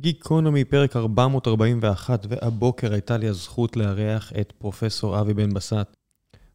גיקונומי, פרק 441, והבוקר הייתה לי הזכות לארח את פרופסור אבי בן בסט.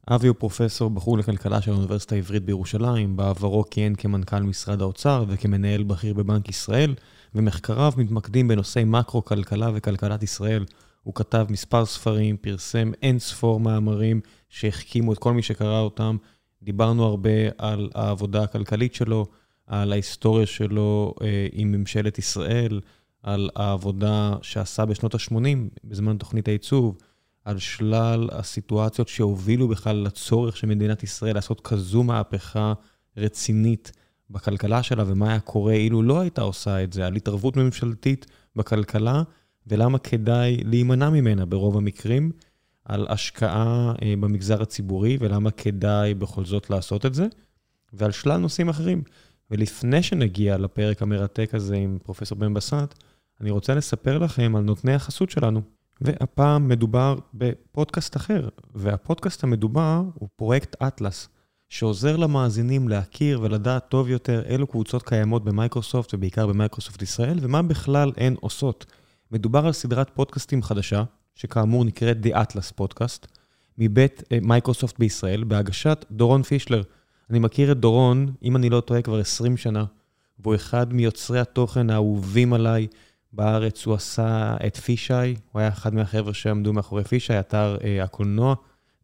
אבי הוא פרופסור בחוג לכלכלה של האוניברסיטה העברית בירושלים, בעברו כיהן כמנכ"ל משרד האוצר וכמנהל בכיר בבנק ישראל, ומחקריו מתמקדים בנושאי מקרו-כלכלה וכלכלת ישראל. הוא כתב מספר ספרים, פרסם אין ספור מאמרים שהחכימו את כל מי שקרא אותם. דיברנו הרבה על העבודה הכלכלית שלו, על ההיסטוריה שלו אה, עם ממשלת ישראל, על העבודה שעשה בשנות ה-80, בזמן תוכנית הייצוב, על שלל הסיטואציות שהובילו בכלל לצורך של מדינת ישראל לעשות כזו מהפכה רצינית בכלכלה שלה, ומה היה קורה אילו לא הייתה עושה את זה, על התערבות ממשלתית בכלכלה, ולמה כדאי להימנע ממנה ברוב המקרים, על השקעה אה, במגזר הציבורי, ולמה כדאי בכל זאת לעשות את זה, ועל שלל נושאים אחרים. ולפני שנגיע לפרק המרתק הזה עם פרופ' בן בסט, אני רוצה לספר לכם על נותני החסות שלנו. והפעם מדובר בפודקאסט אחר, והפודקאסט המדובר הוא פרויקט אטלס, שעוזר למאזינים להכיר ולדעת טוב יותר אילו קבוצות קיימות במייקרוסופט ובעיקר במייקרוסופט ישראל, ומה בכלל הן עושות. מדובר על סדרת פודקאסטים חדשה, שכאמור נקראת The Atlas Podcast, מבית אה, מייקרוסופט בישראל, בהגשת דורון פישלר. אני מכיר את דורון, אם אני לא טועה, כבר 20 שנה, והוא אחד מיוצרי התוכן האהובים עליי, בארץ הוא עשה את פיש איי, הוא היה אחד מהחבר'ה שעמדו מאחורי פיש איי, אתר אה, הקולנוע,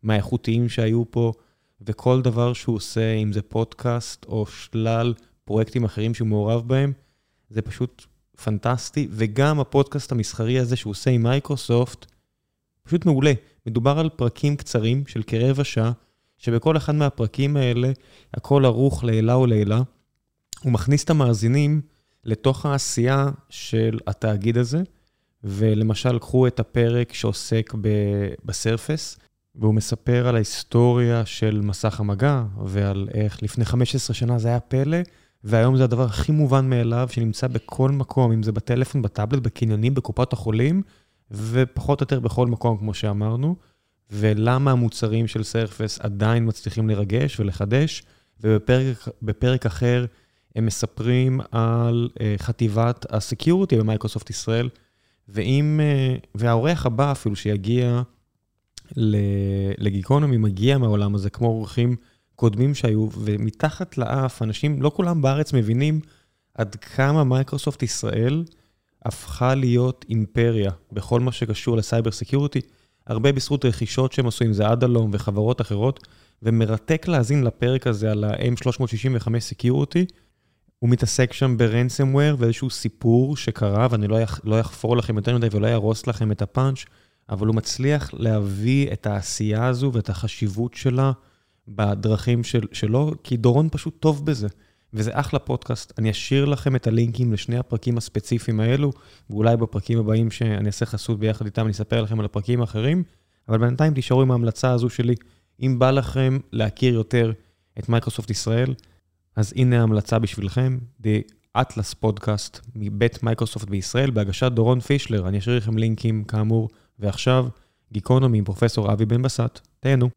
מהאיכותיים שהיו פה, וכל דבר שהוא עושה, אם זה פודקאסט או שלל פרויקטים אחרים שהוא מעורב בהם, זה פשוט פנטסטי, וגם הפודקאסט המסחרי הזה שהוא עושה עם מייקרוסופט, פשוט מעולה. מדובר על פרקים קצרים של כרבע שעה, שבכל אחד מהפרקים האלה הכל ערוך לעילה ולעילה. הוא מכניס את המאזינים לתוך העשייה של התאגיד הזה, ולמשל, קחו את הפרק שעוסק בסרפס, והוא מספר על ההיסטוריה של מסך המגע, ועל איך לפני 15 שנה זה היה פלא, והיום זה הדבר הכי מובן מאליו, שנמצא בכל מקום, אם זה בטלפון, בטאבלט, בקניונים, בקופות החולים, ופחות או יותר בכל מקום, כמו שאמרנו, ולמה המוצרים של סרפס עדיין מצליחים לרגש ולחדש, ובפרק אחר הם מספרים על אה, חטיבת ה-security במייקרוסופט ישראל, ואם, אה, והאורח הבא אפילו שיגיע לגיקונומי, מגיע מהעולם הזה, כמו אורחים קודמים שהיו, ומתחת לאף, אנשים, לא כולם בארץ מבינים עד כמה מייקרוסופט ישראל הפכה להיות אימפריה בכל מה שקשור ל-cyber security, הרבה בזכות רכישות שהם עשו, אם זה אדלום וחברות אחרות, ומרתק להאזין לפרק הזה על ה-M365 Security, הוא מתעסק שם ב-ransomware ואיזשהו סיפור שקרה, ואני לא, יח, לא אחפור לכם יותר מדי ולא אהרוס לכם את הפאנץ', אבל הוא מצליח להביא את העשייה הזו ואת החשיבות שלה בדרכים של, שלו, כי דורון פשוט טוב בזה. וזה אחלה פודקאסט. אני אשאיר לכם את הלינקים לשני הפרקים הספציפיים האלו, ואולי בפרקים הבאים שאני אעשה חסות ביחד איתם, אני אספר לכם על הפרקים האחרים, אבל בינתיים תישארו עם ההמלצה הזו שלי. אם בא לכם להכיר יותר את מייקרוסופט ישראל, אז הנה ההמלצה בשבילכם, The Atlas Podcast מבית מייקרוסופט בישראל, בהגשת דורון פישלר. אני אשאיר לכם לינקים כאמור. ועכשיו, גיקונומי עם פרופסור אבי בן בסט. תהנו.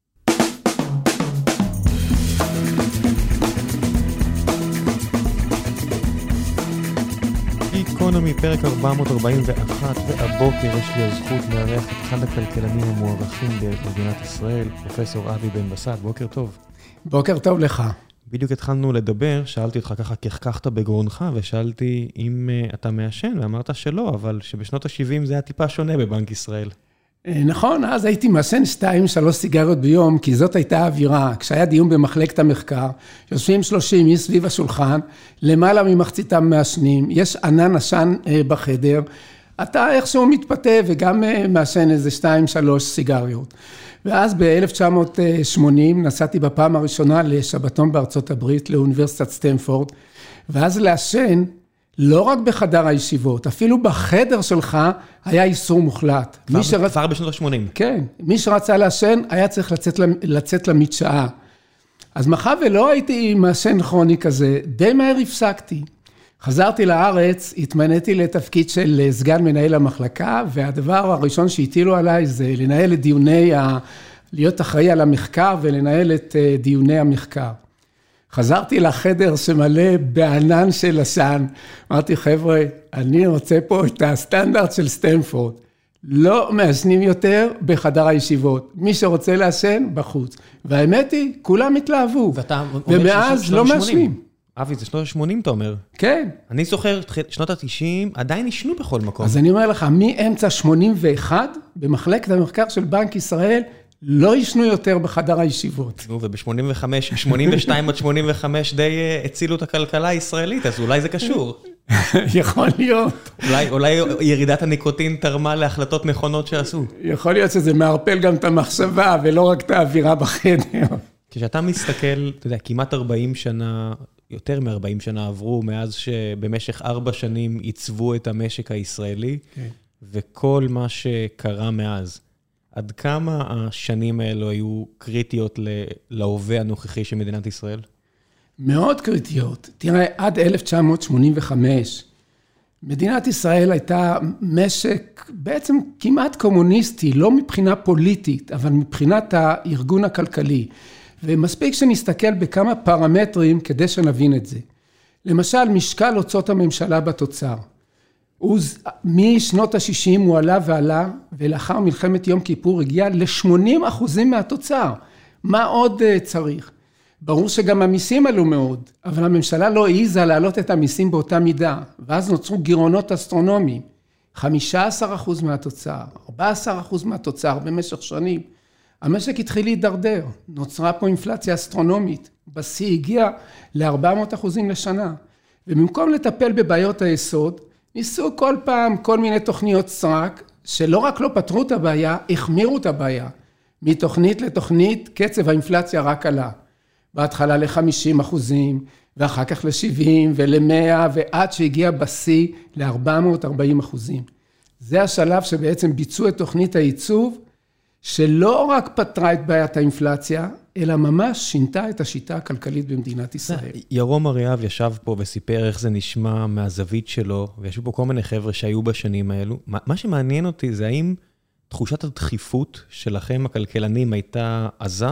גיקונומי, פרק 441, והבוקר יש לי הזכות לארח את אחד הכלכלנים המוערכים במדינת ישראל, פרופסור אבי בן בסט. בוקר טוב. בוקר טוב לך. בדיוק התחלנו לדבר, שאלתי אותך ככה, כחכחת בגרונך, ושאלתי אם אה, אתה מעשן, ואמרת שלא, אבל שבשנות ה-70 זה היה טיפה שונה בבנק ישראל. אה, נכון, אז הייתי מעשן שתיים, שלוש סיגריות ביום, כי זאת הייתה האווירה. כשהיה דיון במחלקת המחקר, יושבים שלושים איש סביב השולחן, למעלה ממחציתם מעשנים, יש ענן עשן אה, בחדר, אתה איכשהו מתפתה וגם מעשן איזה שתיים, שלוש סיגריות. ואז ב-1980 נסעתי בפעם הראשונה לשבתון בארצות הברית, לאוניברסיטת סטנפורד, ואז לעשן לא רק בחדר הישיבות, אפילו בחדר שלך היה איסור מוחלט. כבר, שרצ... כבר בשנות ה-80. כן, מי שרצה לעשן היה צריך לצאת, לצאת למדשאה. אז מאחר ולא הייתי מעשן כרוני כזה, די מהר הפסקתי. חזרתי לארץ, התמניתי לתפקיד של סגן מנהל המחלקה, והדבר הראשון שהטילו עליי זה לנהל את דיוני, ה... להיות אחראי על המחקר ולנהל את אה, דיוני המחקר. חזרתי לחדר שמלא בענן של עשן, אמרתי, חבר'ה, אני רוצה פה את הסטנדרט של סטנפורד. לא מעשנים יותר בחדר הישיבות. מי שרוצה לעשן, בחוץ. והאמת היא, כולם התלהבו. ואתה אומר ומאז לא מעשנים. אבי, זה שנות ה-80 אתה אומר. כן. אני זוכר, שנות ה-90, עדיין עישנו בכל מקום. אז אני אומר לך, מאמצע 81, במחלקת המחקר של בנק ישראל, לא עישנו יותר בחדר הישיבות. נו, וב-85, 82 עד 85 די הצילו את הכלכלה הישראלית, אז אולי זה קשור. יכול להיות. אולי ירידת הניקוטין תרמה להחלטות נכונות שעשו. יכול להיות שזה מערפל גם את המחשבה, ולא רק את האווירה בחדר. כשאתה מסתכל, אתה יודע, כמעט 40 שנה, יותר מ-40 שנה עברו מאז שבמשך ארבע שנים עיצבו את המשק הישראלי, וכל מה שקרה מאז. עד כמה השנים האלו היו קריטיות להווה הנוכחי של מדינת ישראל? מאוד קריטיות. תראה, עד 1985, מדינת ישראל הייתה משק בעצם כמעט קומוניסטי, לא מבחינה פוליטית, אבל מבחינת הארגון הכלכלי. ומספיק שנסתכל בכמה פרמטרים כדי שנבין את זה. למשל, משקל הוצאות הממשלה בתוצר. משנות ה-60 הוא עלה ועלה, ולאחר מלחמת יום כיפור הגיע ל-80 אחוזים מהתוצר. מה עוד צריך? ברור שגם המיסים עלו מאוד, אבל הממשלה לא העיזה להעלות את המיסים באותה מידה, ואז נוצרו גירעונות אסטרונומיים. 15 אחוז מהתוצר, 14 אחוז מהתוצר במשך שנים. המשק התחיל להידרדר, נוצרה פה אינפלציה אסטרונומית, בשיא הגיע ל-400 אחוזים לשנה. ובמקום לטפל בבעיות היסוד, ניסו כל פעם כל מיני תוכניות סרק, שלא רק לא פתרו את הבעיה, החמירו את הבעיה. מתוכנית לתוכנית, קצב האינפלציה רק עלה. בהתחלה ל-50 אחוזים, ואחר כך ל-70 ול-100, ועד שהגיע בשיא ל-440 אחוזים. זה השלב שבעצם ביצעו את תוכנית הייצוב, שלא רק פתרה את בעיית האינפלציה, אלא ממש שינתה את השיטה הכלכלית במדינת ישראל. ירום אריאב ישב פה וסיפר איך זה נשמע מהזווית שלו, וישבו פה כל מיני חבר'ה שהיו בשנים האלו. מה שמעניין אותי זה האם תחושת הדחיפות שלכם, הכלכלנים, הייתה עזה,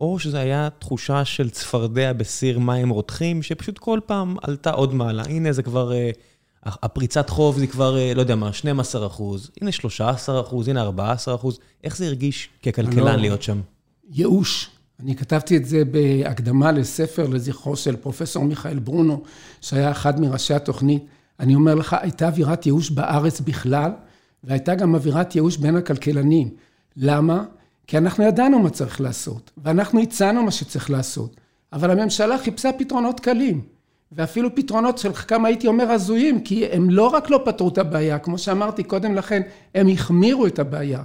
או שזה היה תחושה של צפרדע בסיר מים רותחים, שפשוט כל פעם עלתה עוד מעלה. הנה זה כבר, הפריצת חוב זה כבר, לא יודע מה, 12 אחוז, הנה 13 אחוז, הנה 14 אחוז. איך זה הרגיש ככלכלן להיות שם? ייאוש. אני כתבתי את זה בהקדמה לספר לזכרו של פרופסור מיכאל ברונו, שהיה אחד מראשי התוכנית. אני אומר לך, הייתה אווירת ייאוש בארץ בכלל, והייתה גם אווירת ייאוש בין הכלכלנים. למה? כי אנחנו ידענו מה צריך לעשות, ואנחנו הצענו מה שצריך לעשות, אבל הממשלה חיפשה פתרונות קלים, ואפילו פתרונות של חלקם הייתי אומר הזויים, כי הם לא רק לא פתרו את הבעיה, כמו שאמרתי קודם לכן, הם החמירו את הבעיה.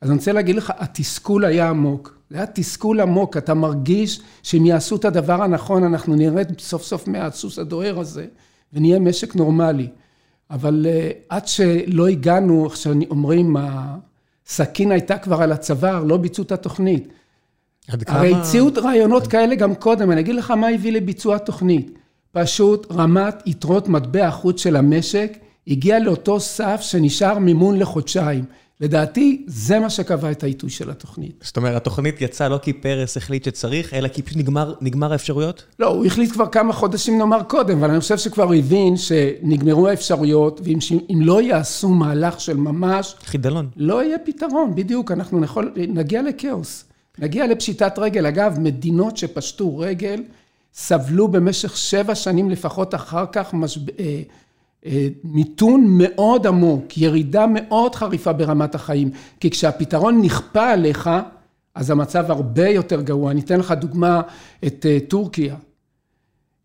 אז אני רוצה להגיד לך, התסכול היה עמוק. זה היה תסכול עמוק, אתה מרגיש שאם יעשו את הדבר הנכון, אנחנו נרד סוף סוף מהסוס הדוהר הזה, ונהיה משק נורמלי. אבל עד שלא הגענו, איך שאומרים, הסכין הייתה כבר על הצוואר, לא ביצעו את התוכנית. הרי הציעו רעיונות כאלה גם קודם, אני אגיד לך מה הביא לביצוע התוכנית. פשוט רמת יתרות מטבע החוץ של המשק הגיעה לאותו סף שנשאר מימון לחודשיים. לדעתי, זה מה שקבע את העיתוי של התוכנית. זאת אומרת, התוכנית יצאה לא כי פרס החליט שצריך, אלא כי פשוט נגמר, נגמר האפשרויות? לא, הוא החליט כבר כמה חודשים נאמר קודם, אבל אני חושב שכבר הוא הבין שנגמרו האפשרויות, ואם לא יעשו מהלך של ממש... חידלון. לא יהיה פתרון, בדיוק, אנחנו יכול, נגיע לכאוס. נגיע לפשיטת רגל. אגב, מדינות שפשטו רגל, סבלו במשך שבע שנים לפחות אחר כך משב... מיתון מאוד עמוק, ירידה מאוד חריפה ברמת החיים, כי כשהפתרון נכפה עליך, אז המצב הרבה יותר גרוע. אני אתן לך דוגמה את טורקיה.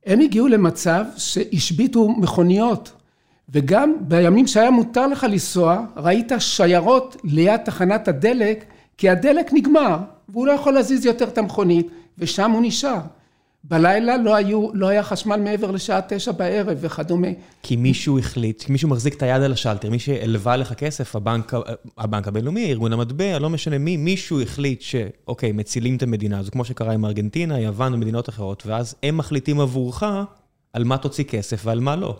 הם הגיעו למצב שהשביתו מכוניות, וגם בימים שהיה מותר לך לנסוע, ראית שיירות ליד תחנת הדלק, כי הדלק נגמר, והוא לא יכול להזיז יותר את המכונית, ושם הוא נשאר. בלילה לא היו, לא היה חשמל מעבר לשעה תשע בערב וכדומה. כי מישהו החליט, כי מישהו מחזיק את היד על השלטר, מי שהלווה לך כסף, הבנק, הבנק הבינלאומי, ארגון המטבע, לא משנה מי, מישהו החליט שאוקיי, מצילים את המדינה הזו, כמו שקרה עם ארגנטינה, יוון ומדינות אחרות, ואז הם מחליטים עבורך על מה תוציא כסף ועל מה לא.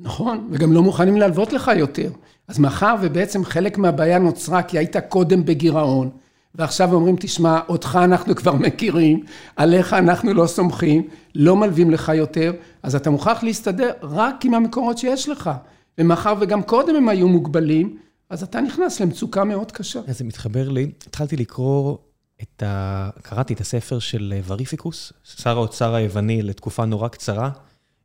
נכון, וגם לא מוכנים להלוות לך יותר. אז מאחר ובעצם חלק מהבעיה נוצרה כי היית קודם בגירעון, ועכשיו אומרים, תשמע, אותך אנחנו כבר מכירים, עליך אנחנו לא סומכים, לא מלווים לך יותר, אז אתה מוכרח להסתדר רק עם המקורות שיש לך. ומאחר וגם קודם הם היו מוגבלים, אז אתה נכנס למצוקה מאוד קשה. אז זה מתחבר לי, התחלתי לקרוא את ה... קראתי את הספר של וריפיקוס, שר האוצר היווני לתקופה נורא קצרה,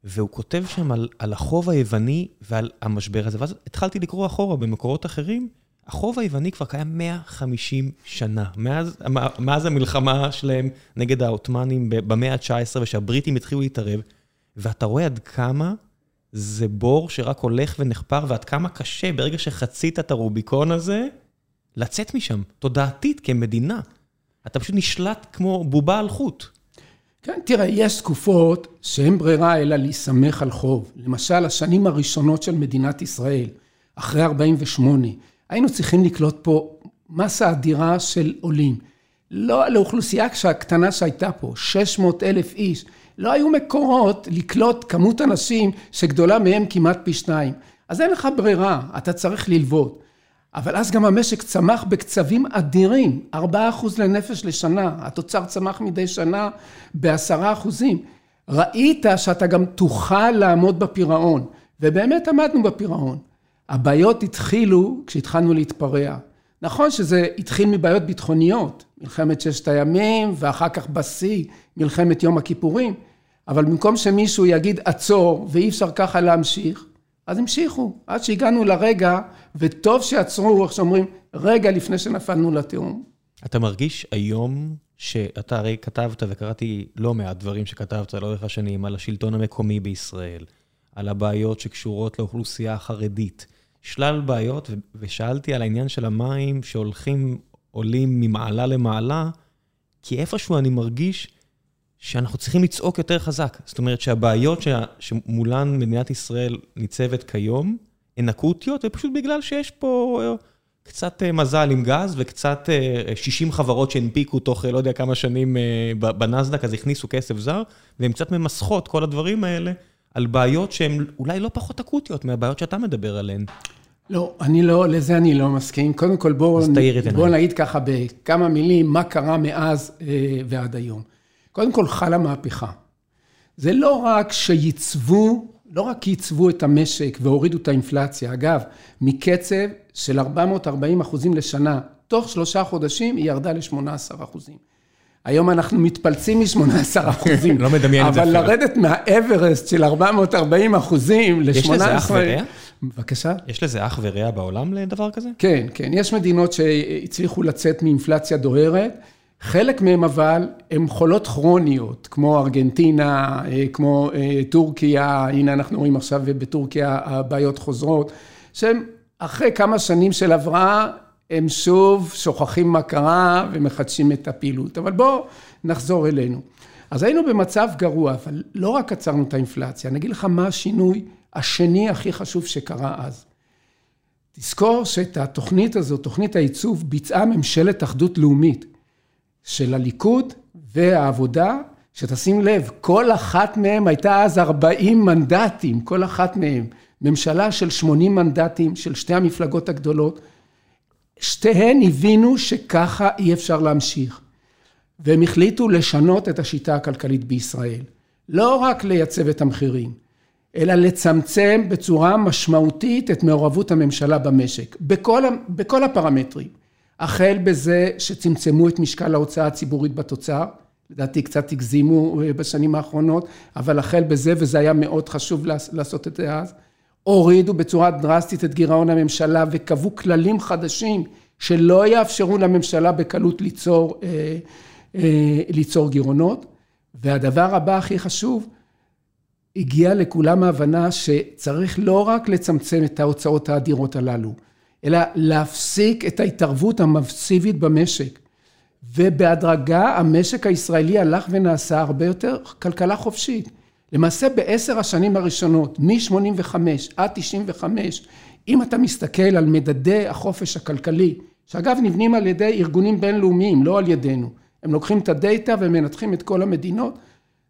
והוא כותב שם על, על החוב היווני ועל המשבר הזה, ואז התחלתי לקרוא אחורה במקורות אחרים, החוב היווני כבר קיים 150 שנה, מאז, מאז המלחמה שלהם נגד העות'מאנים במאה ה-19, ושהבריטים התחילו להתערב, ואתה רואה עד כמה זה בור שרק הולך ונחפר, ועד כמה קשה ברגע שחצית את הרוביקון הזה, לצאת משם, תודעתית כמדינה. אתה פשוט נשלט כמו בובה על חוט. כן, תראה, יש תקופות שאין ברירה אלא להיסמך על חוב. למשל, השנים הראשונות של מדינת ישראל, אחרי 48', היינו צריכים לקלוט פה מסה אדירה של עולים. לא לאוכלוסייה קטנה שהייתה פה, 600 אלף איש, לא היו מקורות לקלוט כמות אנשים שגדולה מהם כמעט פי שניים. אז אין לך ברירה, אתה צריך ללוות. אבל אז גם המשק צמח בקצבים אדירים, 4% לנפש לשנה, התוצר צמח מדי שנה ב-10%. ראית שאתה גם תוכל לעמוד בפירעון, ובאמת עמדנו בפירעון. הבעיות התחילו כשהתחלנו להתפרע. נכון שזה התחיל מבעיות ביטחוניות, מלחמת ששת הימים, ואחר כך בשיא, מלחמת יום הכיפורים, אבל במקום שמישהו יגיד עצור, ואי אפשר ככה להמשיך, אז המשיכו, עד שהגענו לרגע, וטוב שעצרו, איך שאומרים, רגע לפני שנפלנו לתהום. אתה מרגיש היום שאתה הרי כתבת, וקראתי לא מעט דברים שכתבת לאורך השנים, על השלטון המקומי בישראל, על הבעיות שקשורות לאוכלוסייה החרדית, שלל בעיות, ושאלתי על העניין של המים שהולכים, עולים ממעלה למעלה, כי איפשהו אני מרגיש שאנחנו צריכים לצעוק יותר חזק. זאת אומרת שהבעיות ש... שמולן מדינת ישראל ניצבת כיום, הן אקוטיות, ופשוט בגלל שיש פה קצת אה, מזל עם גז וקצת 60 אה, חברות שהנפיקו תוך אה, לא יודע כמה שנים בנסדק, אז הכניסו כסף זר, והן קצת ממסכות כל הדברים האלה על בעיות שהן אולי לא פחות אקוטיות מהבעיות שאתה מדבר עליהן. לא, אני לא, לזה אני לא מסכים. קודם כל בואו בוא נעיד ככה בכמה מילים מה קרה מאז ועד היום. קודם כל חלה מהפכה. זה לא רק שייצבו, לא רק ייצבו את המשק והורידו את האינפלציה, אגב, מקצב של 440 אחוזים לשנה, תוך שלושה חודשים היא ירדה ל-18 אחוזים. היום אנחנו מתפלצים מ-18 אחוזים. לא מדמיין את זה אפילו. אבל לרדת מהאברסט של 440 אחוזים ל-18... יש לזה אח ורע? בבקשה? יש לזה אח ורע בעולם לדבר כזה? כן, כן. יש מדינות שהצליחו לצאת מאינפלציה דוהרת. חלק מהם אבל הם חולות כרוניות, כמו ארגנטינה, אה, כמו אה, טורקיה, הנה אנחנו רואים עכשיו בטורקיה הבעיות חוזרות, שהם אחרי כמה שנים של הבראה, הם שוב שוכחים מה קרה ומחדשים את הפעילות. אבל בואו נחזור אלינו. אז היינו במצב גרוע, אבל לא רק עצרנו את האינפלציה, אני אגיד לך מה השינוי השני הכי חשוב שקרה אז. תזכור שאת התוכנית הזו, תוכנית העיצוב, ביצעה ממשלת אחדות לאומית. של הליכוד והעבודה, שתשים לב, כל אחת מהם הייתה אז 40 מנדטים, כל אחת מהם. ממשלה של 80 מנדטים של שתי המפלגות הגדולות, שתיהן הבינו שככה אי אפשר להמשיך. והם החליטו לשנות את השיטה הכלכלית בישראל. לא רק לייצב את המחירים, אלא לצמצם בצורה משמעותית את מעורבות הממשלה במשק, בכל, בכל הפרמטרים. החל בזה שצמצמו את משקל ההוצאה הציבורית בתוצר, לדעתי קצת הגזימו אה, בשנים האחרונות, אבל החל בזה, וזה היה מאוד חשוב לעשות את זה אז, הורידו בצורה דרסטית את גירעון הממשלה וקבעו כללים חדשים שלא יאפשרו לממשלה בקלות ליצור, אה, אה, ליצור גירעונות. והדבר הבא הכי חשוב, הגיע לכולם ההבנה שצריך לא רק לצמצם את ההוצאות האדירות הללו, אלא להפסיק את ההתערבות המסיבית במשק. ובהדרגה המשק הישראלי הלך ונעשה הרבה יותר כלכלה חופשית. למעשה בעשר השנים הראשונות, מ-85 עד 95, אם אתה מסתכל על מדדי החופש הכלכלי, שאגב נבנים על ידי ארגונים בינלאומיים, לא על ידינו, הם לוקחים את הדאטה ומנתחים את כל המדינות,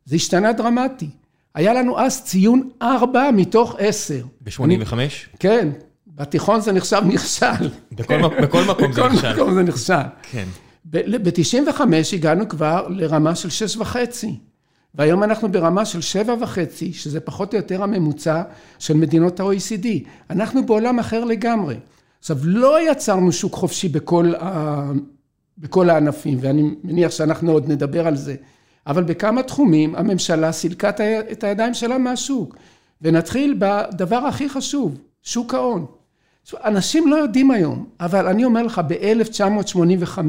זה השתנה דרמטי. היה לנו אז ציון 4 מתוך 10. ב-85? כן, בתיכון זה נחשב נכשל. בכל מקום זה נכשל. בכל מקום זה נכשל. כן. ב-95 הגענו כבר לרמה של שש וחצי, והיום אנחנו ברמה של שבע וחצי, שזה פחות או יותר הממוצע של מדינות ה-OECD. אנחנו בעולם אחר לגמרי. עכשיו, לא יצרנו שוק חופשי בכל, ה... בכל הענפים, ואני מניח שאנחנו עוד נדבר על זה, אבל בכמה תחומים הממשלה סילקה את הידיים שלה מהשוק. ונתחיל בדבר הכי חשוב, שוק ההון. אנשים לא יודעים היום, אבל אני אומר לך, ב-1985,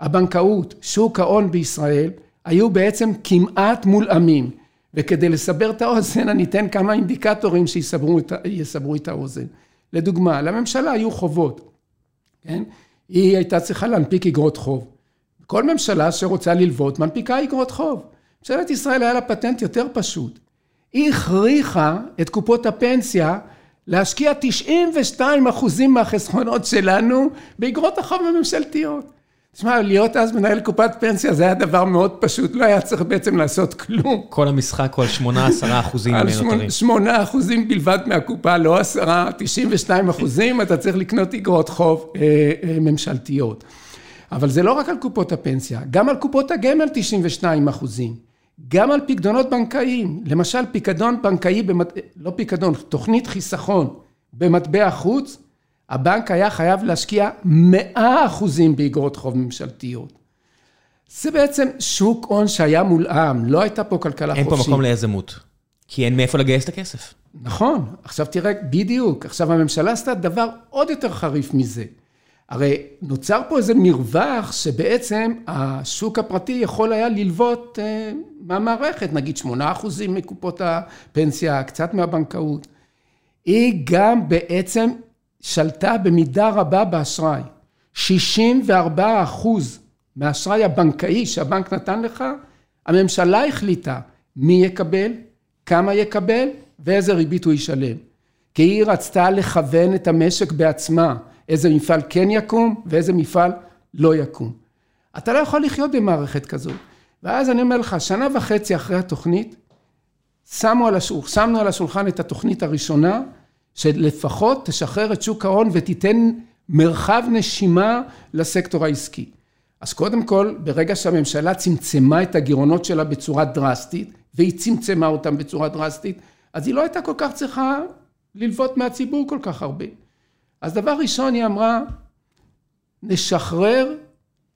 הבנקאות, שוק ההון בישראל, היו בעצם כמעט מולאמים. וכדי לסבר את האוזן, אני אתן כמה אינדיקטורים שיסברו את האוזן. לדוגמה, לממשלה היו חובות, כן? היא הייתה צריכה להנפיק אגרות חוב. כל ממשלה שרוצה ללוות מנפיקה אגרות חוב. ממשלת ישראל היה לה פטנט יותר פשוט. היא הכריחה את קופות הפנסיה להשקיע 92 אחוזים מהחסכונות שלנו באגרות החוב הממשלתיות. תשמע, להיות אז מנהל קופת פנסיה זה היה דבר מאוד פשוט, לא היה צריך בעצם לעשות כלום. כל המשחק הוא על 8-10 אחוזים נותרים. על 8 אחוזים בלבד מהקופה, לא 10, 92 אחוזים, אתה צריך לקנות אגרות חוב אה, אה, ממשלתיות. אבל זה לא רק על קופות הפנסיה, גם על קופות הגמל 92 אחוזים. גם על פקדונות בנקאיים, למשל פיקדון בנקאי, במט... לא פיקדון, תוכנית חיסכון במטבע חוץ, הבנק היה חייב להשקיע 100 אחוזים באגרות חוב ממשלתיות. זה בעצם שוק הון שהיה מולאם, לא הייתה פה כלכלה אין חופשית. אין פה מקום ליזמות, כי אין מאיפה לגייס את הכסף. נכון, עכשיו תראה, בדיוק, עכשיו הממשלה עשתה דבר עוד יותר חריף מזה. הרי נוצר פה איזה מרווח שבעצם השוק הפרטי יכול היה ללוות אה, מהמערכת, נגיד שמונה אחוזים מקופות הפנסיה, קצת מהבנקאות. היא גם בעצם שלטה במידה רבה באשראי. 64 אחוז מהאשראי הבנקאי שהבנק נתן לך, הממשלה החליטה מי יקבל, כמה יקבל ואיזה ריבית הוא ישלם. כי היא רצתה לכוון את המשק בעצמה. איזה מפעל כן יקום ואיזה מפעל לא יקום. אתה לא יכול לחיות במערכת כזאת. ואז אני אומר לך, שנה וחצי אחרי התוכנית, שמו על השולחן, שמנו על השולחן את התוכנית הראשונה, שלפחות תשחרר את שוק ההון ותיתן מרחב נשימה לסקטור העסקי. אז קודם כל, ברגע שהממשלה צמצמה את הגירעונות שלה בצורה דרסטית, והיא צמצמה אותם בצורה דרסטית, אז היא לא הייתה כל כך צריכה ללוות מהציבור כל כך הרבה. אז דבר ראשון היא אמרה, נשחרר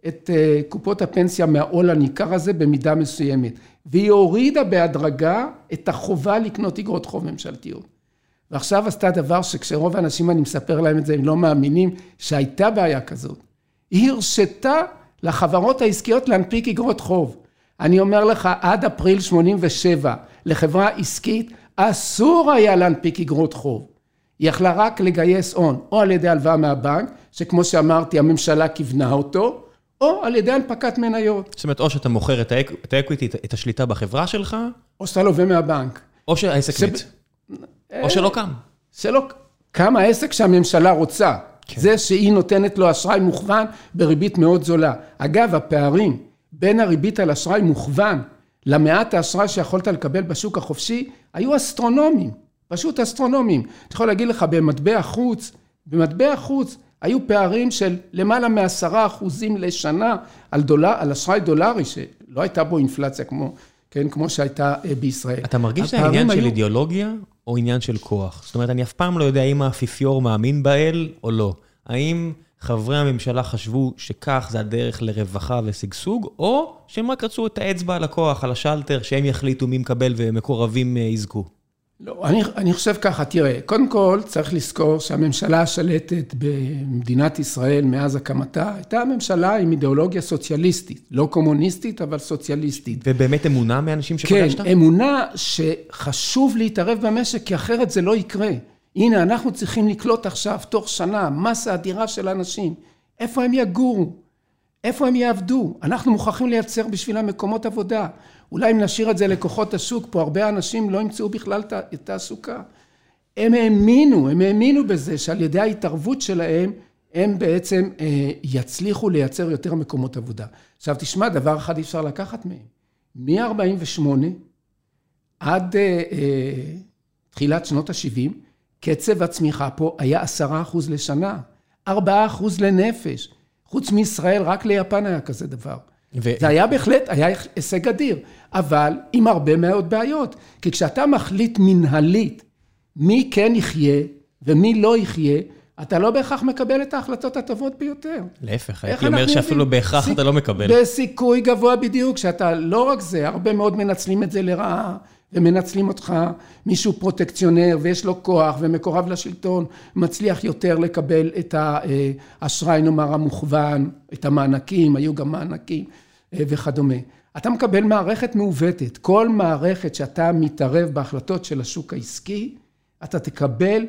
את אה, קופות הפנסיה מהעול הניכר הזה במידה מסוימת. והיא הורידה בהדרגה את החובה לקנות אגרות חוב ממשלתיות. ועכשיו עשתה דבר שכשרוב האנשים אני מספר להם את זה, הם לא מאמינים שהייתה בעיה כזאת. היא הרשתה לחברות העסקיות להנפיק אגרות חוב. אני אומר לך, עד אפריל 87 לחברה עסקית אסור היה להנפיק אגרות חוב. היא יכלה רק לגייס הון, או על ידי הלוואה מהבנק, שכמו שאמרתי, הממשלה כיוונה אותו, או על ידי הנפקת מניות. זאת אומרת, או שאתה מוכר את האקוויטי, את השליטה בחברה שלך, או שאתה לווה מהבנק. או שהעסק ש... מת. או אה, שלא קם. שלא קם העסק שהממשלה רוצה. כן. זה שהיא נותנת לו אשראי מוכוון בריבית מאוד זולה. אגב, הפערים בין הריבית על אשראי מוכוון למעט האשראי שיכולת לקבל בשוק החופשי, היו אסטרונומיים. פשוט אסטרונומיים. אני יכול להגיד לך, במטבע חוץ, במטבע חוץ היו פערים של למעלה מעשרה אחוזים לשנה על דולר, על אשראי דולרי, שלא הייתה בו אינפלציה כמו, כן, כמו שהייתה אה, בישראל. אתה מרגיש שזה עניין היו... של אידיאולוגיה או עניין של כוח? זאת אומרת, אני אף פעם לא יודע אם האפיפיור מאמין באל או לא. האם חברי הממשלה חשבו שכך זה הדרך לרווחה ושגשוג, או שהם רק רצו את האצבע על הכוח, על השלטר, שהם יחליטו מי מקבל ומקורבים אה, יזכו? לא, אני, אני חושב ככה, תראה, קודם כל צריך לזכור שהממשלה השלטת במדינת ישראל מאז הקמתה, הייתה ממשלה עם אידיאולוגיה סוציאליסטית, לא קומוניסטית, אבל סוציאליסטית. ובאמת אמונה מאנשים שפגשת? כן, אמונה שחשוב להתערב במשק, כי אחרת זה לא יקרה. הנה, אנחנו צריכים לקלוט עכשיו, תוך שנה, מסה אדירה של אנשים. איפה הם יגורו? איפה הם יעבדו? אנחנו מוכרחים לייצר בשבילם מקומות עבודה. אולי אם נשאיר את זה לכוחות השוק, פה הרבה אנשים לא ימצאו בכלל את תעסוקה. הם האמינו, הם האמינו בזה שעל ידי ההתערבות שלהם, הם בעצם אה, יצליחו לייצר יותר מקומות עבודה. עכשיו תשמע, דבר אחד אי אפשר לקחת מהם. מ-48' עד אה, אה, תחילת שנות ה-70, קצב הצמיחה פה היה עשרה אחוז לשנה, ארבעה אחוז לנפש. חוץ מישראל, רק ליפן היה כזה דבר. ו... זה היה בהחלט, היה הישג אדיר, אבל עם הרבה מאוד בעיות. כי כשאתה מחליט מנהלית מי כן יחיה ומי לא יחיה, אתה לא בהכרח מקבל את ההחלטות הטובות ביותר. להפך, הייתי אומר שאפילו בהכרח סיכ... אתה לא מקבל. בסיכוי גבוה בדיוק, שאתה לא רק זה, הרבה מאוד מנצלים את זה לרעה, ומנצלים אותך, מישהו פרוטקציונר ויש לו כוח ומקורב לשלטון, מצליח יותר לקבל את האשראי, נאמר, המוכוון, את המענקים, היו גם מענקים אה, וכדומה. אתה מקבל מערכת מעוותת. כל מערכת שאתה מתערב בהחלטות של השוק העסקי, אתה תקבל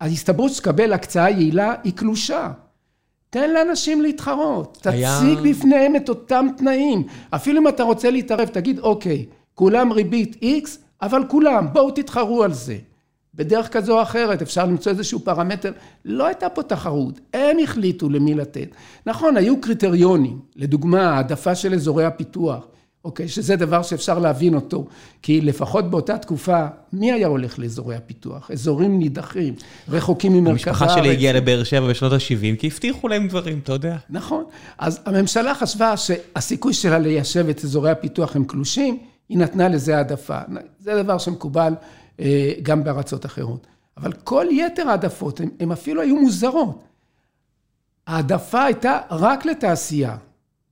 ההסתברות שתקבל הקצאה יעילה היא קלושה. תן לאנשים להתחרות, היה... תציג בפניהם את אותם תנאים. אפילו אם אתה רוצה להתערב, תגיד, אוקיי, כולם ריבית X, אבל כולם, בואו תתחרו על זה. בדרך כזו או אחרת, אפשר למצוא איזשהו פרמטר. לא הייתה פה תחרות, הם החליטו למי לתת. נכון, היו קריטריונים, לדוגמה, העדפה של אזורי הפיתוח. אוקיי? שזה דבר שאפשר להבין אותו, כי לפחות באותה תקופה, מי היה הולך לאזורי הפיתוח? אזורים נידחים, רחוקים ממרכז הארץ. המשפחה שלי הגיעה לבאר שבע בשנות ה-70, כי הבטיחו להם דברים, אתה יודע. נכון. אז הממשלה חשבה שהסיכוי שלה ליישב את אזורי הפיתוח הם קלושים, היא נתנה לזה העדפה. זה דבר שמקובל אה, גם בארצות אחרות. אבל כל יתר העדפות, הן אפילו היו מוזרות. העדפה הייתה רק לתעשייה.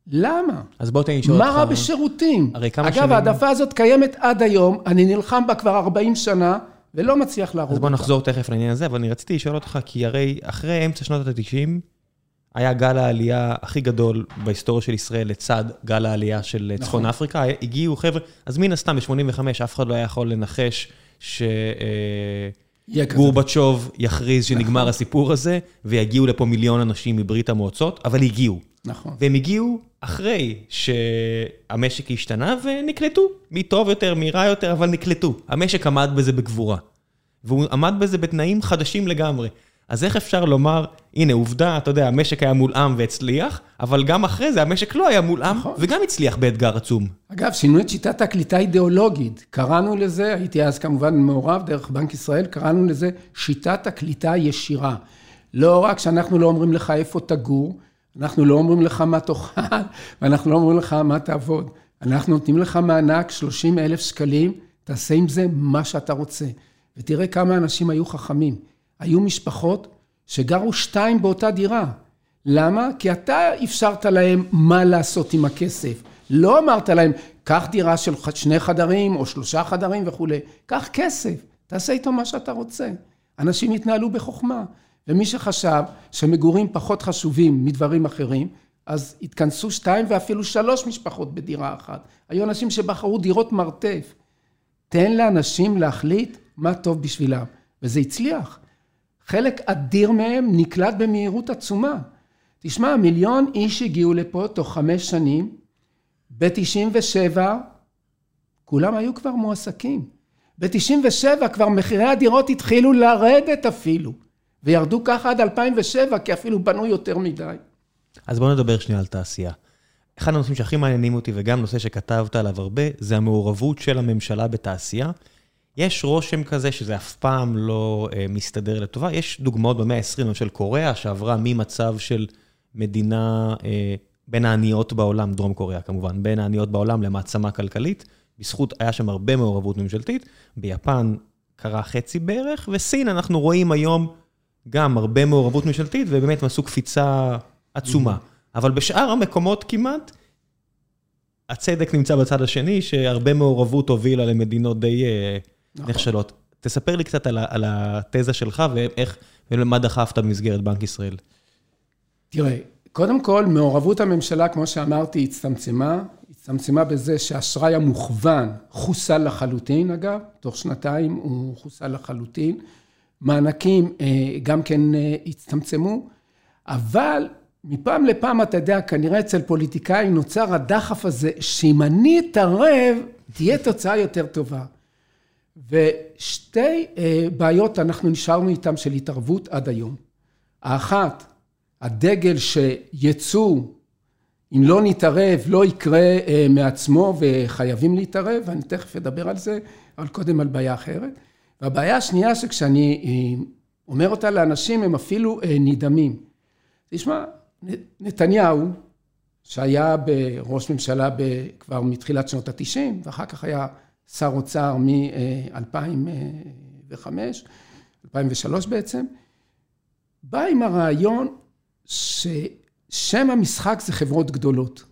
למה? אז בוא תן לי לשאול אותך. מה רע בשירותים? הרי כמה שנים... אגב, העדפה הזאת קיימת עד היום, אני נלחם בה כבר 40 שנה, ולא מצליח להרוג אותה. אז בוא נחזור תכף לעניין הזה, אבל אני רציתי לשאול אותך, כי הרי אחרי אמצע שנות ה-90, היה גל העלייה הכי גדול בהיסטוריה של ישראל לצד גל העלייה של נכון. צפון אפריקה. הגיעו חבר'ה, אז מן הסתם ב-85' אף אחד לא היה יכול לנחש ש... אה, יכריז שנגמר נכון. הסיפור הזה, ויגיעו לפה מיליון אנשים מברית המועצות, אבל הגיעו. נכון. והם הגיעו אחרי שהמשק השתנה ונקלטו, מי טוב יותר, מי רע יותר, אבל נקלטו. המשק עמד בזה בגבורה. והוא עמד בזה בתנאים חדשים לגמרי. אז איך אפשר לומר, הנה עובדה, אתה יודע, המשק היה מולאם והצליח, אבל גם אחרי זה המשק לא היה מולאם, נכון. וגם הצליח באתגר עצום. אגב, שינו את שיטת הקליטה האידיאולוגית. קראנו לזה, הייתי אז כמובן מעורב דרך בנק ישראל, קראנו לזה שיטת הקליטה הישירה. לא רק שאנחנו לא אומרים לך איפה תגור, אנחנו לא אומרים לך מה תאכל, ואנחנו לא אומרים לך מה תעבוד. אנחנו נותנים לך מענק 30 אלף שקלים, תעשה עם זה מה שאתה רוצה. ותראה כמה אנשים היו חכמים. היו משפחות שגרו שתיים באותה דירה. למה? כי אתה אפשרת להם מה לעשות עם הכסף. לא אמרת להם, קח דירה של שני חדרים או שלושה חדרים וכולי. קח כסף, תעשה איתו מה שאתה רוצה. אנשים התנהלו בחוכמה. ומי שחשב שמגורים פחות חשובים מדברים אחרים, אז התכנסו שתיים ואפילו שלוש משפחות בדירה אחת. היו אנשים שבחרו דירות מרתף. תן לאנשים להחליט מה טוב בשבילם, וזה הצליח. חלק אדיר מהם נקלט במהירות עצומה. תשמע, מיליון איש הגיעו לפה תוך חמש שנים, ב-97 כולם היו כבר מועסקים. ב-97 כבר מחירי הדירות התחילו לרדת אפילו. וירדו ככה עד 2007, כי אפילו בנו יותר מדי. אז בואו נדבר שנייה על תעשייה. אחד הנושאים שהכי מעניינים אותי, וגם נושא שכתבת עליו הרבה, זה המעורבות של הממשלה בתעשייה. יש רושם כזה שזה אף פעם לא אה, מסתדר לטובה. יש דוגמאות במאה ה-20, למשל קוריאה, שעברה ממצב של מדינה אה, בין העניות בעולם, דרום קוריאה כמובן, בין העניות בעולם למעצמה כלכלית. בזכות, היה שם הרבה מעורבות ממשלתית. ביפן קרה חצי בערך, וסין, אנחנו רואים היום גם הרבה מעורבות ממשלתית, ובאמת הם עשו קפיצה עצומה. אבל בשאר המקומות כמעט, הצדק נמצא בצד השני, שהרבה מעורבות הובילה למדינות די אה, נכון. נחשלות. תספר לי קצת על, על התזה שלך ואיך, ומה דחפת במסגרת בנק ישראל. תראה, קודם כל, מעורבות הממשלה, כמו שאמרתי, הצטמצמה. הצטמצמה בזה שהאשראי המוכוון חוסל לחלוטין, אגב, תוך שנתיים הוא חוסל לחלוטין. מענקים אה, גם כן אה, הצטמצמו, אבל מפעם לפעם, אתה יודע, כנראה אצל פוליטיקאים נוצר הדחף הזה, שאם אני אתערב, תהיה תוצאה יותר טובה. ושתי אה, בעיות אנחנו נשארנו איתן של התערבות עד היום. האחת, הדגל שיצוא, אם לא נתערב, לא יקרה מעצמו וחייבים להתערב, ואני תכף אדבר על זה, אבל קודם על בעיה אחרת. והבעיה השנייה שכשאני אה, אומר אותה לאנשים, הם אפילו אה, נדהמים. תשמע, נתניהו, שהיה ראש ממשלה כבר מתחילת שנות התשעים, ואחר כך היה שר אוצר מ-2005, 2003 בעצם, בא עם הרעיון ששם המשחק זה חברות גדולות.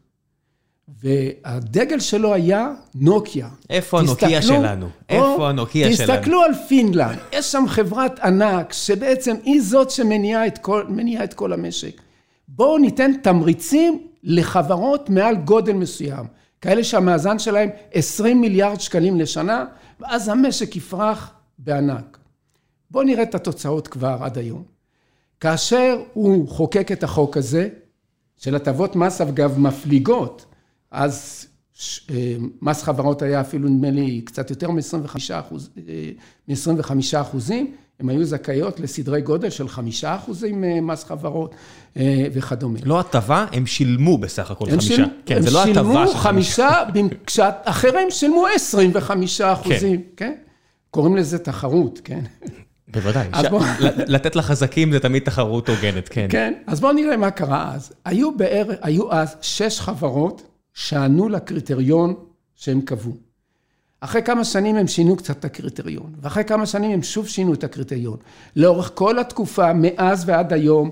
והדגל שלו היה נוקיה. איפה הנוקיה שלנו? איפה הנוקיה שלנו? תסתכלו על פינלנד, יש שם חברת ענק שבעצם היא זאת שמניעה את כל, את כל המשק. בואו ניתן תמריצים לחברות מעל גודל מסוים, כאלה שהמאזן שלהם 20 מיליארד שקלים לשנה, ואז המשק יפרח בענק. בואו נראה את התוצאות כבר עד היום. כאשר הוא חוקק את החוק הזה, של הטבות מס אגב מפליגות, אז מס חברות היה אפילו נדמה לי קצת יותר מ-25 אחוז, אה, מ-25 אחוזים, הם היו זכאיות לסדרי גודל של 5 אחוזים אה, מס חברות וכדומה. לא הטבה, הם שילמו בסך הכל 5. של... כן, זה לא הטבה של 5. הם שילמו 5, כשאחרים שילמו 25 אחוזים, כן. כן? קוראים לזה תחרות, כן. בוודאי, ש... בוא... לתת לחזקים זה תמיד תחרות הוגנת, כן. כן, אז בואו נראה מה קרה אז. היו בערך, היו אז שש חברות שענו לקריטריון שהם קבעו. אחרי כמה שנים הם שינו קצת את הקריטריון, ואחרי כמה שנים הם שוב שינו את הקריטריון. לאורך כל התקופה, מאז ועד היום,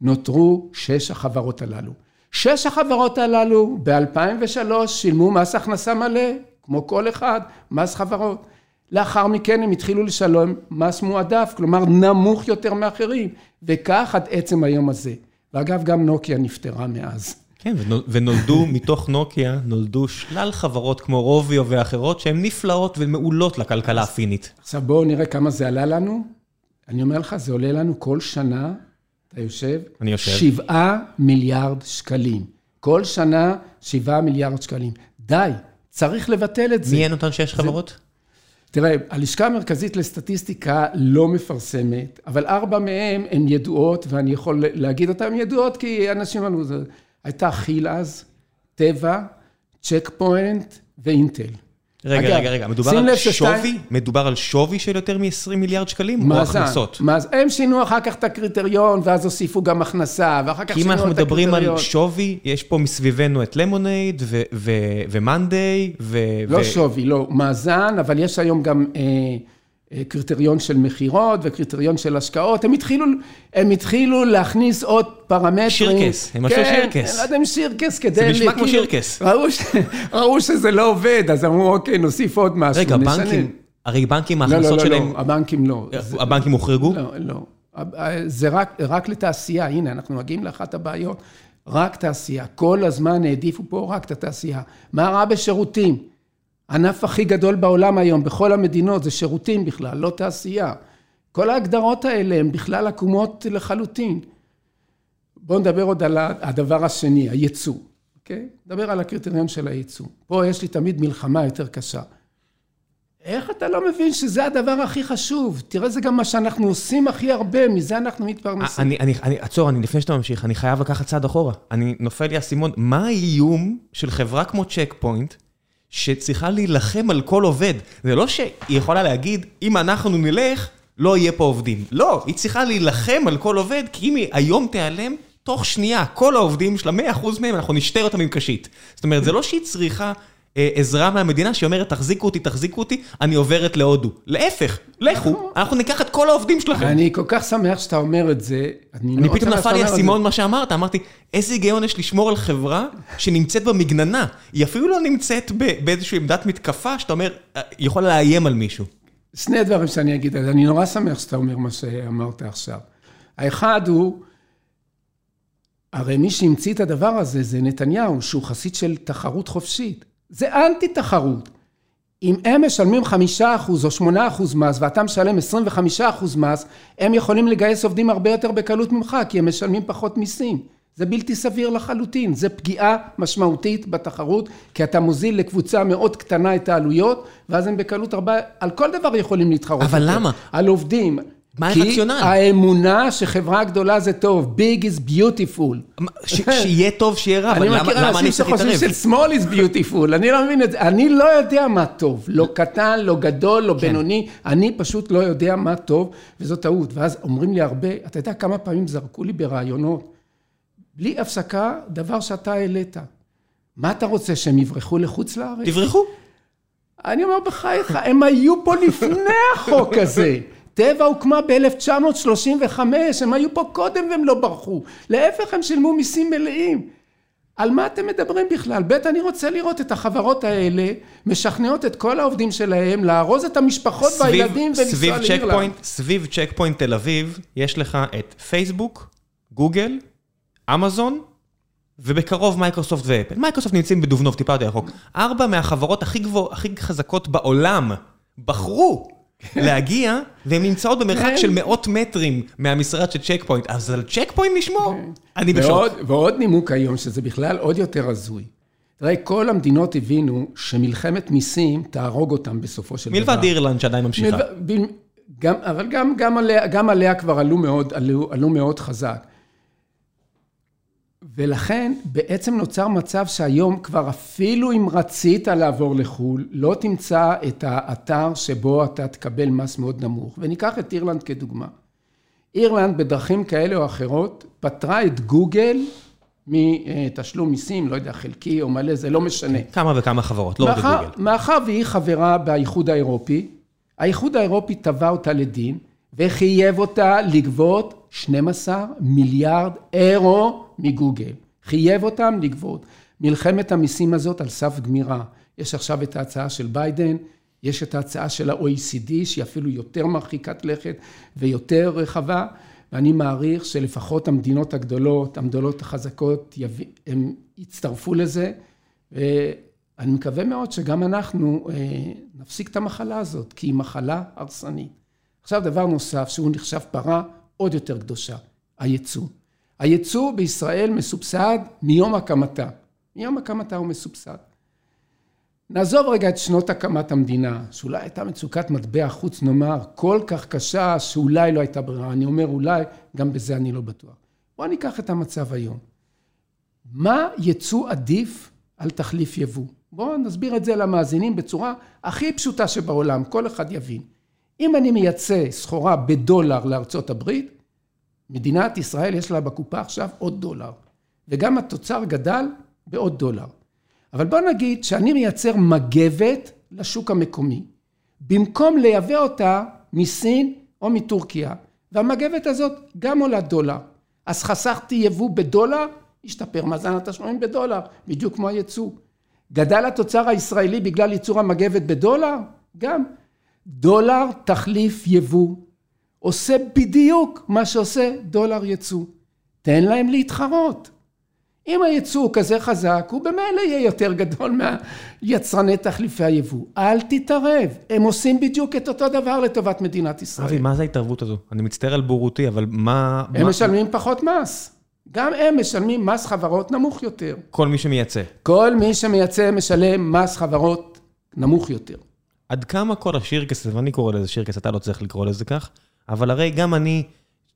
נותרו שש החברות הללו. שש החברות הללו ב-2003 שילמו מס הכנסה מלא, כמו כל אחד, מס חברות. לאחר מכן הם התחילו לשלם מס מועדף, כלומר נמוך יותר מאחרים, וכך עד עצם היום הזה. ואגב, גם נוקיה נפטרה מאז. כן, ונולדו מתוך נוקיה, נולדו שלל חברות כמו רוביו ואחרות שהן נפלאות ומעולות לכלכלה הפינית. עכשיו בואו נראה כמה זה עלה לנו. אני אומר לך, זה עולה לנו כל שנה, אתה יושב? אני יושב. שבעה מיליארד שקלים. כל שנה שבעה מיליארד שקלים. די, צריך לבטל את זה. מי הן אותן שש חברות? תראה, הלשכה המרכזית לסטטיסטיקה לא מפרסמת, אבל ארבע מהן הן ידועות, ואני יכול להגיד אותן ידועות כי אנשים אמרו, הייתה כי"ל אז, טבע, צ'ק פוינט ואינטל. רגע, רגע, רגע, מדובר על שווי? מדובר על שווי של יותר מ-20 מיליארד שקלים? או הכנסות? הם שינו אחר כך את הקריטריון, ואז הוסיפו גם הכנסה, ואחר כך שינו את הקריטריון. כי אם אנחנו מדברים על שווי, יש פה מסביבנו את למונייד ומאנדיי ו... לא שווי, לא, מאזן, אבל יש היום גם... אה, קריטריון של מכירות וקריטריון של השקעות, הם התחילו, הם התחילו להכניס עוד פרמטרים. שירקס, הם עשו כן, שירקס. לא יודע אם שירקס כדי... זה נשמע כמו שירקס. ראו, ש, ראו שזה לא עובד, אז אמרו, אוקיי, נוסיף עוד משהו. רגע, בנקים, הרי בנקים, ההכנסות לא, לא, לא, שלהם... לא, הבנקים לא. הבנקים הוחרגו? לא, לא. זה רק, רק לתעשייה, הנה, אנחנו מגיעים לאחת הבעיות. רק תעשייה. כל הזמן העדיפו פה רק את התעשייה. מה רע בשירותים? הענף הכי גדול בעולם היום, בכל המדינות, זה שירותים בכלל, לא תעשייה. כל ההגדרות האלה הן בכלל עקומות לחלוטין. בואו נדבר עוד על הדבר השני, הייצוא, אוקיי? נדבר על הקריטריון של הייצוא. פה יש לי תמיד מלחמה יותר קשה. איך אתה לא מבין שזה הדבר הכי חשוב? תראה, זה גם מה שאנחנו עושים הכי הרבה, מזה אנחנו מתפרנסים. אני, אני, אני, עצור, אני, לפני שאתה ממשיך, אני חייב לקחת צעד אחורה. אני נופל לי האסימון, מה האיום של חברה כמו צ'ק פוינט, שצריכה להילחם על כל עובד. זה לא שהיא יכולה להגיד, אם אנחנו נלך, לא יהיה פה עובדים. לא, היא צריכה להילחם על כל עובד, כי אם היא היום תיעלם, תוך שנייה, כל העובדים שלה, 100% מהם, אנחנו נשתר אותם עם קשית. זאת אומרת, זה לא שהיא צריכה עזרה מהמדינה שהיא אומרת, תחזיקו אותי, תחזיקו אותי, אני עוברת להודו. להפך, לכו, אנחנו ניקח את כל העובדים שלכם. אני כל כך שמח שאתה אומר את זה. אני פתאום נפל לי אסימון מה שאמרת, אמרתי, איזה היגיון יש לשמור על חברה שנמצאת במגננה. היא אפילו לא נמצאת באיזושהי עמדת מתקפה, שאתה אומר, אה, יכול לאיים על מישהו. שני דברים שאני אגיד, אני נורא שמח שאתה אומר מה שאמרת עכשיו. האחד הוא, הרי מי שהמציא את הדבר הזה זה נתניהו, שהוא חסיד של תחרות חופשית. זה אנטי תחרות. אם הם משלמים חמישה אחוז או שמונה אחוז מס ואתה משלם עשרים וחמישה אחוז מס, הם יכולים לגייס עובדים הרבה יותר בקלות ממך, כי הם משלמים פחות מיסים. זה בלתי סביר לחלוטין, זה פגיעה משמעותית בתחרות, כי אתה מוזיל לקבוצה מאוד קטנה את העלויות, ואז הם בקלות הרבה, על כל דבר יכולים להתחרות. אבל למה? על עובדים. מה הרציונל? כי האמונה שחברה גדולה זה טוב, big is beautiful. שיהיה טוב, שיהיה רע, אבל למה אני צריך להתערב? אני מכיר אנשים שחושבים של small is beautiful, אני לא מבין את זה. אני לא יודע מה טוב, לא קטן, לא גדול, לא כן. בינוני, אני פשוט לא יודע מה טוב, וזו טעות. ואז אומרים לי הרבה, אתה יודע כמה פעמים זרקו לי ברעיונות, בלי הפסקה, דבר שאתה העלית. מה אתה רוצה, שהם יברחו לחוץ לארץ? תברחו. אני אומר, בחייך, הם היו פה לפני החוק הזה. טבע הוקמה ב-1935, הם היו פה קודם והם לא ברחו. להפך, הם שילמו מיסים מלאים. על מה אתם מדברים בכלל? ב', אני רוצה לראות את החברות האלה משכנעות את כל העובדים שלהם לארוז את המשפחות והילדים ולנסוע לאירלנד. סביב צ'ק פוינט תל אביב, יש לך את פייסבוק, גוגל, אמזון, ובקרוב מייקרוסופט ואפל. מייקרוסופט נמצאים בדובנוב, טיפה יותר רחוק. ארבע מהחברות הכי גבוה, הכי חזקות בעולם בחרו להגיע, והן נמצאות במרחק של מאות מטרים מהמשרד של צ'ק פוינט. אז על צ'ק פוינט נשמור? אני בשוק. ועוד נימוק היום, שזה בכלל עוד יותר הזוי. תראה, כל המדינות הבינו שמלחמת מיסים תהרוג אותם בסופו של דבר. מלבד אירלנד שעדיין ממשיכה. גם, אבל גם, גם, עליה, גם עליה כבר עלו מאוד, עלו, עלו מאוד חזק. ולכן בעצם נוצר מצב שהיום כבר אפילו אם רצית לעבור לחו"ל, לא תמצא את האתר שבו אתה תקבל מס מאוד נמוך. וניקח את אירלנד כדוגמה. אירלנד בדרכים כאלה או אחרות פתרה את גוגל מתשלום מיסים, לא יודע, חלקי או מלא, זה לא משנה. כמה וכמה חברות, לא רק גוגל. מאחר והיא חברה באיחוד האירופי, האיחוד האירופי תבע אותה לדין וחייב אותה לגבות 12 מיליארד אירו מגוגל. חייב אותם לגבות. מלחמת המיסים הזאת על סף גמירה. יש עכשיו את ההצעה של ביידן, יש את ההצעה של ה-OECD, שהיא אפילו יותר מרחיקת לכת ויותר רחבה, ואני מעריך שלפחות המדינות הגדולות, המדינות החזקות, הם יצטרפו לזה, ואני מקווה מאוד שגם אנחנו אה, נפסיק את המחלה הזאת, כי היא מחלה הרסנית. עכשיו דבר נוסף, שהוא נחשב פרה עוד יותר קדושה, הייצוא. הייצוא בישראל מסובסד מיום הקמתה. מיום הקמתה הוא מסובסד. נעזוב רגע את שנות הקמת המדינה, שאולי הייתה מצוקת מטבע חוץ, נאמר, כל כך קשה, שאולי לא הייתה ברירה. אני אומר אולי, גם בזה אני לא בטוח. בואו ניקח את המצב היום. מה ייצוא עדיף על תחליף יבוא? בואו נסביר את זה למאזינים בצורה הכי פשוטה שבעולם, כל אחד יבין. אם אני מייצא סחורה בדולר לארצות הברית, מדינת ישראל יש לה בקופה עכשיו עוד דולר, וגם התוצר גדל בעוד דולר. אבל בוא נגיד שאני מייצר מגבת לשוק המקומי, במקום לייבא אותה מסין או מטורקיה, והמגבת הזאת גם עולה דולר. אז חסכתי יבוא בדולר, השתפר מאזן התשלומים בדולר, בדיוק כמו הייצוא. גדל התוצר הישראלי בגלל ייצור המגבת בדולר? גם. דולר תחליף יבוא. עושה בדיוק מה שעושה דולר יצוא. תן להם להתחרות. אם הייצוא הוא כזה חזק, הוא במילא יהיה יותר גדול מהיצרני תחליפי היבוא. אל תתערב, הם עושים בדיוק את אותו דבר לטובת מדינת ישראל. אבי, מה זה ההתערבות הזו? אני מצטער על בורותי, אבל מה... הם מה... משלמים פחות מס. גם הם משלמים מס חברות נמוך יותר. כל מי שמייצא. כל מי שמייצא משלם מס חברות נמוך יותר. עד כמה כל השיר כסף, ואני קורא לזה שיר כסף, אתה לא צריך לקרוא לזה כך, אבל הרי גם אני,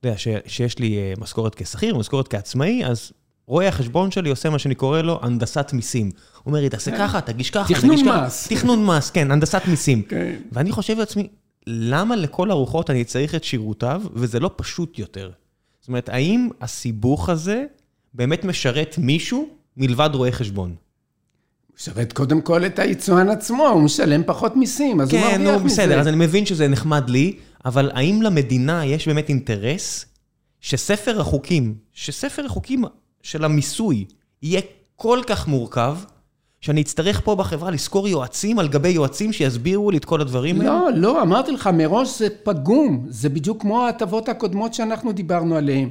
אתה יודע, שיש לי אה, משכורת כשכיר, משכורת כעצמאי, אז רואה החשבון שלי עושה מה שאני קורא לו הנדסת מיסים. הוא אומר לי, תעשה כן. ככה, תגיש ככה, תכנון מס. תכנון מס, כן, הנדסת מיסים. כן. ואני חושב לעצמי, למה לכל הרוחות אני צריך את שירותיו, וזה לא פשוט יותר? זאת אומרת, האם הסיבוך הזה באמת משרת מישהו מלבד רואה חשבון? משרת קודם כל את היצואן עצמו, הוא משלם פחות מיסים, אז כן, הוא מרוויח מזה. כן, נו, בסדר, אז אני מבין שזה נחמד לי, אבל האם למדינה יש באמת אינטרס שספר החוקים, שספר החוקים של המיסוי יהיה כל כך מורכב, שאני אצטרך פה בחברה לשכור יועצים על גבי יועצים שיסבירו לי את כל הדברים האלה? לא, לא, אמרתי לך, מראש זה פגום. זה בדיוק כמו ההטבות הקודמות שאנחנו דיברנו עליהן.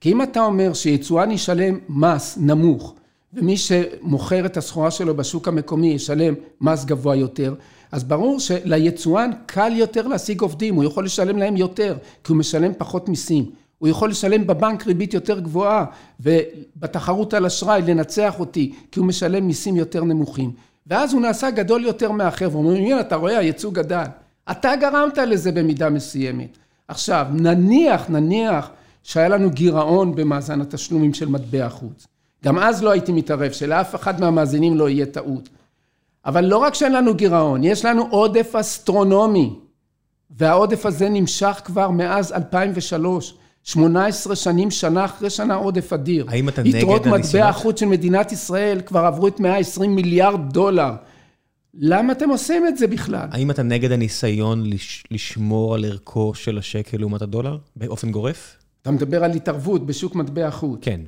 כי אם אתה אומר שיצואן ישלם מס נמוך, ומי שמוכר את הסחורה שלו בשוק המקומי ישלם מס גבוה יותר, אז ברור שליצואן קל יותר להשיג עובדים, הוא יכול לשלם להם יותר, כי הוא משלם פחות מיסים. הוא יכול לשלם בבנק ריבית יותר גבוהה, ובתחרות על אשראי לנצח אותי, כי הוא משלם מיסים יותר נמוכים. ואז הוא נעשה גדול יותר מאחר, ואומרים, הנה, אתה רואה, הייצוא גדל. אתה גרמת לזה במידה מסוימת. עכשיו, נניח, נניח שהיה לנו גירעון במאזן התשלומים של מטבע חוץ. גם אז לא הייתי מתערב, שלאף אחד מהמאזינים לא יהיה טעות. אבל לא רק שאין לנו גירעון, יש לנו עודף אסטרונומי, והעודף הזה נמשך כבר מאז 2003, 18 שנים, שנה אחרי שנה עודף אדיר. האם אתה נגד יתרות הניסיונות? מטבע החוץ של מדינת ישראל כבר עברו את 120 מיליארד דולר. למה אתם עושים את זה בכלל? האם אתה נגד הניסיון לש, לשמור על ערכו של השקל לעומת הדולר באופן גורף? אתה מדבר על התערבות בשוק מטבע החוץ. כן.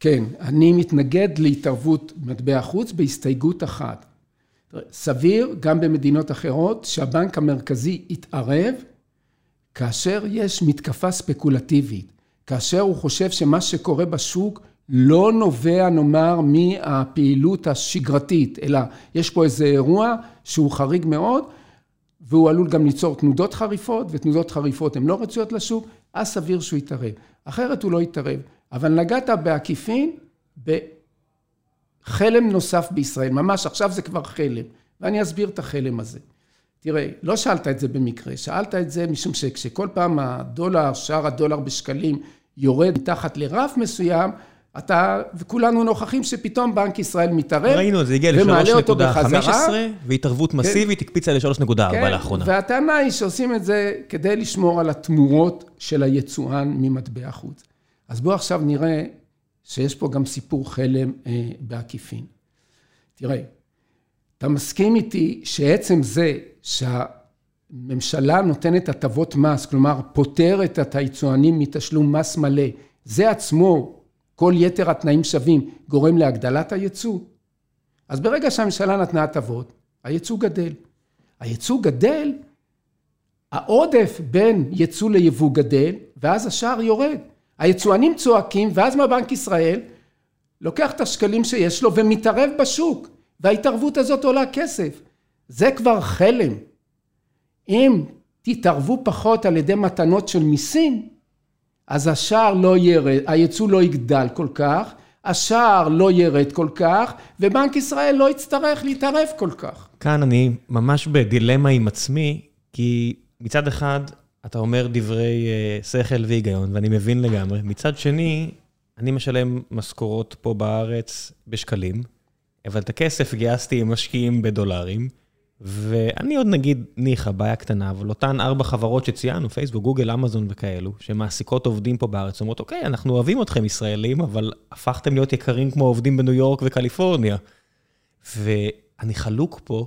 כן, אני מתנגד להתערבות מטבע החוץ בהסתייגות אחת. סביר, גם במדינות אחרות, שהבנק המרכזי יתערב כאשר יש מתקפה ספקולטיבית, כאשר הוא חושב שמה שקורה בשוק לא נובע, נאמר, מהפעילות השגרתית, אלא יש פה איזה אירוע שהוא חריג מאוד, והוא עלול גם ליצור תנודות חריפות, ותנודות חריפות הן לא רצויות לשוק, אז סביר שהוא יתערב. אחרת הוא לא יתערב. אבל נגעת בעקיפין בחלם נוסף בישראל, ממש עכשיו זה כבר חלם, ואני אסביר את החלם הזה. תראה, לא שאלת את זה במקרה, שאלת את זה משום שכשכל פעם הדולר, שער הדולר בשקלים יורד מתחת לרף מסוים, אתה, וכולנו נוכחים שפתאום בנק ישראל מתערב, ראינו זה, הגיע ומעלה אותו ל-3.15, בחזרה. והתערבות מסיבית הקפיצה ל-3.4 כן, לאחרונה. והטענה היא שעושים את זה כדי לשמור על התמורות של היצואן ממטבע חוץ. אז בואו עכשיו נראה שיש פה גם סיפור חלם אה, בעקיפין. תראה, אתה מסכים איתי שעצם זה שהממשלה נותנת הטבות מס, כלומר פוטרת את היצואנים מתשלום מס מלא, זה עצמו, כל יתר התנאים שווים, גורם להגדלת הייצוא? אז ברגע שהממשלה נתנה הטבות, הייצוא גדל. הייצוא גדל, העודף בין ייצוא ליבוא גדל, ואז השער יורד. היצואנים צועקים, ואז מה בנק ישראל לוקח את השקלים שיש לו ומתערב בשוק, וההתערבות הזאת עולה כסף. זה כבר חלם. אם תתערבו פחות על ידי מתנות של מיסים, אז השער לא ירד, הייצוא לא יגדל כל כך, השער לא ירד כל כך, ובנק ישראל לא יצטרך להתערב כל כך. כאן אני ממש בדילמה עם עצמי, כי מצד אחד אתה אומר דברי uh, שכל והיגיון, ואני מבין לגמרי. מצד שני, אני משלם משכורות פה בארץ בשקלים, אבל את הכסף גייסתי עם משקיעים בדולרים, ואני עוד נגיד, ניחא, בעיה קטנה, אבל אותן ארבע חברות שציינו, פייסבוק, גוגל, אמזון וכאלו, שמעסיקות עובדים פה בארץ, אומרות, אוקיי, אנחנו אוהבים אתכם ישראלים, אבל הפכתם להיות יקרים כמו עובדים בניו יורק וקליפורניה. ואני חלוק פה,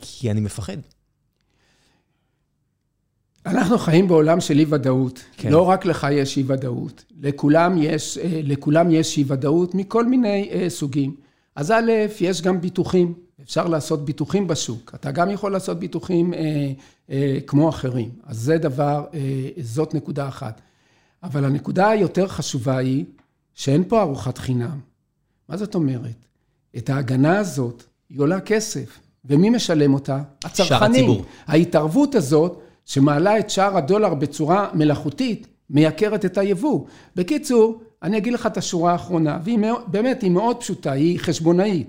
כי אני מפחד. אנחנו חיים בעולם של אי ודאות. כן. לא רק לך יש אי ודאות. לכולם יש, אה, לכולם יש אי ודאות מכל מיני אה, סוגים. אז א', יש גם ביטוחים. אפשר לעשות ביטוחים בשוק. אתה גם יכול לעשות ביטוחים אה, אה, כמו אחרים. אז זה דבר, אה, זאת נקודה אחת. אבל הנקודה היותר חשובה היא שאין פה ארוחת חינם. מה זאת אומרת? את ההגנה הזאת, היא עולה כסף. ומי משלם אותה? הצרכנים. הציבור. ההתערבות הזאת, שמעלה את שער הדולר בצורה מלאכותית, מייקרת את היבוא. בקיצור, אני אגיד לך את השורה האחרונה, והיא מאוד, באמת, היא מאוד פשוטה, היא חשבונאית.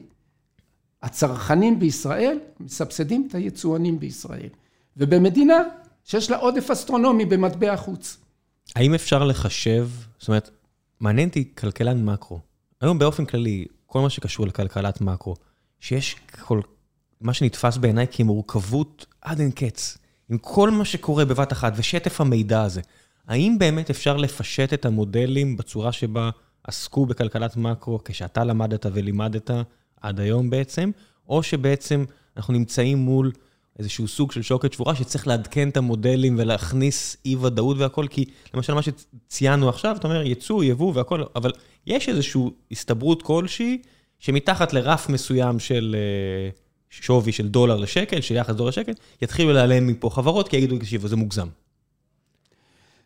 הצרכנים בישראל מסבסדים את היצואנים בישראל. ובמדינה שיש לה עודף אסטרונומי במטבע החוץ. האם אפשר לחשב, זאת אומרת, מעניין אותי כלכלן מקרו. היום באופן כללי, כל מה שקשור לכלכלת מקרו, שיש כל, מה שנתפס בעיניי כמורכבות עד אין קץ, עם כל מה שקורה בבת אחת ושטף המידע הזה, האם באמת אפשר לפשט את המודלים בצורה שבה עסקו בכלכלת מקרו כשאתה למדת ולימדת עד היום בעצם, או שבעצם אנחנו נמצאים מול איזשהו סוג של שוקת שבורה שצריך לעדכן את המודלים ולהכניס אי ודאות והכל, כי למשל מה שציינו עכשיו, אתה אומר ייצוא, יבוא והכל, אבל יש איזושהי הסתברות כלשהי שמתחת לרף מסוים של אה, שווי של דולר לשקל, של יחס דולר לשקל, יתחילו להיעלם מפה חברות, כי יגידו, תקשיבו, זה מוגזם.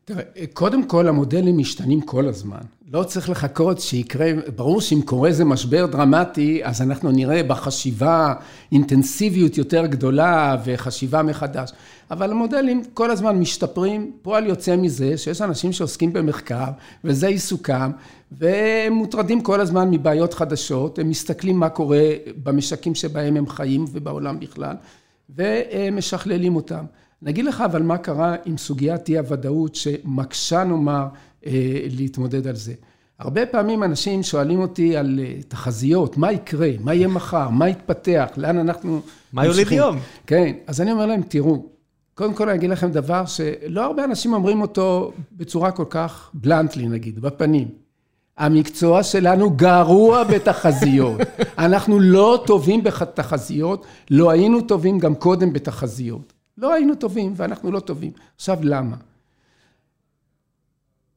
תראה, קודם כל המודלים משתנים כל הזמן. לא צריך לחכות שיקרה, ברור שאם קורה איזה משבר דרמטי, אז אנחנו נראה בחשיבה אינטנסיביות יותר גדולה וחשיבה מחדש. אבל המודלים כל הזמן משתפרים, פועל יוצא מזה שיש אנשים שעוסקים במחקר, וזה עיסוקם, והם מוטרדים כל הזמן מבעיות חדשות, הם מסתכלים מה קורה במשקים שבהם הם חיים ובעולם בכלל, ומשכללים אותם. אני אגיד לך אבל מה קרה עם סוגיית אי הוודאות שמקשה נאמר להתמודד על זה. הרבה פעמים אנשים שואלים אותי על תחזיות, מה יקרה, מה יהיה מחר, מה יתפתח, לאן אנחנו... מה יוליד יום? כן, אז אני אומר להם, תראו, קודם כל אני אגיד לכם דבר שלא הרבה אנשים אומרים אותו בצורה כל כך בלנטלי נגיד, בפנים. המקצוע שלנו גרוע בתחזיות. אנחנו לא טובים בתחזיות, לא היינו טובים גם קודם בתחזיות. לא היינו טובים ואנחנו לא טובים. עכשיו למה?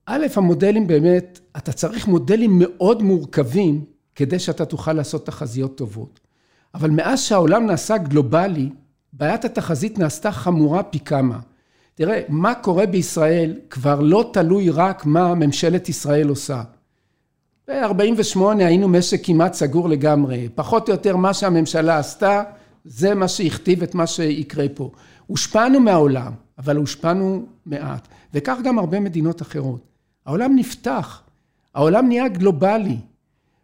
א', המודלים באמת, אתה צריך מודלים מאוד מורכבים כדי שאתה תוכל לעשות תחזיות טובות. אבל מאז שהעולם נעשה גלובלי, בעיית התחזית נעשתה חמורה פי כמה. תראה, מה קורה בישראל כבר לא תלוי רק מה ממשלת ישראל עושה. ב-48' היינו משק כמעט סגור לגמרי, פחות או יותר מה שהממשלה עשתה, זה מה שהכתיב את מה שיקרה פה. הושפענו מהעולם, אבל הושפענו מעט, וכך גם הרבה מדינות אחרות. העולם נפתח, העולם נהיה גלובלי.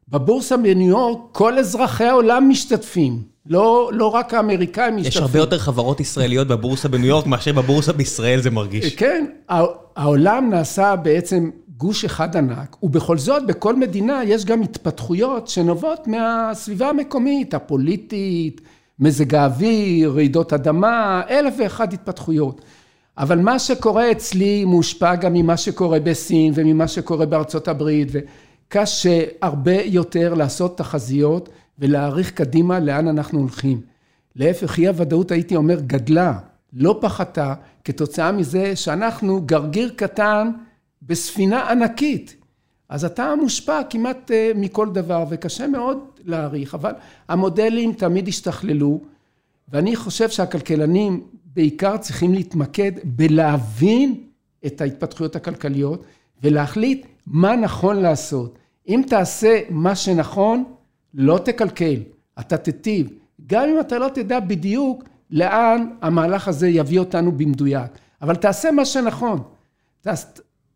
בבורסה בניו יורק כל אזרחי העולם משתתפים, לא, לא רק האמריקאים משתתפים. יש הרבה יותר חברות ישראליות בבורסה בניו יורק מאשר בבורסה בישראל זה מרגיש. כן, העולם נעשה בעצם גוש אחד ענק, ובכל זאת בכל מדינה יש גם התפתחויות שנובעות מהסביבה המקומית, הפוליטית, מזג האוויר, רעידות אדמה, אלף ואחת התפתחויות. אבל מה שקורה אצלי מושפע גם ממה שקורה בסין וממה שקורה בארצות הברית, וקשה הרבה יותר לעשות תחזיות ולהעריך קדימה לאן אנחנו הולכים. להפך, אי הוודאות הייתי אומר גדלה, לא פחתה, כתוצאה מזה שאנחנו גרגיר קטן בספינה ענקית. אז אתה מושפע כמעט אה, מכל דבר, וקשה מאוד להעריך, אבל המודלים תמיד השתכללו, ואני חושב שהכלכלנים בעיקר צריכים להתמקד בלהבין את ההתפתחויות הכלכליות, ולהחליט מה נכון לעשות. אם תעשה מה שנכון, לא תקלקל, אתה תיטיב. גם אם אתה לא תדע בדיוק לאן המהלך הזה יביא אותנו במדויק, אבל תעשה מה שנכון.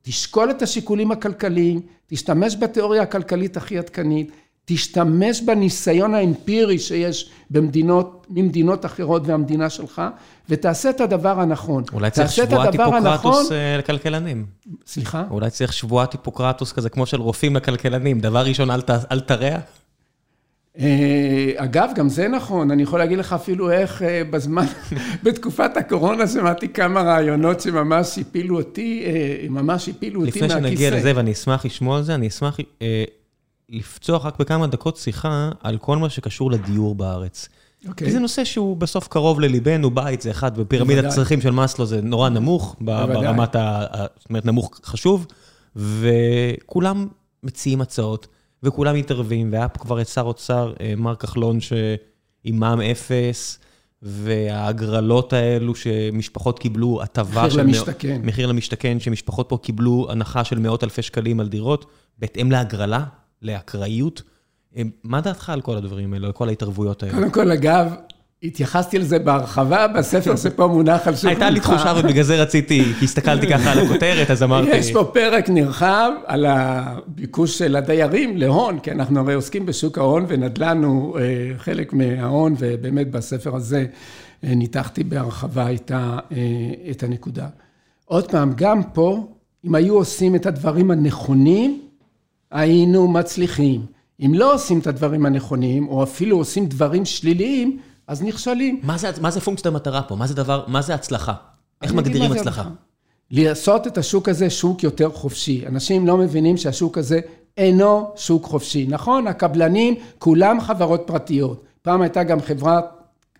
תשקול את השיקולים הכלכליים, תשתמש בתיאוריה הכלכלית הכי עדכנית, תשתמש בניסיון האמפירי שיש במדינות, ממדינות אחרות והמדינה שלך, ותעשה את הדבר הנכון. אולי צריך שבועת היפוקרטוס אה, לכלכלנים. סליחה? אולי צריך שבועת היפוקרטוס כזה, כמו של רופאים לכלכלנים. דבר ראשון, אל תרע. אה, אגב, גם זה נכון, אני יכול להגיד לך אפילו איך אה, בזמן, בתקופת הקורונה שמעתי כמה רעיונות שממש הפילו אותי, אה, ממש הפילו אותי מהכיסא. לפני שנגיע לזה, ואני אשמח לשמוע על זה, אני אשמח לפצוח רק בכמה דקות שיחה על כל מה שקשור לדיור בארץ. Okay. כי זה נושא שהוא בסוף קרוב לליבנו, בית זה אחד, בפירמידת הצרכים של מאסלו זה נורא נמוך, ברמת ה... זאת אומרת, נמוך חשוב, וכולם מציעים הצעות. וכולם מתערבים, והיה פה כבר את שר אוצר, אה, מר כחלון, שעם מע"מ אפס, וההגרלות האלו שמשפחות קיבלו הטבה של... מחיר למשתכן. מחיר למשתכן, שמשפחות פה קיבלו הנחה של מאות אלפי שקלים על דירות, בהתאם להגרלה, לאקראיות. אה, מה דעתך על כל הדברים האלו, על כל ההתערבויות האלו? קודם כל, אגב, התייחסתי לזה בהרחבה בספר שפה מונח על שולחנך. הייתה לי תחושה ובגלל זה רציתי, כי הסתכלתי ככה על הכותרת, אז אמרתי... יש פה פרק נרחב על הביקוש של הדיירים להון, כי אנחנו הרי עוסקים בשוק ההון ונדל"ן הוא אה, חלק מההון, ובאמת בספר הזה אה, ניתחתי בהרחבה אה, את הנקודה. עוד פעם, גם פה, אם היו עושים את הדברים הנכונים, היינו מצליחים. אם לא עושים את הדברים הנכונים, או אפילו עושים דברים שליליים, אז נכשלים. מה זה, מה זה פונקציית המטרה פה? מה זה דבר, מה זה הצלחה? איך מגדירים הצלחה? לעשות את השוק הזה שוק יותר חופשי. אנשים לא מבינים שהשוק הזה אינו שוק חופשי. נכון, הקבלנים, כולם חברות פרטיות. פעם הייתה גם חברת,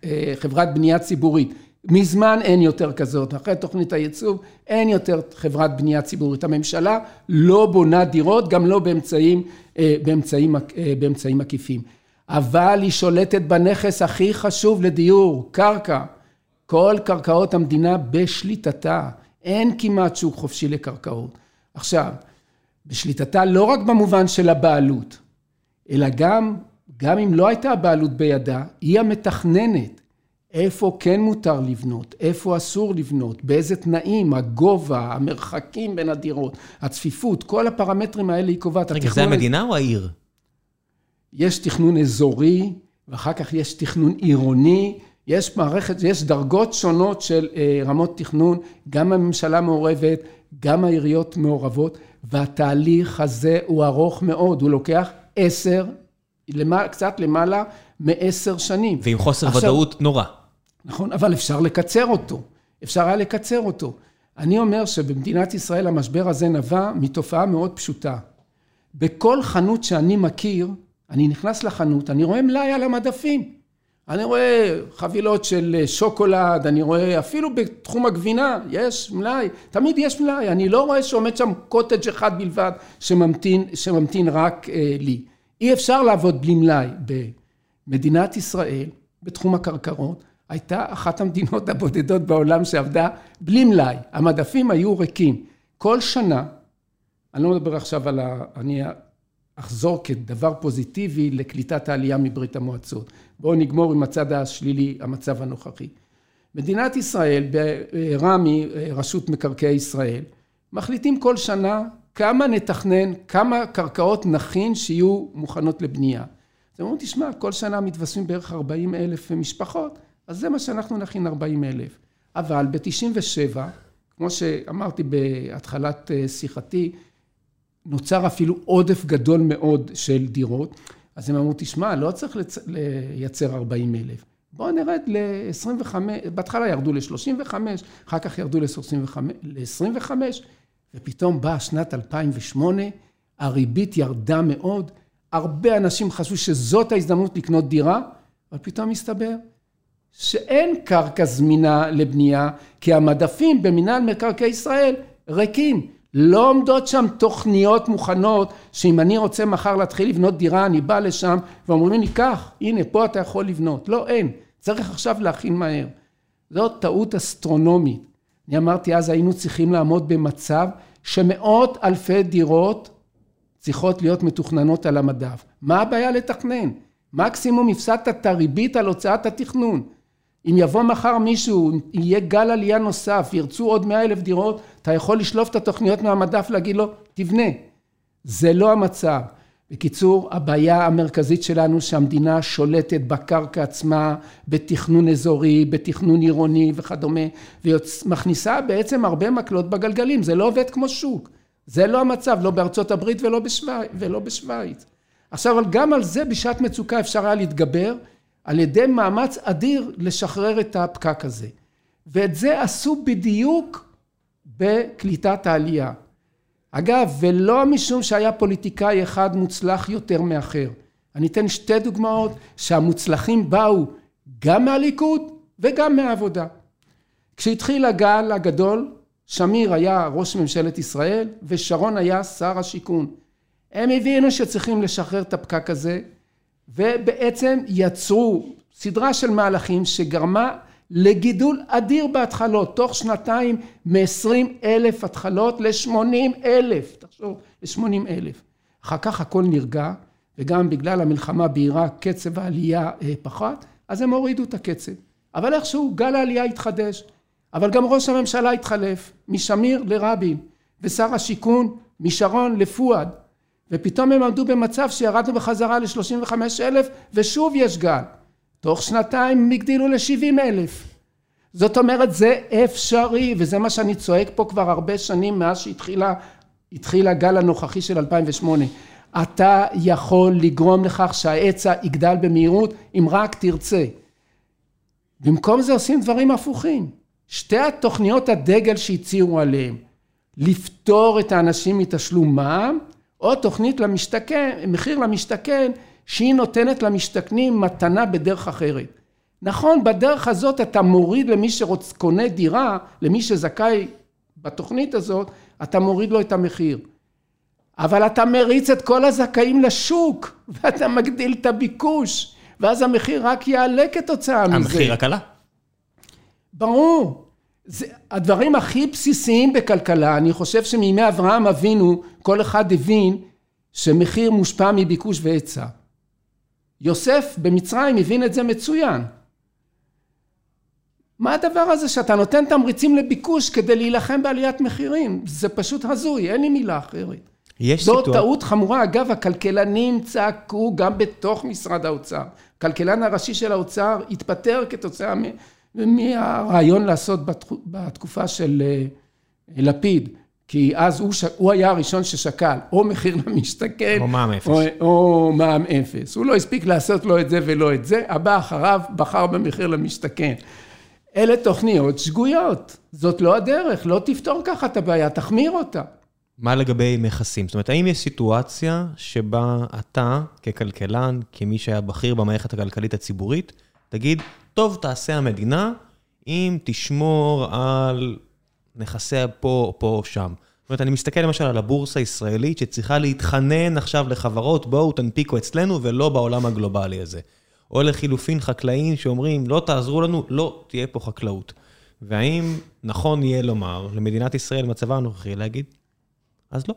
אה, חברת בנייה ציבורית. מזמן אין יותר כזאת, אחרי תוכנית הייצוב אין יותר חברת בנייה ציבורית. הממשלה לא בונה דירות, גם לא באמצעים, אה, באמצעים, אה, באמצעים עקיפים. אבל היא שולטת בנכס הכי חשוב לדיור, קרקע. כל קרקעות המדינה בשליטתה. אין כמעט שוק חופשי לקרקעות. עכשיו, בשליטתה לא רק במובן של הבעלות, אלא גם, גם אם לא הייתה הבעלות בידה, היא המתכננת. איפה כן מותר לבנות, איפה אסור לבנות, באיזה תנאים, הגובה, המרחקים בין הדירות, הצפיפות, כל הפרמטרים האלה היא קובעת. רגע, זה המדינה או העיר? יש תכנון אזורי, ואחר כך יש תכנון עירוני, יש מערכת, יש דרגות שונות של אה, רמות תכנון, גם הממשלה מעורבת, גם העיריות מעורבות, והתהליך הזה הוא ארוך מאוד, הוא לוקח עשר, קצת למעלה מעשר שנים. ועם חוסר עכשיו, ודאות נורא. נכון, אבל אפשר לקצר אותו. אפשר היה לקצר אותו. אני אומר שבמדינת ישראל המשבר הזה נבע מתופעה מאוד פשוטה. בכל חנות שאני מכיר, אני נכנס לחנות, אני רואה מלאי על המדפים. אני רואה חבילות של שוקולד, אני רואה אפילו בתחום הגבינה, יש מלאי, תמיד יש מלאי, אני לא רואה שעומד שם קוטג' אחד בלבד שממתין, שממתין רק אה, לי. אי אפשר לעבוד בלי מלאי. במדינת ישראל, בתחום הקרקעות, הייתה אחת המדינות הבודדות בעולם שעבדה בלי מלאי. המדפים היו ריקים. כל שנה, אני לא מדבר עכשיו על ה... אני אחזור כדבר פוזיטיבי לקליטת העלייה מברית המועצות. בואו נגמור עם הצד השלילי, המצב הנוכחי. מדינת ישראל, ברמ"י, רשות מקרקעי ישראל, מחליטים כל שנה כמה נתכנן, כמה קרקעות נכין שיהיו מוכנות לבנייה. אז אומרים, תשמע, כל שנה מתווספים בערך 40 אלף משפחות, אז זה מה שאנחנו נכין 40 אלף. אבל ב-97, כמו שאמרתי בהתחלת שיחתי, נוצר אפילו עודף גדול מאוד של דירות, אז הם אמרו, תשמע, לא צריך לצ... לייצר 40 אלף. בואו נרד ל-25, בהתחלה ירדו ל-35, אחר כך ירדו ל-25, ופתאום באה שנת 2008, הריבית ירדה מאוד, הרבה אנשים חשבו שזאת ההזדמנות לקנות דירה, אבל פתאום מסתבר שאין קרקע זמינה לבנייה, כי המדפים במינהל מקרקעי ישראל ריקים. לא עומדות שם תוכניות מוכנות, שאם אני רוצה מחר להתחיל לבנות דירה, אני בא לשם ואומרים לי, קח, הנה, פה אתה יכול לבנות. לא, אין. צריך עכשיו להכין מהר. זאת טעות אסטרונומית. אני אמרתי אז, היינו צריכים לעמוד במצב שמאות אלפי דירות צריכות להיות מתוכננות על המדף. מה הבעיה לתכנן? מקסימום הפסדת את הריבית על הוצאת התכנון. אם יבוא מחר מישהו, יהיה גל עלייה נוסף, ירצו עוד מאה אלף דירות, אתה יכול לשלוף את התוכניות מהמדף, להגיד לו, תבנה. זה לא המצב. בקיצור, הבעיה המרכזית שלנו שהמדינה שולטת בקרקע עצמה, בתכנון אזורי, בתכנון עירוני וכדומה, ומכניסה בעצם הרבה מקלות בגלגלים, זה לא עובד כמו שוק. זה לא המצב, לא בארצות הברית ולא, בשו... בשוויץ. עכשיו, אבל גם על זה בשעת מצוקה אפשר היה להתגבר, על ידי מאמץ אדיר לשחרר את הפקק הזה. ואת זה עשו בדיוק בקליטת העלייה. אגב, ולא משום שהיה פוליטיקאי אחד מוצלח יותר מאחר. אני אתן שתי דוגמאות שהמוצלחים באו גם מהליכוד וגם מהעבודה. כשהתחיל הגל הגדול, שמיר היה ראש ממשלת ישראל ושרון היה שר השיכון. הם הבינו שצריכים לשחרר את הפקק הזה ובעצם יצרו סדרה של מהלכים שגרמה לגידול אדיר בהתחלות, תוך שנתיים מ-20 אלף התחלות ל-80 אלף, תחשוב, ל-80 אלף. אחר כך הכל נרגע, וגם בגלל המלחמה בעיראק קצב העלייה אה, פחת, אז הם הורידו את הקצב. אבל איכשהו גל העלייה התחדש, אבל גם ראש הממשלה התחלף, משמיר לרבין, ושר השיכון משרון לפואד, ופתאום הם עמדו במצב שירדנו בחזרה ל-35 אלף, ושוב יש גל. תוך שנתיים הם הגדילו ל-70 אלף. זאת אומרת, זה אפשרי, וזה מה שאני צועק פה כבר הרבה שנים מאז שהתחיל הגל הנוכחי של 2008. אתה יכול לגרום לכך שההיצע יגדל במהירות, אם רק תרצה. במקום זה עושים דברים הפוכים. שתי התוכניות הדגל שהצהירו עליהם, לפטור את האנשים מתשלום מע"מ, או תוכנית למשתכן, מחיר למשתכן, שהיא נותנת למשתכנים מתנה בדרך אחרת. נכון, בדרך הזאת אתה מוריד למי שקונה דירה, למי שזכאי בתוכנית הזאת, אתה מוריד לו את המחיר. אבל אתה מריץ את כל הזכאים לשוק, ואתה מגדיל את הביקוש, ואז המחיר רק יעלה כתוצאה מזה. המחיר רק עלה. ברור. זה הדברים הכי בסיסיים בכלכלה, אני חושב שמימי אברהם אבינו, כל אחד הבין שמחיר מושפע מביקוש והיצע. יוסף במצרים הבין את זה מצוין. מה הדבר הזה שאתה נותן תמריצים לביקוש כדי להילחם בעליית מחירים? זה פשוט הזוי, אין לי מילה אחרת. יש זאת סיטואר... טעות חמורה. אגב, הכלכלנים צעקו גם בתוך משרד האוצר. הכלכלן הראשי של האוצר התפטר כתוצאה מהרעיון לעשות בתקופה של אה, לפיד. כי אז הוא, ש... הוא היה הראשון ששקל או מחיר למשתכן, או מע"מ אפס. או, או מע"מ אפס. הוא לא הספיק לעשות לא את זה ולא את זה, הבא אחריו בחר במחיר למשתכן. אלה תוכניות שגויות. זאת לא הדרך, לא תפתור ככה את הבעיה, תחמיר אותה. מה לגבי מכסים? זאת אומרת, האם יש סיטואציה שבה אתה, ככלכלן, כמי שהיה בכיר במערכת הכלכלית הציבורית, תגיד, טוב תעשה המדינה אם תשמור על נכסי פה פה או שם. זאת אומרת, אני מסתכל למשל על הבורסה הישראלית שצריכה להתחנן עכשיו לחברות, בואו תנפיקו אצלנו ולא בעולם הגלובלי הזה. או לחילופין חקלאים שאומרים, לא תעזרו לנו, לא תהיה פה חקלאות. והאם נכון יהיה לומר למדינת ישראל, מצבה הנוכחי, להגיד, אז לא.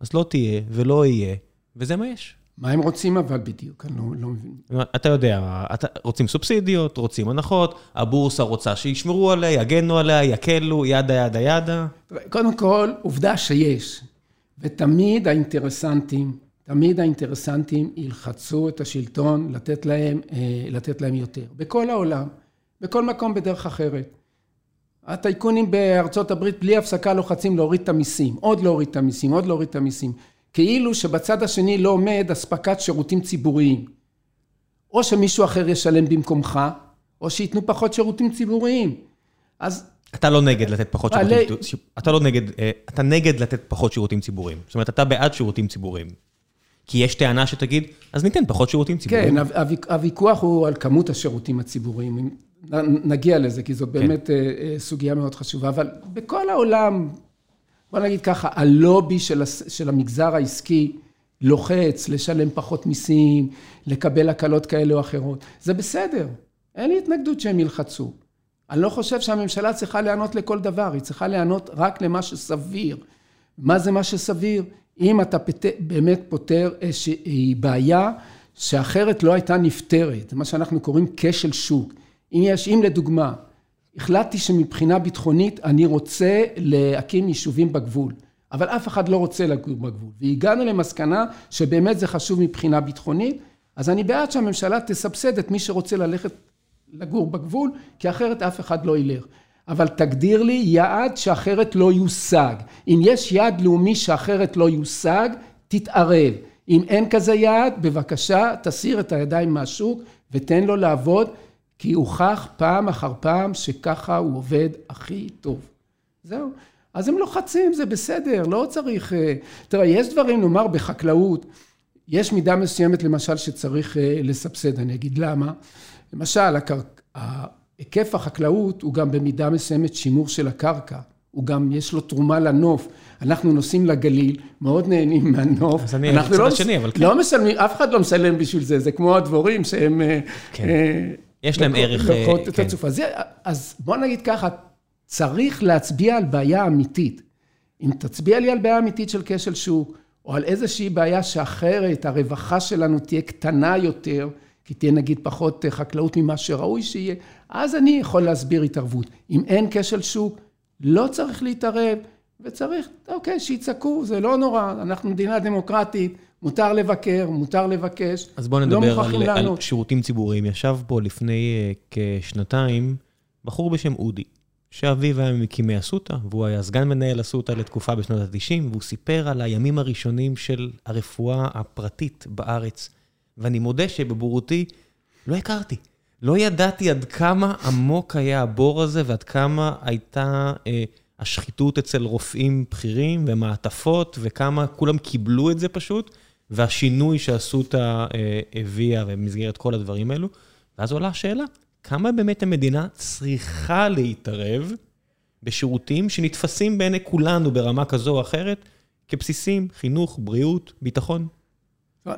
אז לא תהיה ולא יהיה, וזה מה יש. מה הם רוצים אבל בדיוק? אני לא, לא מבין. אתה יודע, אתה, רוצים סובסידיות, רוצים הנחות, הבורסה רוצה שישמרו עליה, יגנו עליה, יקלו, ידה ידה ידה. קודם כל, עובדה שיש, ותמיד האינטרסנטים, תמיד האינטרסנטים ילחצו את השלטון לתת להם, אה, לתת להם יותר. בכל העולם, בכל מקום בדרך אחרת. הטייקונים בארצות הברית בלי הפסקה לוחצים להוריד את המיסים, עוד להוריד את המיסים, עוד להוריד את המיסים. כאילו שבצד השני לא עומד אספקת שירותים ציבוריים. או שמישהו אחר ישלם במקומך, או שייתנו פחות שירותים ציבוריים. אז... אתה לא נגד לתת פחות שירותים, אתה לא נגד, אה, אתה נגד לתת פחות שירותים ציבוריים. זאת אומרת, אתה בעד שירותים ציבוריים. כי יש טענה שתגיד, אז ניתן פחות שירותים ציבוריים. כן, הוויכוח הוא על כמות השירותים הציבוריים. נגיע לזה, כי זאת כן. באמת כן. סוגיה מאוד חשובה, אבל בכל העולם, בוא נגיד ככה, הלובי של, של המגזר העסקי לוחץ לשלם פחות מיסים, לקבל הקלות כאלה או אחרות. זה בסדר, אין לי התנגדות שהם ילחצו. אני לא חושב שהממשלה צריכה להיענות לכל דבר, היא צריכה להיענות רק למה שסביר. מה זה מה שסביר? אם אתה פת... באמת פותר איזושהי בעיה שאחרת לא הייתה נפתרת, מה שאנחנו קוראים כשל שוק. אם יש, אם לדוגמה, החלטתי שמבחינה ביטחונית אני רוצה להקים יישובים בגבול, אבל אף אחד לא רוצה לגור בגבול, והגענו למסקנה שבאמת זה חשוב מבחינה ביטחונית, אז אני בעד שהממשלה תסבסד את מי שרוצה ללכת לגור בגבול, כי אחרת אף אחד לא ילך. אבל תגדיר לי יעד שאחרת לא יושג. אם יש יעד לאומי שאחרת לא יושג, תתערב. אם אין כזה יעד, בבקשה, תסיר את הידיים מהשוק ותן לו לעבוד. כי הוכח פעם אחר פעם שככה הוא עובד הכי טוב. זהו. אז הם לוחצים, זה בסדר, לא צריך... אה, תראה, יש דברים, נאמר, בחקלאות, יש מידה מסוימת למשל שצריך אה, לסבסד, אני אגיד למה. למשל, הקר... היקף החקלאות הוא גם במידה מסוימת שימור של הקרקע. הוא גם, יש לו תרומה לנוף. אנחנו נוסעים לגליל, מאוד נהנים מהנוף. אז אני בצד לא, השני, אבל כן. לא משלמים, אף אחד לא משלם בשביל זה, זה כמו הדבורים שהם... אה, כן. יש להם ערך... לוקחות את הצופה. אז בוא נגיד ככה, צריך להצביע על בעיה אמיתית. אם תצביע לי על בעיה אמיתית של כשל שוק, או על איזושהי בעיה שאחרת, הרווחה שלנו תהיה קטנה יותר, כי תהיה נגיד פחות חקלאות ממה שראוי שיהיה, אז אני יכול להסביר התערבות. אם אין כשל שוק, לא צריך להתערב, וצריך, אוקיי, שיצעקו, זה לא נורא, אנחנו מדינה דמוקרטית, מותר לבקר, מותר לבקש. אז בואו נדבר לא על, על שירותים ציבוריים. ישב פה לפני uh, כשנתיים בחור בשם אודי, שאביו היה ממקימי אסותא, והוא היה סגן מנהל אסותא לתקופה בשנות ה-90, והוא סיפר על הימים הראשונים של הרפואה הפרטית בארץ. ואני מודה שבבורותי לא הכרתי. לא ידעתי עד כמה עמוק היה הבור הזה ועד כמה הייתה אה, השחיתות אצל רופאים בכירים ומעטפות וכמה כולם קיבלו את זה פשוט. והשינוי שאסותא אה, הביאה במסגרת כל הדברים האלו. ואז עולה השאלה, כמה באמת המדינה צריכה להתערב בשירותים שנתפסים בעיני כולנו ברמה כזו או אחרת, כבסיסים, חינוך, בריאות, ביטחון?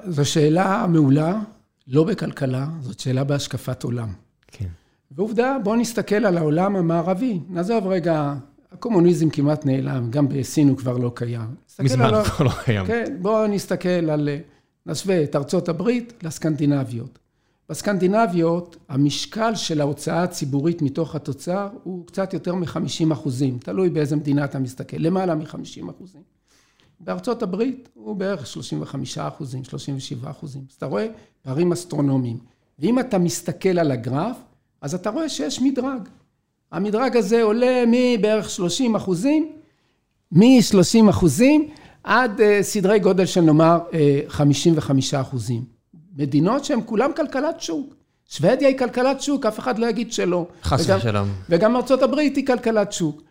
זו שאלה מעולה, לא בכלכלה, זאת שאלה בהשקפת עולם. כן. ועובדה, בואו נסתכל על העולם המערבי. נעזוב רגע הקומוניזם כמעט נעלם, גם בסין הוא כבר לא קיים. מזמן כבר לא קיים. כן, בואו נסתכל על, נשווה את ארצות הברית לסקנדינביות. בסקנדינביות, המשקל של ההוצאה הציבורית מתוך התוצר הוא קצת יותר מ-50 אחוזים, תלוי באיזה מדינה אתה מסתכל, למעלה מ-50 אחוזים. בארצות הברית הוא בערך 35 אחוזים, 37 אחוזים. אז אתה רואה פערים אסטרונומיים. ואם אתה מסתכל על הגרף, אז אתה רואה שיש מדרג. המדרג הזה עולה מבערך 30 אחוזים, מ-30 אחוזים עד אה, סדרי גודל של נאמר 55 אה, אחוזים. מדינות שהן כולן כלכלת שוק, שוודיה היא כלכלת שוק, אף אחד לא יגיד שלא. חס ושלום. וגם ארצות הברית היא כלכלת שוק.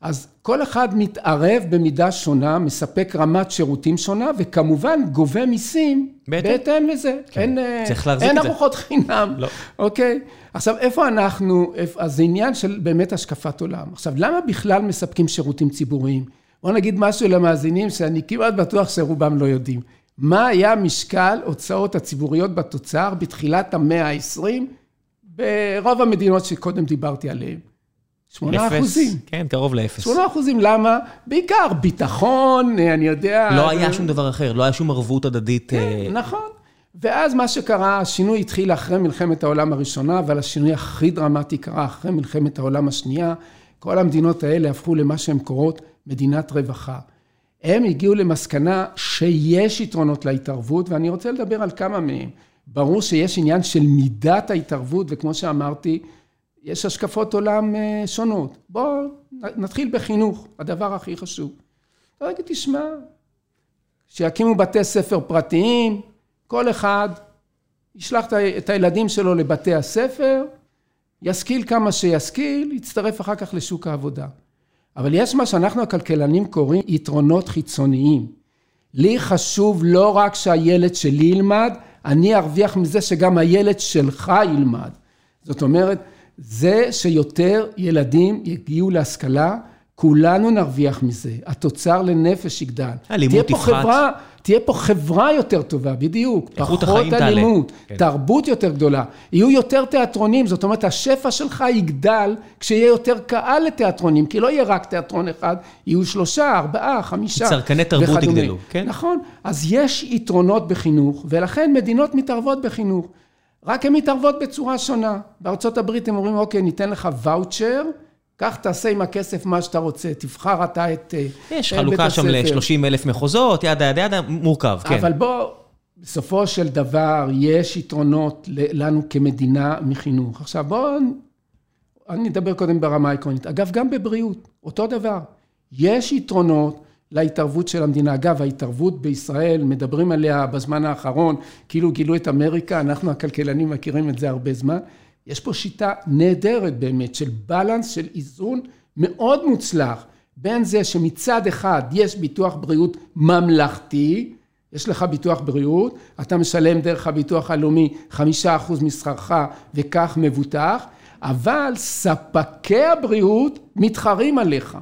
אז כל אחד מתערב במידה שונה, מספק רמת שירותים שונה, וכמובן גובה מיסים בהתאם. בהתאם לזה. כן. אין, אה, צריך להחזיק אין את זה. ארוחות חינם. לא. אוקיי? עכשיו, איפה אנחנו, איפה, אז זה עניין של באמת השקפת עולם. עכשיו, למה בכלל מספקים שירותים ציבוריים? בואו נגיד משהו למאזינים שאני כמעט בטוח שרובם לא יודעים. מה היה משקל הוצאות הציבוריות בתוצר בתחילת המאה ה-20 ברוב המדינות שקודם דיברתי עליהן? שמונה אפס. אחוזים. כן, קרוב לאפס. שמונה אחוזים, למה? בעיקר ביטחון, אני יודע... לא היה שום דבר אחר, לא היה שום ערבות הדדית. אה, כן, נכון. ואז מה שקרה, השינוי התחיל אחרי מלחמת העולם הראשונה, אבל השינוי הכי דרמטי קרה אחרי מלחמת העולם השנייה. כל המדינות האלה הפכו למה שהן קוראות מדינת רווחה. הם הגיעו למסקנה שיש יתרונות להתערבות, ואני רוצה לדבר על כמה מהם. ברור שיש עניין של מידת ההתערבות, וכמו שאמרתי, יש השקפות עולם אה, שונות. בואו נתחיל בחינוך, הדבר הכי חשוב. רגע תשמע, שיקימו בתי ספר פרטיים, כל אחד ישלח את הילדים שלו לבתי הספר, ישכיל כמה שישכיל, יצטרף אחר כך לשוק העבודה. אבל יש מה שאנחנו הכלכלנים קוראים יתרונות חיצוניים. לי חשוב לא רק שהילד שלי ילמד, אני ארוויח מזה שגם הילד שלך ילמד. זאת אומרת, זה שיותר ילדים יגיעו להשכלה, כולנו נרוויח מזה. התוצר לנפש יגדל. הלימוד תהיה פה תפחת. חברה, תהיה פה חברה יותר טובה, בדיוק. איכות פחות החיים תעלה. אלימות, כן. תרבות יותר גדולה. יהיו יותר תיאטרונים, זאת אומרת, השפע שלך יגדל כשיהיה יותר קהל לתיאטרונים, כי לא יהיה רק תיאטרון אחד, יהיו שלושה, ארבעה, חמישה. צרכני תרבות וכדומה. יגדלו, כן? נכון. אז יש יתרונות בחינוך, ולכן מדינות מתערבות בחינוך. רק הן מתערבות בצורה שונה. בארצות הברית הם אומרים, אוקיי, ניתן לך ואוצ'ר, קח תעשה עם הכסף מה שאתה רוצה, תבחר אתה את אה, יש אה, בית חלוקה שם הספר. ל-30 אלף מחוזות, ידה ידה ידה, מורכב, כן. אבל בוא, בסופו של דבר, יש יתרונות לנו כמדינה מחינוך. עכשיו בואו, אני אדבר קודם ברמה העקרונית. אגב, גם בבריאות, אותו דבר. יש יתרונות להתערבות של המדינה. אגב, ההתערבות בישראל, מדברים עליה בזמן האחרון, כאילו גילו את אמריקה, אנחנו הכלכלנים מכירים את זה הרבה זמן. יש פה שיטה נהדרת באמת, של בלנס, של איזון מאוד מוצלח, בין זה שמצד אחד יש ביטוח בריאות ממלכתי, יש לך ביטוח בריאות, אתה משלם דרך הביטוח הלאומי חמישה אחוז משכרך וכך מבוטח, אבל ספקי הבריאות מתחרים עליך.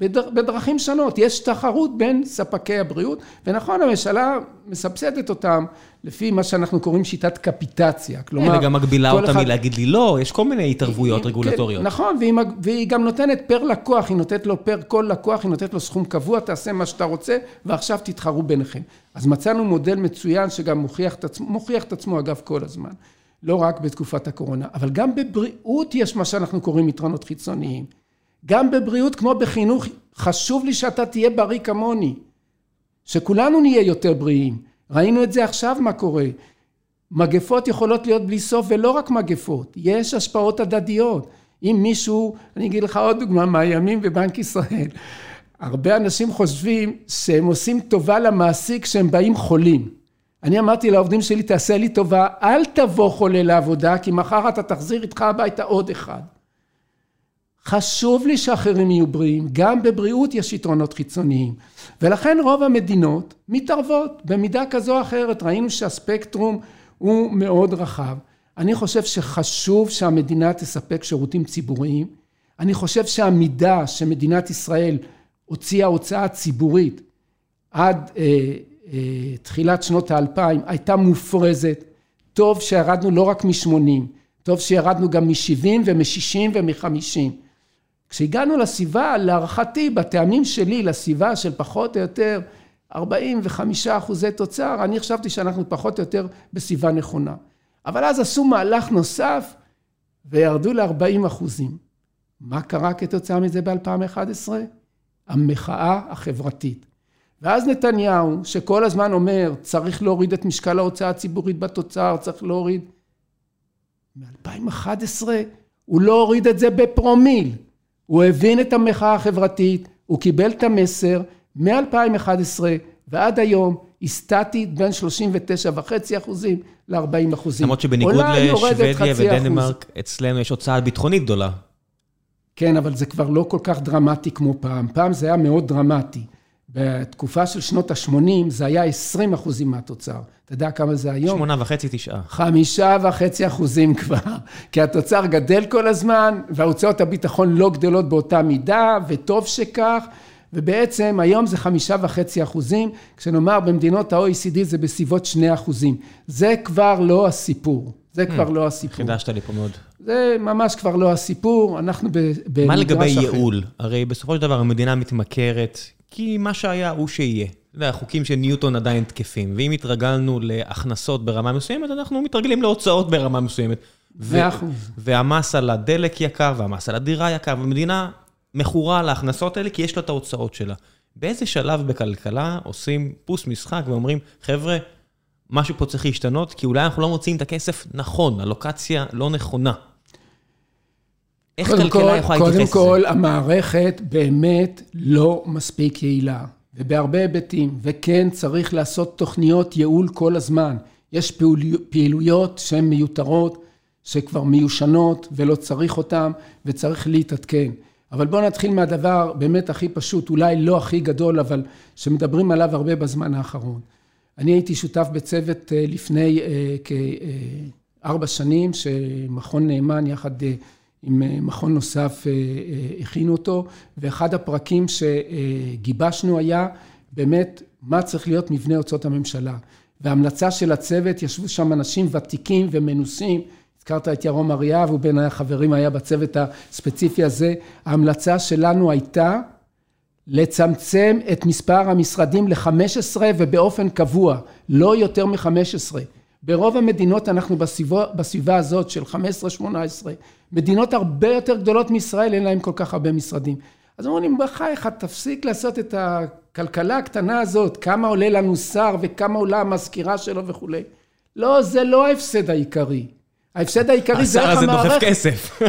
בדר, בדרכים שונות, יש תחרות בין ספקי הבריאות, ונכון, הממשלה מסבסדת אותם לפי מה שאנחנו קוראים שיטת קפיטציה, כלומר... כן, וגם מגבילה כל אותה אחד- מלהגיד לי לא, יש כל מיני התערבויות כן, רגולטוריות. נכון, והיא, והיא גם נותנת פר לקוח, היא נותנת לו פר כל לקוח, היא נותנת לו סכום קבוע, תעשה מה שאתה רוצה, ועכשיו תתחרו ביניכם. אז מצאנו מודל מצוין שגם מוכיח את עצמו, מוכיח את עצמו אגב כל הזמן, לא רק בתקופת הקורונה, אבל גם בבריאות יש מה שאנחנו קוראים יתרונות חיצוניים. גם בבריאות כמו בחינוך, חשוב לי שאתה תהיה בריא כמוני, שכולנו נהיה יותר בריאים. ראינו את זה עכשיו מה קורה. מגפות יכולות להיות בלי סוף, ולא רק מגפות, יש השפעות הדדיות. אם מישהו, אני אגיד לך עוד דוגמה מהימים בבנק ישראל, הרבה אנשים חושבים שהם עושים טובה למעסיק כשהם באים חולים. אני אמרתי לעובדים שלי, תעשה לי טובה, אל תבוא חולה לעבודה, כי מחר אתה תחזיר איתך הביתה עוד אחד. חשוב לי שאחרים יהיו בריאים, גם בבריאות יש יתרונות חיצוניים. ולכן רוב המדינות מתערבות במידה כזו או אחרת. ראינו שהספקטרום הוא מאוד רחב. אני חושב שחשוב שהמדינה תספק שירותים ציבוריים. אני חושב שהמידה שמדינת ישראל הוציאה הוצאה ציבורית עד אה, אה, תחילת שנות האלפיים הייתה מופרזת. טוב שירדנו לא רק מ-80, טוב שירדנו גם מ-70 ומ-60 ומ-50. כשהגענו לסביבה, להערכתי, בטעמים שלי, לסביבה של פחות או יותר 45 אחוזי תוצר, אני חשבתי שאנחנו פחות או יותר בסביבה נכונה. אבל אז עשו מהלך נוסף וירדו ל-40 אחוזים. מה קרה כתוצאה מזה ב-2011? המחאה החברתית. ואז נתניהו, שכל הזמן אומר, צריך להוריד את משקל ההוצאה הציבורית בתוצר, צריך להוריד... מ-2011 הוא לא הוריד את זה בפרומיל. הוא הבין את המחאה החברתית, הוא קיבל את המסר, מ-2011 ועד היום היא סטטית בין 39.5 אחוזים ל-40 אחוזים. למרות שבניגוד לשוודיה ודנמרק, אצלנו יש הוצאה ביטחונית גדולה. כן, אבל זה כבר לא כל כך דרמטי כמו פעם. פעם זה היה מאוד דרמטי. בתקופה של שנות ה-80 זה היה 20 אחוזים מהתוצר. אתה יודע כמה זה היום? שמונה וחצי, תשעה. חמישה וחצי אחוזים כבר. כי התוצר גדל כל הזמן, וההוצאות הביטחון לא גדלות באותה מידה, וטוב שכך. ובעצם היום זה חמישה וחצי אחוזים, כשנאמר במדינות ה-OECD זה בסביבות שני אחוזים. זה כבר לא הסיפור. זה כבר mm, לא הסיפור. חידשת לי פה מאוד. זה ממש כבר לא הסיפור, אנחנו במגרש אחר. מה לגבי ייעול? הרי בסופו של דבר המדינה מתמכרת, כי מה שהיה הוא שיהיה. אתה יודע, החוקים של ניוטון עדיין תקפים, ואם התרגלנו להכנסות ברמה מסוימת, אנחנו מתרגלים להוצאות ברמה מסוימת. מאה אחוז. והמס על הדלק יקר, והמס על הדירה יקר, והמדינה מכורה להכנסות האלה, כי יש לה את ההוצאות שלה. באיזה שלב בכלכלה עושים פוס משחק ואומרים, חבר'ה, משהו פה צריך להשתנות, כי אולי אנחנו לא מוצאים את הכסף נכון, הלוקציה לא נכונה. איך כלכלה יכולה להתייחס לזה? קודם כל, המערכת באמת לא מספיק יעילה, ובהרבה היבטים, וכן צריך לעשות תוכניות ייעול כל הזמן. יש פעילויות שהן מיותרות, שכבר מיושנות ולא צריך אותן, וצריך להתעדכן. אבל בואו נתחיל מהדבר באמת הכי פשוט, אולי לא הכי גדול, אבל שמדברים עליו הרבה בזמן האחרון. אני הייתי שותף בצוות אה, לפני אה, כארבע שנים, שמכון נאמן יחד אה, עם מכון נוסף הכינו אותו, ואחד הפרקים שגיבשנו היה באמת מה צריך להיות מבנה הוצאות הממשלה. וההמלצה של הצוות, ישבו שם אנשים ותיקים ומנוסים, הזכרת את ירום אריאב, הוא בין החברים היה בצוות הספציפי הזה. ההמלצה שלנו הייתה לצמצם את מספר המשרדים ל-15 ובאופן קבוע, לא יותר מ-15. ברוב המדינות אנחנו בסביבה, בסביבה הזאת של 15-18, מדינות הרבה יותר גדולות מישראל, אין להם כל כך הרבה משרדים. אז אומרים, בחייך, תפסיק לעשות את הכלכלה הקטנה הזאת, כמה עולה לנו שר וכמה עולה המזכירה שלו וכולי. לא, זה לא ההפסד העיקרי. ההפסד העיקרי זה איך המערכת... השר הזה דוחף כסף.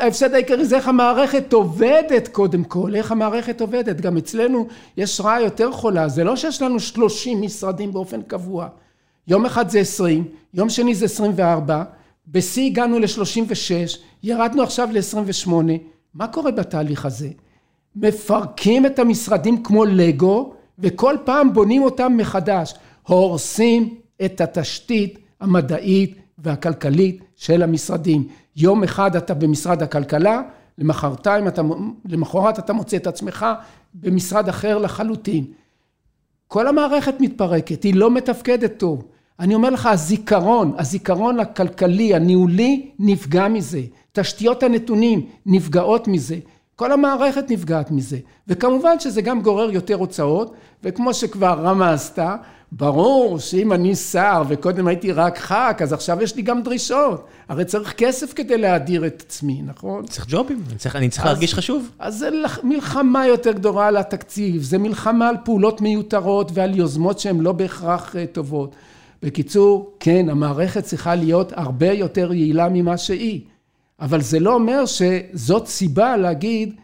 ההפסד העיקרי זה איך המערכת עובדת קודם כל, איך המערכת עובדת. גם אצלנו יש רעה יותר חולה, זה לא שיש לנו 30 משרדים באופן קבוע. יום אחד זה 20, יום שני זה 24, בשיא הגענו ל-36, ירדנו עכשיו ל-28. מה קורה בתהליך הזה? מפרקים את המשרדים כמו לגו, וכל פעם בונים אותם מחדש. הורסים את התשתית המדעית והכלכלית של המשרדים. יום אחד אתה במשרד הכלכלה, למחרתיים אתה, למחרת אתה מוצא את עצמך במשרד אחר לחלוטין. כל המערכת מתפרקת, היא לא מתפקדת טוב. אני אומר לך, הזיכרון, הזיכרון הכלכלי, הניהולי, נפגע מזה. תשתיות הנתונים נפגעות מזה. כל המערכת נפגעת מזה. וכמובן שזה גם גורר יותר הוצאות, וכמו שכבר רמזת, ברור שאם אני שר וקודם הייתי רק ח"כ, אז עכשיו יש לי גם דרישות. הרי צריך כסף כדי להדיר את עצמי, נכון? צריך ג'ובים, אני צריך, אני צריך אז, להרגיש חשוב. אז זה מלחמה יותר גדולה על התקציב, זה מלחמה על פעולות מיותרות ועל יוזמות שהן לא בהכרח אה, טובות. בקיצור, כן, המערכת צריכה להיות הרבה יותר יעילה ממה שהיא. אבל זה לא אומר שזאת סיבה להגיד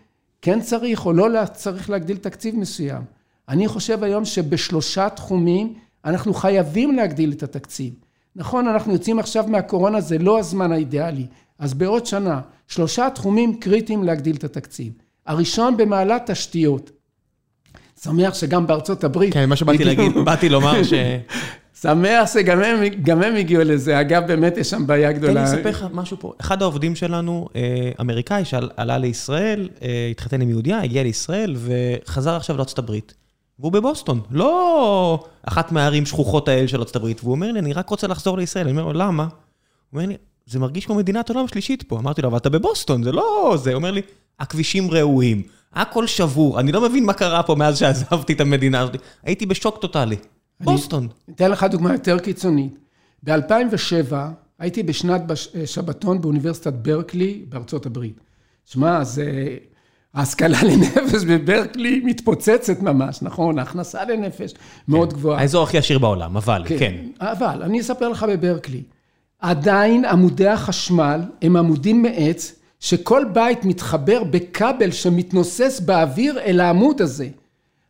כן צריך או לא צריך להגדיל תקציב מסוים. אני חושב היום שבשלושה תחומים אנחנו חייבים להגדיל את התקציב. נכון, אנחנו יוצאים עכשיו מהקורונה, זה לא הזמן האידיאלי. אז בעוד שנה, שלושה תחומים קריטיים להגדיל את התקציב. הראשון במעלת תשתיות. שמח שגם בארצות הברית... כן, מה שבאתי להגיד, באתי לומר ש... שמח שגם הם הגיעו לזה. אגב, באמת יש שם בעיה גדולה. תן לי לספר לך משהו פה. אחד העובדים שלנו, אה, אמריקאי, שעלה לישראל, אה, התחתן עם יהודיה, הגיע לישראל, וחזר עכשיו לארצות הברית. והוא בבוסטון, לא אחת מהערים שכוחות האל של ארצות הברית, והוא אומר לי, אני רק רוצה לחזור לישראל. אני אומר לו, למה? הוא אומר לי, זה מרגיש כמו מדינת עולם שלישית פה. אמרתי לו, אבל אתה בבוסטון, זה לא זה. הוא אומר לי, הכבישים ראויים, הכל שבור, אני לא מבין מה קרה פה מאז שעזבתי את המדינה הזאת. הייתי בשוק טוטאלי. בוסטון. אני אתן לך דוגמה יותר קיצונית. ב-2007 הייתי בשנת שבתון באוניברסיטת ברקלי בארצות הברית. שמע, זה... ההשכלה לנפש בברקלי מתפוצצת ממש, נכון? ההכנסה לנפש מאוד כן. גבוהה. האזור הכי עשיר בעולם, אבל, כן. כן. אבל, אני אספר לך בברקלי. עדיין עמודי החשמל הם עמודים מעץ, שכל בית מתחבר בכבל שמתנוסס באוויר אל העמוד הזה.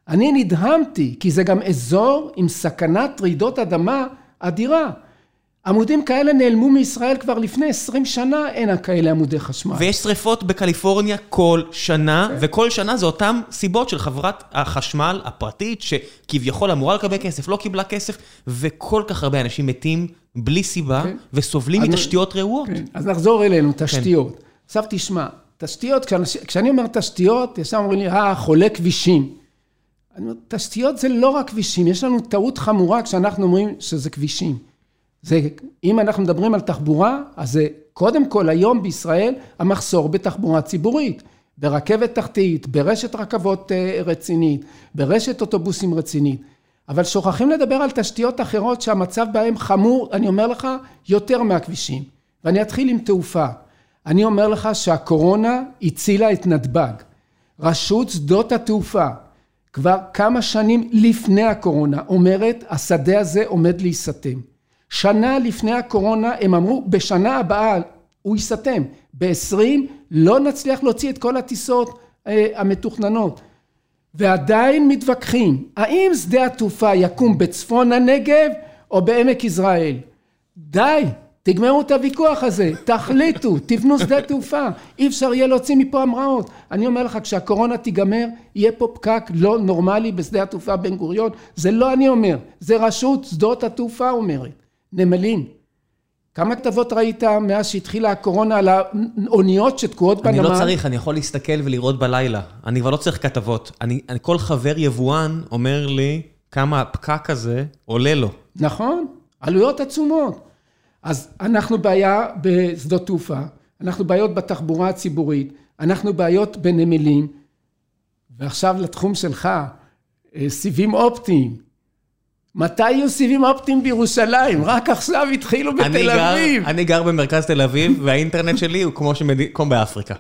אני נדהמתי, כי זה גם אזור עם סכנת רעידות אדמה אדירה. עמודים כאלה נעלמו מישראל כבר לפני 20 שנה, אין כאלה עמודי חשמל. ויש שריפות בקליפורניה כל שנה, וכל שנה זה אותן סיבות של חברת החשמל הפרטית, שכביכול אמורה לקבל כסף, לא קיבלה כסף, וכל כך הרבה אנשים מתים בלי סיבה, כן. וסובלים אז- מתשתיות רעועות. כן, אז נחזור אלינו, תשתיות. עכשיו תשמע, תשתיות, כשאנש- כשאני אומר תשתיות, ישר אומרים לי, אה, חולה כבישים. אני אומר, תשתיות זה לא רק כבישים, יש לנו טעות חמורה כשאנחנו אומרים שזה כבישים. זה, אם אנחנו מדברים על תחבורה, אז זה קודם כל היום בישראל המחסור בתחבורה ציבורית, ברכבת תחתית, ברשת רכבות אה, רצינית, ברשת אוטובוסים רצינית. אבל שוכחים לדבר על תשתיות אחרות שהמצב בהן חמור, אני אומר לך, יותר מהכבישים. ואני אתחיל עם תעופה. אני אומר לך שהקורונה הצילה את נתב"ג. רשות שדות התעופה כבר כמה שנים לפני הקורונה אומרת, השדה הזה עומד להיסתם. שנה לפני הקורונה הם אמרו, בשנה הבאה הוא ייסתם. ב-20 לא נצליח להוציא את כל הטיסות אה, המתוכננות. ועדיין מתווכחים, האם שדה התעופה יקום בצפון הנגב או בעמק יזרעאל? די, תגמרו את הוויכוח הזה, תחליטו, תבנו שדה תעופה, אי אפשר יהיה להוציא מפה המראות. אני אומר לך, כשהקורונה תיגמר, יהיה פה פקק לא נורמלי בשדה התעופה בן גוריון, זה לא אני אומר, זה רשות שדות התעופה אומרת, נמלים. כמה כתבות ראית מאז שהתחילה הקורונה על האוניות שתקועות בנמל? אני לא צריך, אני יכול להסתכל ולראות בלילה. אני כבר לא צריך כתבות. אני, אני כל חבר יבואן אומר לי כמה הפקק הזה עולה לו. נכון, עלויות עצומות. אז אנחנו בעיה בשדות תעופה, אנחנו בעיות בתחבורה הציבורית, אנחנו בעיות בנמלים, ועכשיו לתחום שלך, אה, סיבים אופטיים. מתי יהיו סיבים אופטיים בירושלים? רק עכשיו התחילו בתל אביב. אני גר במרכז תל אביב, והאינטרנט שלי הוא כמו, שמד... כמו באפריקה.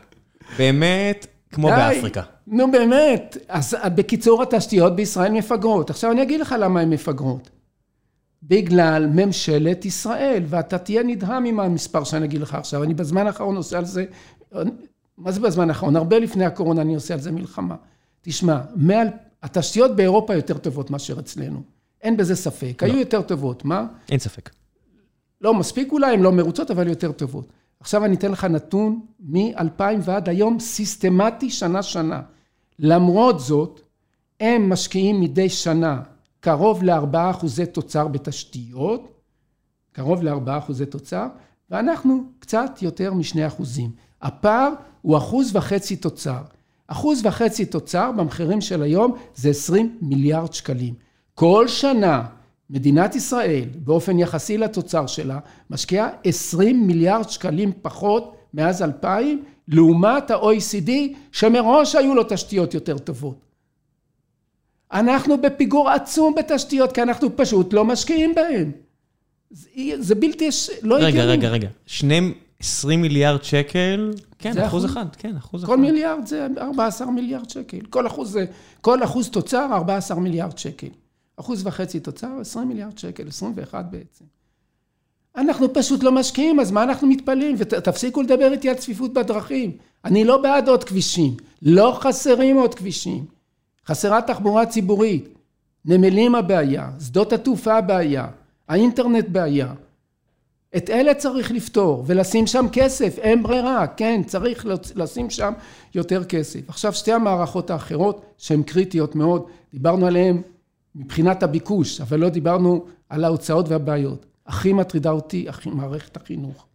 באמת, כמו די. באפריקה. נו באמת. אז בקיצור, התשתיות בישראל מפגרות. עכשיו אני אגיד לך למה הן מפגרות. בגלל ממשלת ישראל, ואתה תהיה נדהם עם המספר שאני אגיד לך עכשיו. אני בזמן האחרון עושה על זה, מה זה בזמן האחרון? הרבה לפני הקורונה אני עושה על זה מלחמה. תשמע, מעל, התשתיות באירופה יותר טובות מאשר אצלנו. אין בזה ספק. היו יותר טובות, מה? אין ספק. לא מספיק אולי, הן לא מרוצות, אבל יותר טובות. עכשיו אני אתן לך נתון מ-2000 ועד היום, סיסטמטי שנה-שנה. למרות זאת, הם משקיעים מדי שנה קרוב ל-4 אחוזי תוצר בתשתיות, קרוב ל-4 אחוזי תוצר, ואנחנו קצת יותר מ-2 אחוזים. הפער הוא אחוז וחצי תוצר. אחוז וחצי תוצר במחירים של היום זה 20 מיליארד שקלים. כל שנה מדינת ישראל, באופן יחסי לתוצר שלה, משקיעה 20 מיליארד שקלים פחות מאז 2000, לעומת ה-OECD, שמראש היו לו תשתיות יותר טובות. אנחנו בפיגור עצום בתשתיות, כי אנחנו פשוט לא משקיעים בהן. זה, זה בלתי, לא רגע, הגיוני. רגע, רגע. שני 20 מיליארד שקל, כן, אחוז? אחד, כן, אחוז אחד. כל מיליארד זה 14 מיליארד שקל. כל אחוז, זה, כל אחוז תוצר 14 מיליארד שקל. אחוז וחצי תוצר 20 מיליארד שקל, 21 בעצם. אנחנו פשוט לא משקיעים, אז מה אנחנו מתפלאים? ותפסיקו לדבר איתי על צפיפות בדרכים. אני לא בעד עוד כבישים. לא חסרים עוד כבישים. חסרה תחבורה ציבורית. נמלים הבעיה, שדות התעופה הבעיה, האינטרנט בעיה. את אלה צריך לפתור ולשים שם כסף, אין ברירה, כן, צריך לשים שם יותר כסף. עכשיו שתי המערכות האחרות שהן קריטיות מאוד, דיברנו עליהן מבחינת הביקוש, אבל לא דיברנו על ההוצאות והבעיות. הכי מטרידה אותי מערכת החינוך.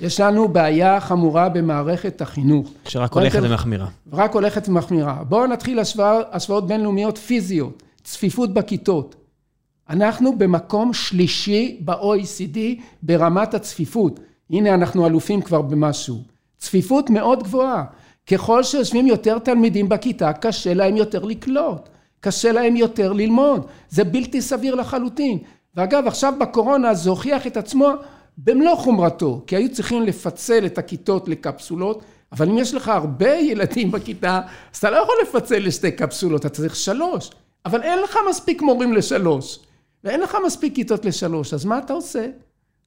יש לנו בעיה חמורה במערכת החינוך. שרק הולכת ומחמירה. רק הולכת ומחמירה. בואו נתחיל השוואה, השוואות בינלאומיות פיזיות, צפיפות בכיתות. אנחנו במקום שלישי ב-OECD ברמת הצפיפות. הנה אנחנו אלופים כבר במשהו. צפיפות מאוד גבוהה. ככל שיושבים יותר תלמידים בכיתה, קשה להם יותר לקלוט. קשה להם יותר ללמוד. זה בלתי סביר לחלוטין. ואגב, עכשיו בקורונה זה הוכיח את עצמו במלוא חומרתו, כי היו צריכים לפצל את הכיתות לקפסולות, אבל אם יש לך הרבה ילדים בכיתה, אז אתה לא יכול לפצל לשתי קפסולות, אתה צריך שלוש. אבל אין לך מספיק מורים לשלוש, ואין לך מספיק כיתות לשלוש, אז מה אתה עושה?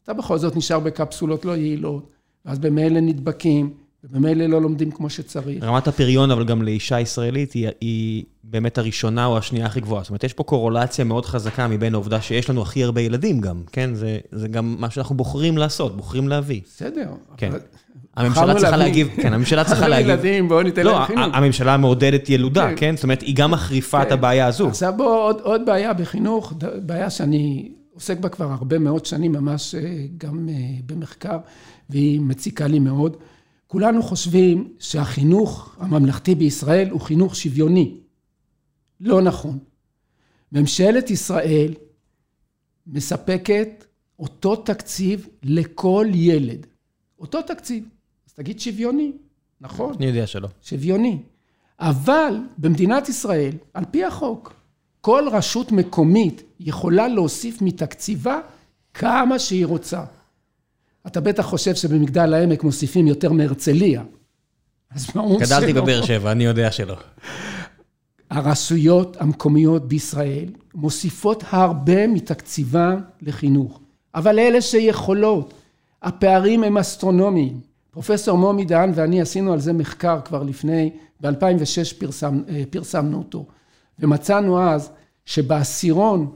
אתה בכל זאת נשאר בקפסולות לא יעילות, ואז במילא נדבקים, וממילא לא לומדים כמו שצריך. רמת הפריון, אבל גם לאישה ישראלית, היא, היא באמת הראשונה או השנייה הכי גבוהה. זאת אומרת, יש פה קורולציה מאוד חזקה מבין העובדה שיש לנו הכי הרבה ילדים גם, כן? זה, זה גם מה שאנחנו בוחרים לעשות, בוחרים להביא. בסדר. כן. הממשלה צריכה להגיב, כן, הממשלה צריכה להגיב. ילדים, בואו ניתן לא, להם חינוך. הממשלה מעודדת ילודה, כן? זאת אומרת, היא גם מחריפה את כן. הבעיה הזו. עכשיו בואו, עוד, עוד בעיה בחינוך, בעיה שאני עוסק בה כבר הרבה מאוד שנים, ממש אה, גם אה, במחקר, והיא מציקה לי מאוד. כולנו חושבים שהחינוך הממלכתי בישראל הוא חינוך שוויוני. לא נכון. ממשלת ישראל מספקת אותו תקציב לכל ילד. אותו תקציב. אז תגיד שוויוני, נכון? אני יודע שלא. שוויוני. אבל במדינת ישראל, על פי החוק, כל רשות מקומית יכולה להוסיף מתקציבה כמה שהיא רוצה. אתה בטח חושב שבמגדל העמק מוסיפים יותר מהרצליה. אז ברור שלא. גדלתי בבאר שבע, אני יודע שלא. הרשויות המקומיות בישראל מוסיפות הרבה מתקציבן לחינוך, אבל אלה שיכולות, הפערים הם אסטרונומיים. פרופסור מומי דהן ואני עשינו על זה מחקר כבר לפני, ב-2006 פרסם, אה, פרסמנו אותו, ומצאנו אז שבעשירון,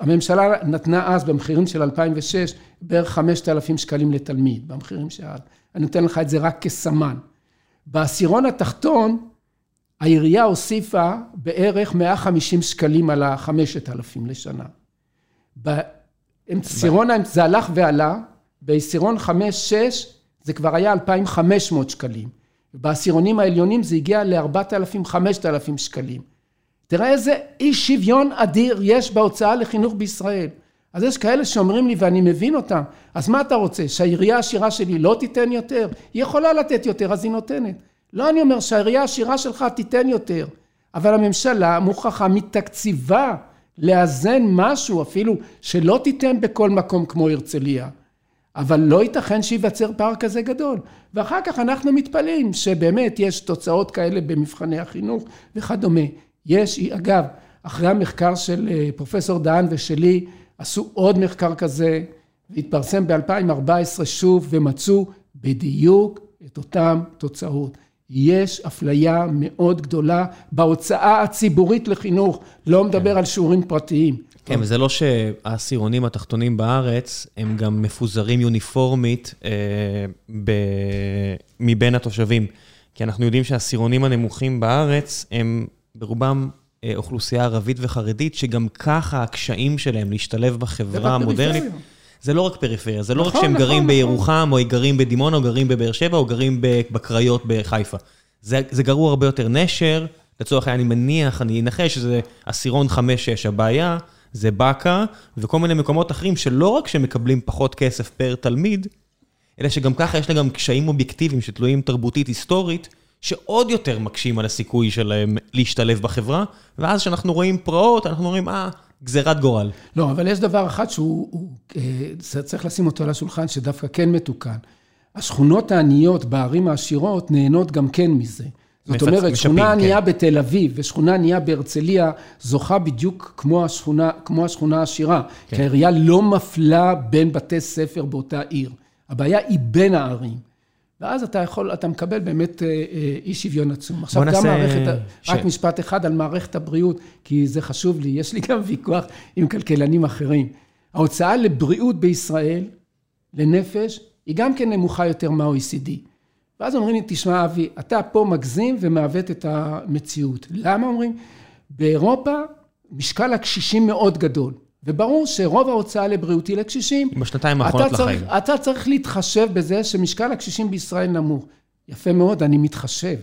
הממשלה נתנה אז במחירים של 2006 בערך 5,000 שקלים לתלמיד, במחירים שאז. אני נותן לך את זה רק כסמן. בעשירון התחתון, העירייה הוסיפה בערך 150 שקלים על ה-5,000 לשנה. בעשירון, זה הלך ועלה, בעשירון 5-6 זה כבר היה 2,500 שקלים. בעשירונים העליונים זה הגיע ל-4,000-5,000 שקלים. תראה איזה אי שוויון אדיר יש בהוצאה לחינוך בישראל. אז יש כאלה שאומרים לי, ואני מבין אותם, אז מה אתה רוצה, שהעירייה העשירה שלי לא תיתן יותר? היא יכולה לתת יותר, אז היא נותנת. לא אני אומר שהעירייה העשירה שלך תיתן יותר, אבל הממשלה מוכרחה מתקציבה לאזן משהו, אפילו שלא תיתן בכל מקום כמו הרצליה. אבל לא ייתכן שייווצר פער כזה גדול. ואחר כך אנחנו מתפלאים שבאמת יש תוצאות כאלה במבחני החינוך וכדומה. יש, אגב, אחרי המחקר של אה, פרופסור דהן ושלי, עשו עוד מחקר כזה, והתפרסם ב-2014 שוב, ומצאו בדיוק את אותן תוצאות. יש אפליה מאוד גדולה בהוצאה הציבורית לחינוך, לא מדבר על שיעורים פרטיים. כן, וזה לא שהעשירונים התחתונים בארץ, הם גם מפוזרים יוניפורמית אה, ב... מבין התושבים. כי אנחנו יודעים שהעשירונים הנמוכים בארץ, הם ברובם אה, אוכלוסייה ערבית וחרדית, שגם ככה הקשיים שלהם להשתלב בחברה המודרנית. זה לא רק פריפריה, זה לא רק נכון, שהם נכון, גרים נכון. בירוחם, או גרים בדימונה, או גרים בבאר שבע, או גרים בקריות בחיפה. זה, זה גרוע הרבה יותר נשר, לצורך העניין, אני מניח, אני אנחש שזה עשירון 5-6. הבעיה זה באקה, וכל מיני מקומות אחרים שלא רק שמקבלים פחות כסף פר תלמיד, אלא שגם ככה יש להם גם קשיים אובייקטיביים שתלויים תרבותית היסטורית, שעוד יותר מקשים על הסיכוי שלהם להשתלב בחברה, ואז כשאנחנו רואים פרעות, אנחנו אומרים, אה, גזירת גורל. לא, אבל יש דבר אחד שהוא, הוא, אה, צריך לשים אותו על השולחן, שדווקא כן מתוקן. השכונות העניות בערים העשירות נהנות גם כן מזה. זאת מפצ- אומרת, משפים, שכונה ענייה כן. בתל אביב ושכונה ענייה בהרצליה זוכה בדיוק כמו השכונה, כמו השכונה העשירה. כן. כי העירייה לא מפלה בין בתי ספר באותה עיר. הבעיה היא בין הערים. ואז אתה יכול, אתה מקבל באמת אה, אה, אי שוויון עצום. עכשיו, גם מערכת, ש- רק משפט אחד על מערכת הבריאות, כי זה חשוב לי, יש לי גם ויכוח עם כלכלנים אחרים. ההוצאה לבריאות בישראל, לנפש, היא גם כן נמוכה יותר מה-OECD. ואז אומרים לי, תשמע, אבי, אתה פה מגזים ומעוות את המציאות. למה אומרים? באירופה משקל הקשישים מאוד גדול, וברור שרוב ההוצאה לבריאות היא לקשישים. בשנתיים האחרונות אתה צריך, לחיים. אתה צריך להתחשב בזה שמשקל הקשישים בישראל נמוך. יפה מאוד, אני מתחשב.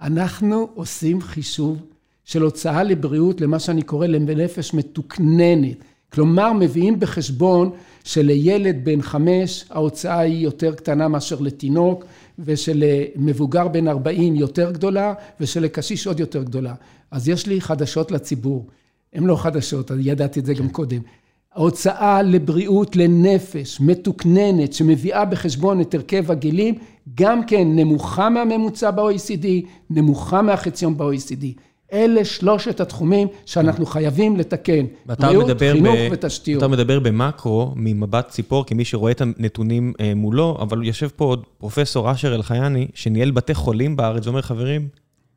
אנחנו עושים חישוב של הוצאה לבריאות למה שאני קורא לנפש מתוקננת. כלומר, מביאים בחשבון שלילד בן חמש ההוצאה היא יותר קטנה מאשר לתינוק, ושלמבוגר בן 40 יותר גדולה, ושלקשיש עוד יותר גדולה. אז יש לי חדשות לציבור. הן לא חדשות, אני ידעתי את זה גם קודם. ההוצאה לבריאות לנפש מתוקננת, שמביאה בחשבון את הרכב הגילים, גם כן נמוכה מהממוצע ב-OECD, נמוכה מהחציון ב-OECD. אלה שלושת התחומים שאנחנו חייבים לתקן. בריאות, חינוך ותשתיות. אתה מדבר במקרו, ממבט ציפור, כמי שרואה את הנתונים מולו, אבל יושב פה עוד פרופסור אשר אלחייני, שניהל בתי חולים בארץ, ואומר, חברים,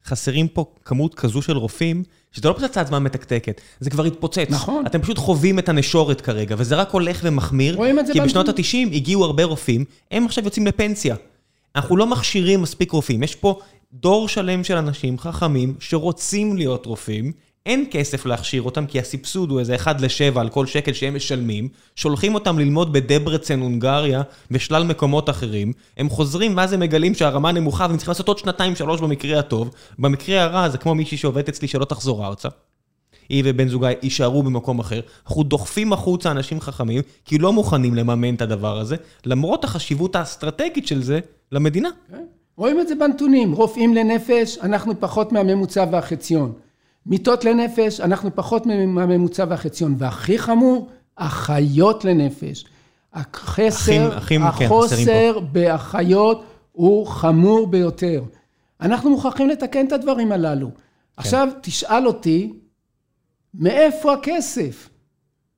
חסרים פה כמות כזו של רופאים, שזה לא פצצת זמן מתקתקת, זה כבר התפוצץ. נכון. אתם פשוט חווים את הנשורת כרגע, וזה רק הולך ומחמיר. רואים את זה כי בשנות ה-90 הגיעו הרבה רופאים, הם עכשיו יוצאים לפנסיה. אנחנו לא מכשירים מספיק רופאים, יש פה דור שלם של אנשים חכמים שרוצים להיות רופאים, אין כסף להכשיר אותם, כי הסבסוד הוא איזה 1 ל-7 על כל שקל שהם משלמים, שולחים אותם ללמוד בדברצן, הונגריה, ושלל מקומות אחרים, הם חוזרים ואז הם מגלים שהרמה נמוכה, והם צריכים לעשות עוד שנתיים, שלוש במקרה הטוב, במקרה הרע זה כמו מישהי שעובדת אצלי שלא תחזור ארצה. היא ובן זוגה יישארו במקום אחר, אנחנו דוחפים החוצה אנשים חכמים, כי לא מוכנים לממן את הדבר הזה, למרות החשיבות האסטרטגית של זה למדינה. כן. רואים את זה בנתונים, רופאים לנפש, אנחנו פחות מהממוצע והחציון. מיטות לנפש, אנחנו פחות מהממוצע והחציון. והכי חמור, אחיות לנפש. החסר, אחים, אחים, החוסר כן, באחיות הוא חמור ביותר. אנחנו מוכרחים לתקן את הדברים הללו. כן. עכשיו, תשאל אותי, מאיפה הכסף?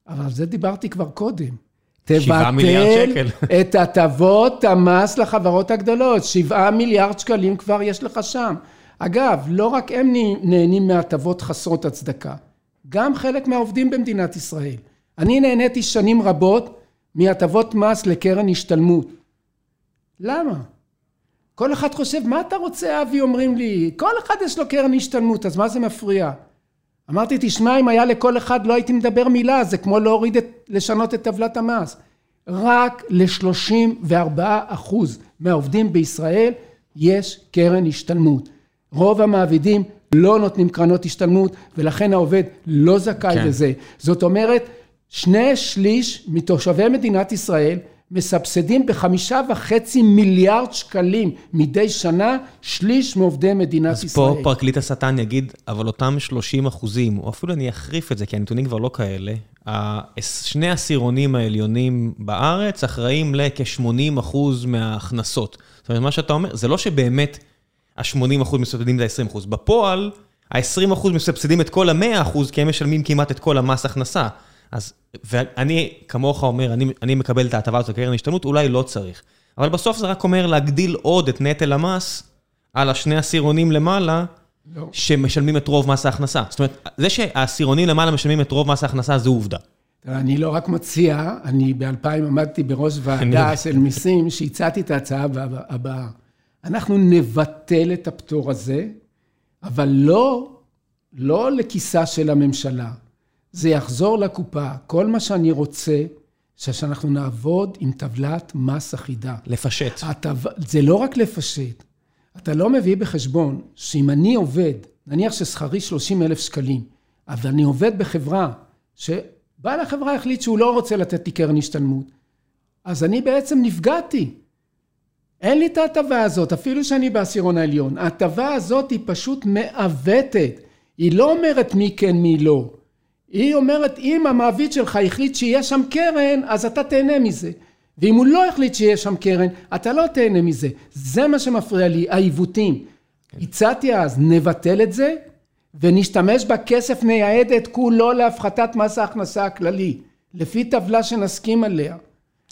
אבל על זה דיברתי כבר קודם. תבטל את הטבות המס לחברות הגדולות. שבעה מיליארד שקלים כבר יש לך שם. אגב, לא רק הם נהנים מהטבות חסרות הצדקה, גם חלק מהעובדים במדינת ישראל. אני נהניתי שנים רבות מהטבות מס לקרן השתלמות. למה? כל אחד חושב, מה אתה רוצה, אבי, אומרים לי? כל אחד יש לו קרן השתלמות, אז מה זה מפריע? אמרתי, תשמע, אם היה לכל אחד, לא הייתי מדבר מילה, זה כמו להוריד את, לשנות את טבלת המס. רק ל-34 אחוז מהעובדים בישראל יש קרן השתלמות. רוב המעבידים לא נותנים קרנות השתלמות, ולכן העובד לא זכאי כן. לזה. זאת אומרת, שני שליש מתושבי מדינת ישראל מסבסדים בחמישה וחצי מיליארד שקלים מדי שנה, שליש מעובדי מדינת אז ישראל. אז פה פרקליט השטן יגיד, אבל אותם 30 אחוזים, או אפילו אני אחריף את זה, כי הנתונים כבר לא כאלה, שני העשירונים העליונים בארץ אחראים לכ-80 אחוז מההכנסות. זאת אומרת, מה שאתה אומר, זה לא שבאמת ה-80 אחוז מסבסדים את ה-20 אחוז. בפועל, ה-20 אחוז מסבסדים את כל ה-100 אחוז, כי הם משלמים כמעט את כל המס הכנסה. אז, ואני, כמוך אומר, אני, אני מקבל את ההטבה הזאת לקרן השתלמות, אולי לא צריך. אבל בסוף זה רק אומר להגדיל עוד את נטל המס על השני עשירונים למעלה, לא. שמשלמים את רוב מס ההכנסה. זאת אומרת, זה שהעשירונים למעלה משלמים את רוב מס ההכנסה, זו עובדה. אני לא רק מציע, אני ב-2000 עמדתי בראש ועדה של מיסים, שהצעתי את ההצעה הבאה. אנחנו נבטל את הפטור הזה, אבל לא, לא לכיסה של הממשלה. זה יחזור לקופה. כל מה שאני רוצה, שאנחנו נעבוד עם טבלת מס אחידה. לפשט. הטב... זה לא רק לפשט. אתה לא מביא בחשבון שאם אני עובד, נניח ששכרי 30 אלף שקלים, אבל אני עובד בחברה, שבעל החברה החליט שהוא לא רוצה לתת לי קרן השתלמות, אז אני בעצם נפגעתי. אין לי את ההטבה הזאת, אפילו שאני בעשירון העליון. ההטבה הזאת היא פשוט מעוותת. היא לא אומרת מי כן מי לא. היא אומרת אם המעביד שלך החליט שיהיה שם קרן אז אתה תהנה מזה ואם הוא לא החליט שיהיה שם קרן אתה לא תהנה מזה זה מה שמפריע לי העיוותים הצעתי אז נבטל את זה ונשתמש בכסף נייעד את כולו להפחתת מס ההכנסה הכללי לפי טבלה שנסכים עליה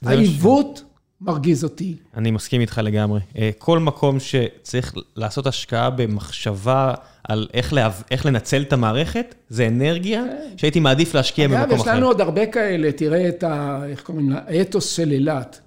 העיוות מרגיז אותי. אני מסכים איתך לגמרי. אה, כל מקום שצריך לעשות השקעה במחשבה על איך, לה... איך לנצל את המערכת, זה אנרגיה כן. שהייתי מעדיף להשקיע אגב, במקום אחר. אגב, יש לנו עוד הרבה כאלה, תראה את ה... איך קוראים לה? האתוס של אילת.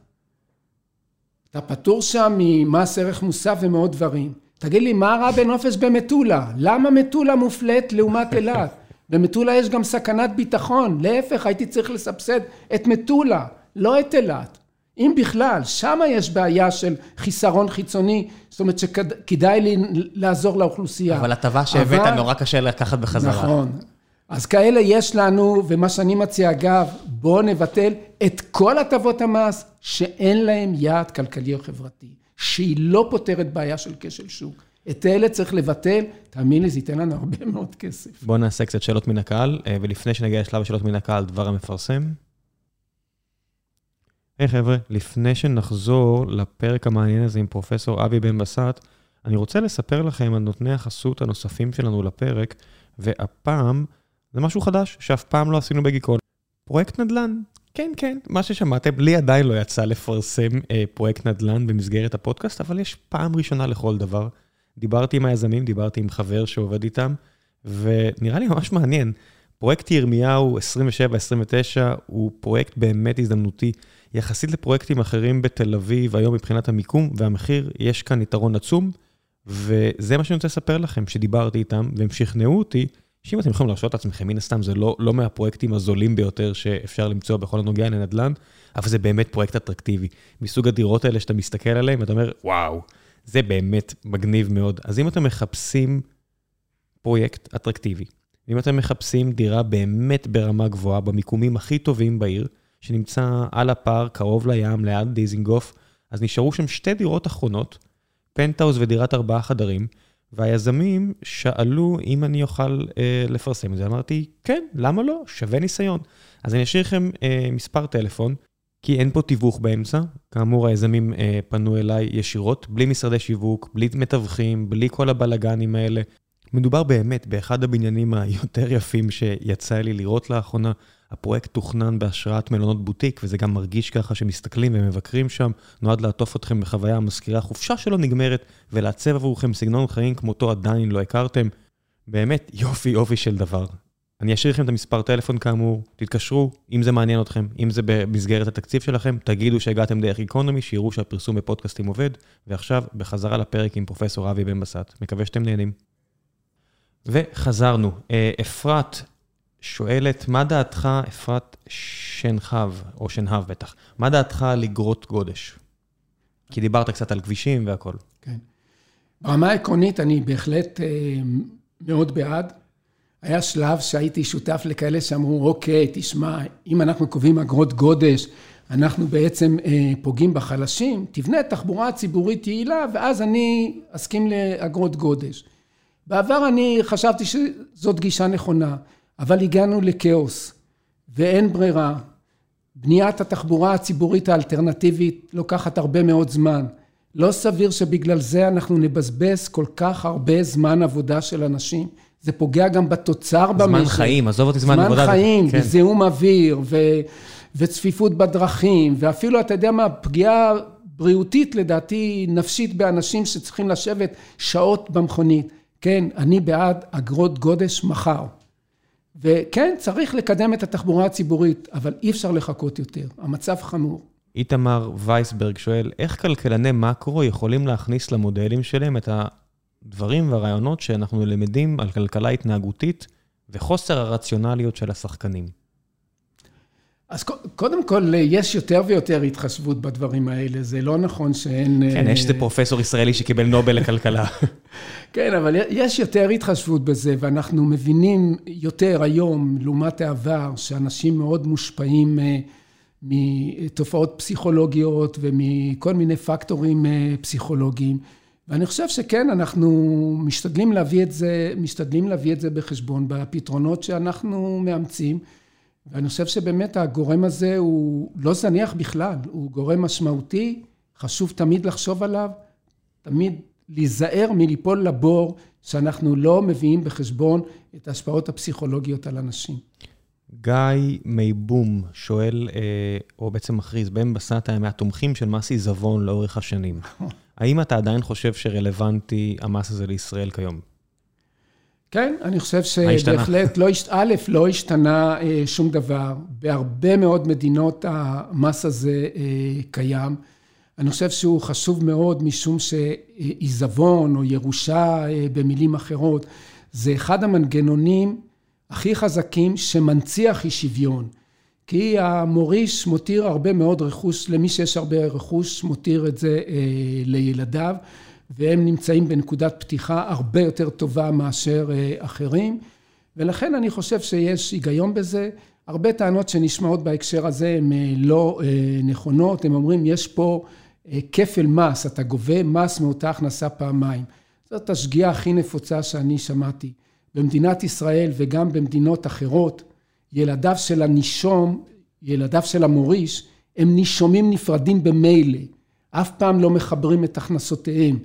אתה פטור שם ממס ערך מוסף ומעוד דברים. תגיד לי, מה רע בנופש במטולה? למה מטולה מופלית לעומת אילת? במטולה יש גם סכנת ביטחון. להפך, הייתי צריך לסבסד את מטולה, לא את אילת. אם בכלל, שמה יש בעיה של חיסרון חיצוני, זאת אומרת שכדאי לי לעזור לאוכלוסייה. אבל הטבה שהבאת אבל... נורא קשה לקחת בחזרה. נכון. אז כאלה יש לנו, ומה שאני מציע, אגב, בואו נבטל את כל הטבות המס שאין להם יעד כלכלי או חברתי, שהיא לא פותרת בעיה של כשל שוק. את אלה צריך לבטל, תאמין לי, זה ייתן לנו הרבה מאוד כסף. בואו נעשה קצת שאלות מן הקהל, אה, ולפני שנגיע לשלב השאלות מן הקהל, דבר המפרסם. היי hey, חבר'ה, לפני שנחזור לפרק המעניין הזה עם פרופסור אבי בן בסט, אני רוצה לספר לכם על נותני החסות הנוספים שלנו לפרק, והפעם זה משהו חדש שאף פעם לא עשינו בגיקון. פרויקט נדל"ן. כן, כן, מה ששמעתם, לי עדיין לא יצא לפרסם אה, פרויקט נדל"ן במסגרת הפודקאסט, אבל יש פעם ראשונה לכל דבר. דיברתי עם היזמים, דיברתי עם חבר שעובד איתם, ונראה לי ממש מעניין. פרויקט ירמיהו 27-29 הוא פרויקט באמת הזדמנותי. יחסית לפרויקטים אחרים בתל אביב, היום מבחינת המיקום והמחיר, יש כאן יתרון עצום, וזה מה שאני רוצה לספר לכם, שדיברתי איתם, והם שכנעו אותי, שאם אתם יכולים להרשות לעצמכם, מן הסתם זה לא, לא מהפרויקטים הזולים ביותר שאפשר למצוא בכל הנוגע לנדל"ן, אבל זה באמת פרויקט אטרקטיבי. מסוג הדירות האלה שאתה מסתכל עליהן, ואתה אומר, וואו, זה באמת מגניב מאוד. אז אם אתם מחפשים פרויקט אטרקטיבי, אם אתם מחפשים דירה באמת ברמה גבוהה, במיקומים הכי טובים בעיר, שנמצא על הפאר, קרוב לים, ליד דיזינגוף, אז נשארו שם שתי דירות אחרונות, פנטהאוז ודירת ארבעה חדרים, והיזמים שאלו אם אני אוכל אה, לפרסם את זה. אמרתי, כן, למה לא? שווה ניסיון. אז אני אשאיר לכם אה, מספר טלפון, כי אין פה תיווך באמצע. כאמור, היזמים אה, פנו אליי ישירות, בלי משרדי שיווק, בלי מתווכים, בלי כל הבלגנים האלה. מדובר באמת באחד הבניינים היותר יפים שיצא לי לראות לאחרונה. הפרויקט תוכנן בהשראת מלונות בוטיק, וזה גם מרגיש ככה שמסתכלים ומבקרים שם, נועד לעטוף אתכם בחוויה המזכירה חופשה שלא נגמרת, ולעצב עבורכם סגנון חיים כמותו עדיין לא הכרתם. באמת יופי יופי של דבר. אני אשאיר לכם את המספר טלפון כאמור, תתקשרו, אם זה מעניין אתכם, אם זה במסגרת התקציב שלכם, תגידו שהגעתם דרך איקונומי, שיראו שהפרסום בפודקאסטים עובד, ועכשיו בחזרה לפרק עם פרופסור אבי בן בסט. מקווה שאתם נהנים. וחזרנו. אה, אפרת שואלת, מה דעתך, אפרת שנהב, או שנהב בטח, מה דעתך על אגרות גודש? כי דיברת קצת על כבישים והכול. כן. ברמה העקרונית אני בהחלט אה, מאוד בעד. היה שלב שהייתי שותף לכאלה שאמרו, אוקיי, תשמע, אם אנחנו קובעים אגרות גודש, אנחנו בעצם אה, פוגעים בחלשים, תבנה תחבורה ציבורית יעילה, ואז אני אסכים לאגרות גודש. בעבר אני חשבתי שזאת גישה נכונה, אבל הגענו לכאוס, ואין ברירה. בניית התחבורה הציבורית האלטרנטיבית לוקחת הרבה מאוד זמן. לא סביר שבגלל זה אנחנו נבזבז כל כך הרבה זמן עבודה של אנשים. זה פוגע גם בתוצר במשק. זמן חיים, עזוב אותי זמן עבודה. זמן חיים, כן. וזיהום אוויר, ו... וצפיפות בדרכים, ואפילו, אתה יודע מה, פגיעה בריאותית, לדעתי, נפשית באנשים שצריכים לשבת שעות במכונית. כן, אני בעד אגרות גודש מחר. וכן, צריך לקדם את התחבורה הציבורית, אבל אי אפשר לחכות יותר. המצב חמור. איתמר וייסברג שואל, איך כלכלני מקרו יכולים להכניס למודלים שלהם את הדברים והרעיונות שאנחנו למדים על כלכלה התנהגותית וחוסר הרציונליות של השחקנים? אז קודם כל, יש יותר ויותר התחשבות בדברים האלה, זה לא נכון שאין... כן, יש איזה פרופסור ישראלי שקיבל נובל לכלכלה. כן, אבל יש יותר התחשבות בזה, ואנחנו מבינים יותר היום, לעומת העבר, שאנשים מאוד מושפעים אה, מתופעות פסיכולוגיות ומכל מיני פקטורים אה, פסיכולוגיים. ואני חושב שכן, אנחנו משתדלים להביא את זה, משתדלים להביא את זה בחשבון בפתרונות שאנחנו מאמצים. ואני חושב שבאמת הגורם הזה הוא לא זניח בכלל, הוא גורם משמעותי, חשוב תמיד לחשוב עליו, תמיד להיזהר מליפול לבור שאנחנו לא מביאים בחשבון את ההשפעות הפסיכולוגיות על אנשים. גיא מייבום שואל, אה, או בעצם מכריז, בן בסט היה מהתומכים של מס עיזבון לאורך השנים. האם אתה עדיין חושב שרלוונטי המס הזה לישראל כיום? כן, אני חושב שבהחלט, לא, א', לא השתנה אה, שום דבר. בהרבה מאוד מדינות המס הזה אה, קיים. אני חושב שהוא חשוב מאוד משום שעיזבון או ירושה אה, במילים אחרות, זה אחד המנגנונים הכי חזקים שמנציח אי שוויון. כי המוריש מותיר הרבה מאוד רכוש, למי שיש הרבה רכוש, מותיר את זה לילדיו. והם נמצאים בנקודת פתיחה הרבה יותר טובה מאשר אה, אחרים, ולכן אני חושב שיש היגיון בזה. הרבה טענות שנשמעות בהקשר הזה הן אה, לא אה, נכונות, הם אומרים יש פה כפל מס, אתה גובה מס מאותה הכנסה פעמיים. זאת השגיאה הכי נפוצה שאני שמעתי. במדינת ישראל וגם במדינות אחרות, ילדיו של הנישום, ילדיו של המוריש, הם נישומים נפרדים במילא. אף פעם לא מחברים את הכנסותיהם.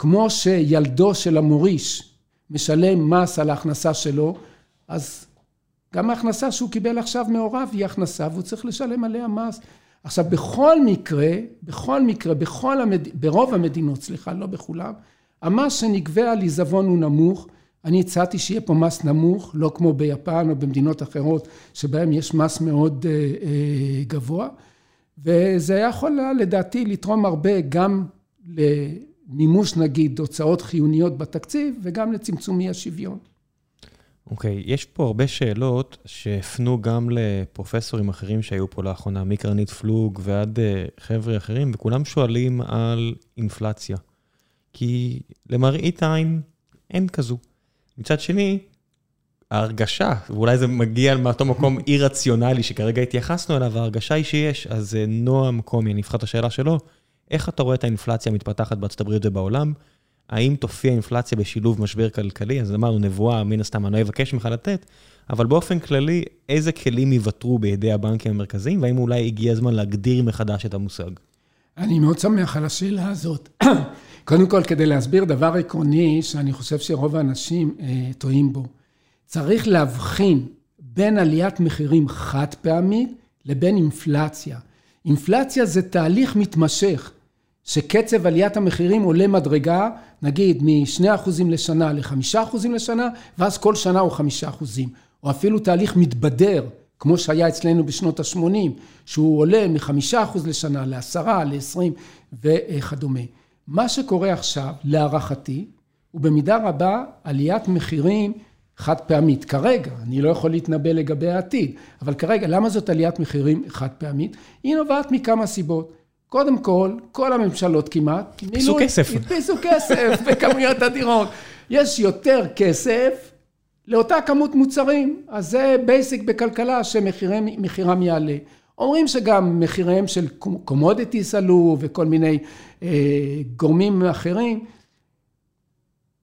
כמו שילדו של המוריש משלם מס על ההכנסה שלו, אז גם ההכנסה שהוא קיבל עכשיו מהוריו היא הכנסה והוא צריך לשלם עליה מס. עכשיו בכל מקרה, בכל מקרה, בכל המד... ברוב המדינות, סליחה, לא בכולם, המס שנגבה על עיזבון הוא נמוך. אני הצעתי שיהיה פה מס נמוך, לא כמו ביפן או במדינות אחרות שבהם יש מס מאוד אה, אה, גבוה, וזה היה יכול לדעתי לתרום הרבה גם למימוש נגיד הוצאות חיוניות בתקציב וגם לצמצום אי השוויון. אוקיי, okay, יש פה הרבה שאלות שהפנו גם לפרופסורים אחרים שהיו פה לאחרונה, מקרנית פלוג ועד אה, חבר'ה אחרים, וכולם שואלים על אינפלציה. כי למראית עין אין כזו. מצד שני, ההרגשה, ואולי זה מגיע מאותו מקום אי-רציונלי שכרגע התייחסנו אליו, ההרגשה היא שיש. אז אה, נועם קומי, אני אבחר את השאלה שלו, איך אתה רואה את האינפלציה המתפתחת בארצות הברית ובעולם? האם תופיע אינפלציה בשילוב משבר כלכלי? אז אמרנו, נבואה, מן הסתם, אני לא אבקש ממך לתת, אבל באופן כללי, איזה כלים ייוותרו בידי הבנקים המרכזיים, והאם אולי הגיע הזמן להגדיר מחדש את המושג? אני מאוד שמח על השאלה הזאת. קודם כל, כדי להסביר דבר עקרוני, שאני חושב שרוב האנשים אה, טועים בו. צריך להבחין בין עליית מחירים חד פעמית לבין אינפלציה. אינפלציה זה תהליך מתמשך. שקצב עליית המחירים עולה מדרגה, נגיד מ-2% לשנה ל-5% לשנה, ואז כל שנה הוא 5%, או אפילו תהליך מתבדר, כמו שהיה אצלנו בשנות ה-80, שהוא עולה מ-5% לשנה ל-10, ל-20 וכדומה. מה שקורה עכשיו, להערכתי, הוא במידה רבה עליית מחירים חד פעמית. כרגע, אני לא יכול להתנבא לגבי העתיד, אבל כרגע, למה זאת עליית מחירים חד פעמית? היא נובעת מכמה סיבות. קודם כל, כל הממשלות כמעט, הדפיסו כסף. הדפיסו כסף בכמויות אדירות. יש יותר כסף לאותה כמות מוצרים, אז זה basic בכלכלה שמחירם יעלה. אומרים שגם מחיריהם של commodities עלו וכל מיני אה, גורמים אחרים.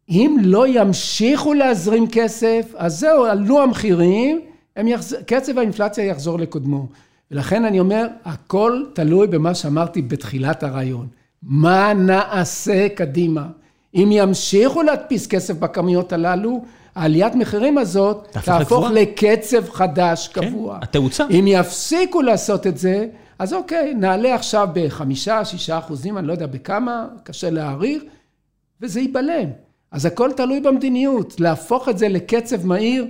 אם לא ימשיכו להזרים כסף, אז זהו, עלו המחירים, יחז... קצב האינפלציה יחזור לקודמו. ולכן אני אומר, הכל תלוי במה שאמרתי בתחילת הריאיון. מה נעשה קדימה? אם ימשיכו להדפיס כסף בכמויות הללו, העליית מחירים הזאת תהפוך לקצב חדש כן, קבוע. התאוצה. אם יפסיקו לעשות את זה, אז אוקיי, נעלה עכשיו בחמישה, שישה אחוזים, אני לא יודע בכמה, קשה להעריך, וזה ייבלם. אז הכל תלוי במדיניות. להפוך את זה לקצב מהיר,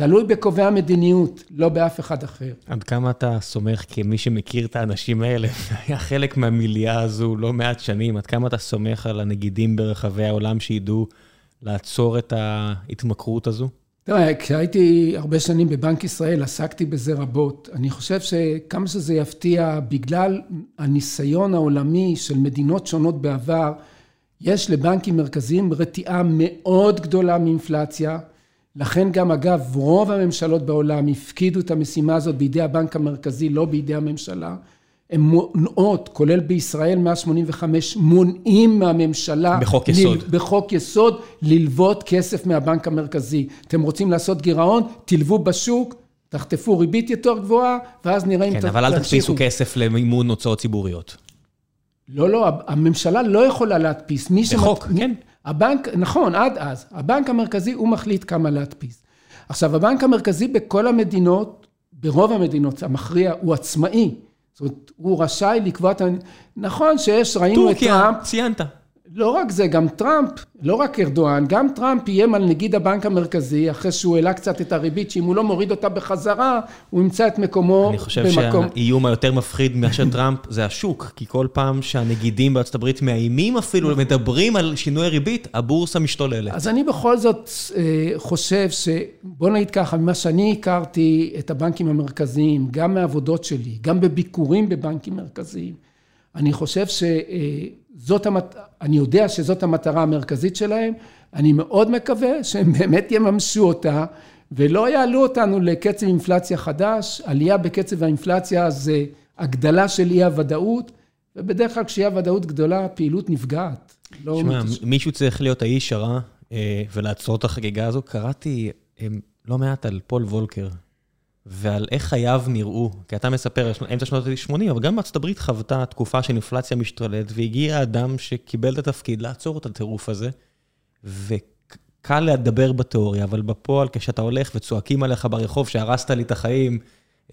תלוי בקובעי המדיניות, לא באף אחד אחר. עד כמה אתה סומך, כמי שמכיר את האנשים האלה, היה חלק מהמיליאה הזו לא מעט שנים, עד כמה אתה סומך על הנגידים ברחבי העולם שידעו לעצור את ההתמכרות הזו? תראה, כשהייתי הרבה שנים בבנק ישראל, עסקתי בזה רבות. אני חושב שכמה שזה יפתיע, בגלל הניסיון העולמי של מדינות שונות בעבר, יש לבנקים מרכזיים רתיעה מאוד גדולה מאינפלציה. לכן גם אגב רוב הממשלות בעולם הפקידו את המשימה הזאת בידי הבנק המרכזי, לא בידי הממשלה. הן מונעות, כולל בישראל 185, מונעים מהממשלה... בחוק יסוד. ל, בחוק יסוד, ללוות כסף מהבנק המרכזי. אתם רוצים לעשות גירעון, תלוו בשוק, תחטפו ריבית יותר גבוהה, ואז נראה אם... כן, אבל אל תדפיסו כסף למימון הוצאות ציבוריות. לא, לא, הממשלה לא יכולה להדפיס. בחוק, שמת... כן. הבנק, נכון, עד אז, הבנק המרכזי הוא מחליט כמה להדפיס. עכשיו, הבנק המרכזי בכל המדינות, ברוב המדינות המכריע, הוא עצמאי. זאת אומרת, הוא רשאי לקבוע את ה... נכון שיש, ראינו את טראמפ... טורקיה, ציינת. לא רק זה, גם טראמפ, לא רק ארדואן, גם טראמפ איים על נגיד הבנק המרכזי, אחרי שהוא העלה קצת את הריבית, שאם הוא לא מוריד אותה בחזרה, הוא ימצא את מקומו במקום... אני חושב במקום... שהאיום היותר מפחיד מאשר טראמפ זה השוק, כי כל פעם שהנגידים בארצות הברית מאיימים אפילו, מדברים על שינוי ריבית, הבורסה משתוללת. אז אני בכל זאת אה, חושב ש... בוא נגיד ככה, ממה שאני הכרתי את הבנקים המרכזיים, גם מהעבודות שלי, גם בביקורים בבנקים מרכזיים, אני חושב שזאת המת... אני יודע שזאת המטרה המרכזית שלהם, אני מאוד מקווה שהם באמת יממשו אותה ולא יעלו אותנו לקצב אינפלציה חדש, עלייה בקצב האינפלציה זה הגדלה של אי הוודאות, ובדרך כלל כשאי הוודאות גדולה, הפעילות נפגעת. לא שמע, מישהו צריך להיות האיש הרע אה, ולעצור את החגיגה הזו. קראתי אה, לא מעט על פול וולקר, ועל איך חייו נראו. כי אתה מספר, אמצע שנות ה-80, אבל גם ארצות הברית חוותה תקופה של אינפלציה משתוללת, והגיע אדם שקיבל את התפקיד לעצור את הטירוף הזה, וקל לדבר בתיאוריה, אבל בפועל, כשאתה הולך וצועקים עליך ברחוב שהרסת לי את החיים,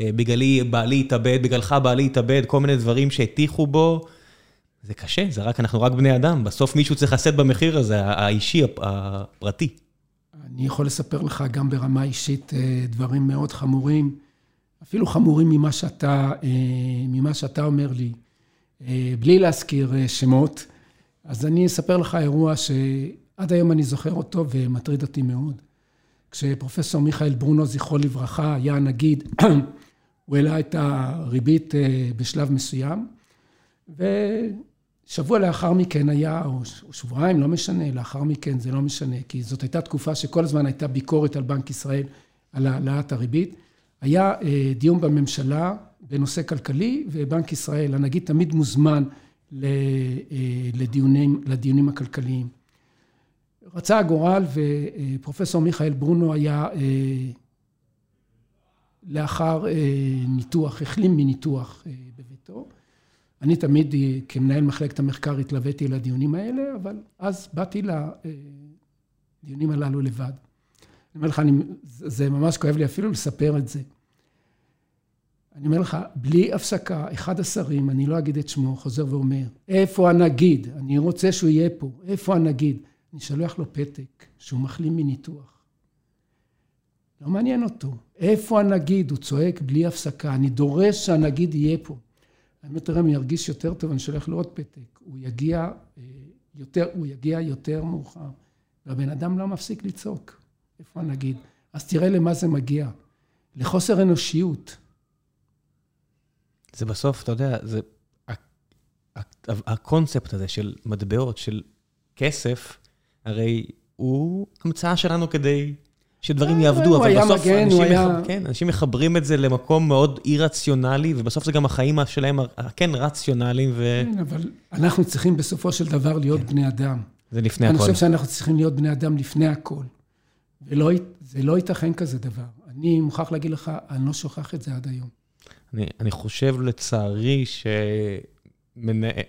אה, בגללי בעלי התאבד, בגללך בעלי התאבד, כל מיני דברים שהטיחו בו, זה קשה, זה רק, אנחנו רק בני אדם, בסוף מישהו צריך לשאת במחיר הזה, האישי, הפרטי. אני יכול לספר לך גם ברמה אישית אה, דברים מאוד חמורים, אפילו חמורים ממה שאתה, אה, ממה שאתה אומר לי, אה, בלי להזכיר שמות. אז אני אספר לך אירוע שעד היום אני זוכר אותו ומטריד אותי מאוד. כשפרופסור מיכאל ברונו, זכרו לברכה, היה הנגיד, הוא העלה את הריבית בשלב מסוים, שבוע לאחר מכן היה, או שבועיים, לא משנה, לאחר מכן זה לא משנה, כי זאת הייתה תקופה שכל הזמן הייתה ביקורת על בנק ישראל, על העלאת הריבית. היה אה, דיון בממשלה בנושא כלכלי, ובנק ישראל, הנגיד תמיד מוזמן אה, לדיונים, לדיונים הכלכליים. רצה הגורל ופרופסור מיכאל ברונו היה אה, לאחר ניתוח, החלים מניתוח בביתו. אני תמיד כמנהל מחלקת המחקר התלוויתי לדיונים האלה, אבל אז באתי לדיונים הללו לבד. אני אומר לך, אני, זה ממש כואב לי אפילו לספר את זה. אני אומר לך, בלי הפסקה, אחד השרים, אני לא אגיד את שמו, חוזר ואומר, איפה הנגיד? אני רוצה שהוא יהיה פה, איפה הנגיד? אני שולח לו פתק שהוא מחלים מניתוח. לא מעניין אותו. איפה הנגיד? הוא צועק בלי הפסקה. אני דורש שהנגיד יהיה פה. האמת, רמי ירגיש יותר טוב, אני שולח לו עוד פתק. הוא יגיע אה, יותר, הוא יגיע יותר מאוחר. והבן אדם לא מפסיק לצעוק. איפה נגיד? אז תראה למה זה מגיע. לחוסר אנושיות. זה בסוף, אתה יודע, זה... הקונספט הזה של מטבעות, של כסף, הרי הוא המצאה שלנו כדי שדברים יעבדו, אבל בסוף אנשים, היה... כן, אנשים מחברים את זה למקום מאוד אי-רציונלי, ובסוף זה גם החיים שלהם, כן, רציונליים ו... כן, אבל אנחנו צריכים בסופו של דבר להיות כן. בני אדם. זה לפני הכול. אני חושב שאנחנו צריכים להיות בני אדם לפני הכול. וזה לא ייתכן כזה דבר. אני מוכרח להגיד לך, אני לא שוכח את זה עד היום. אני, אני חושב לצערי ש...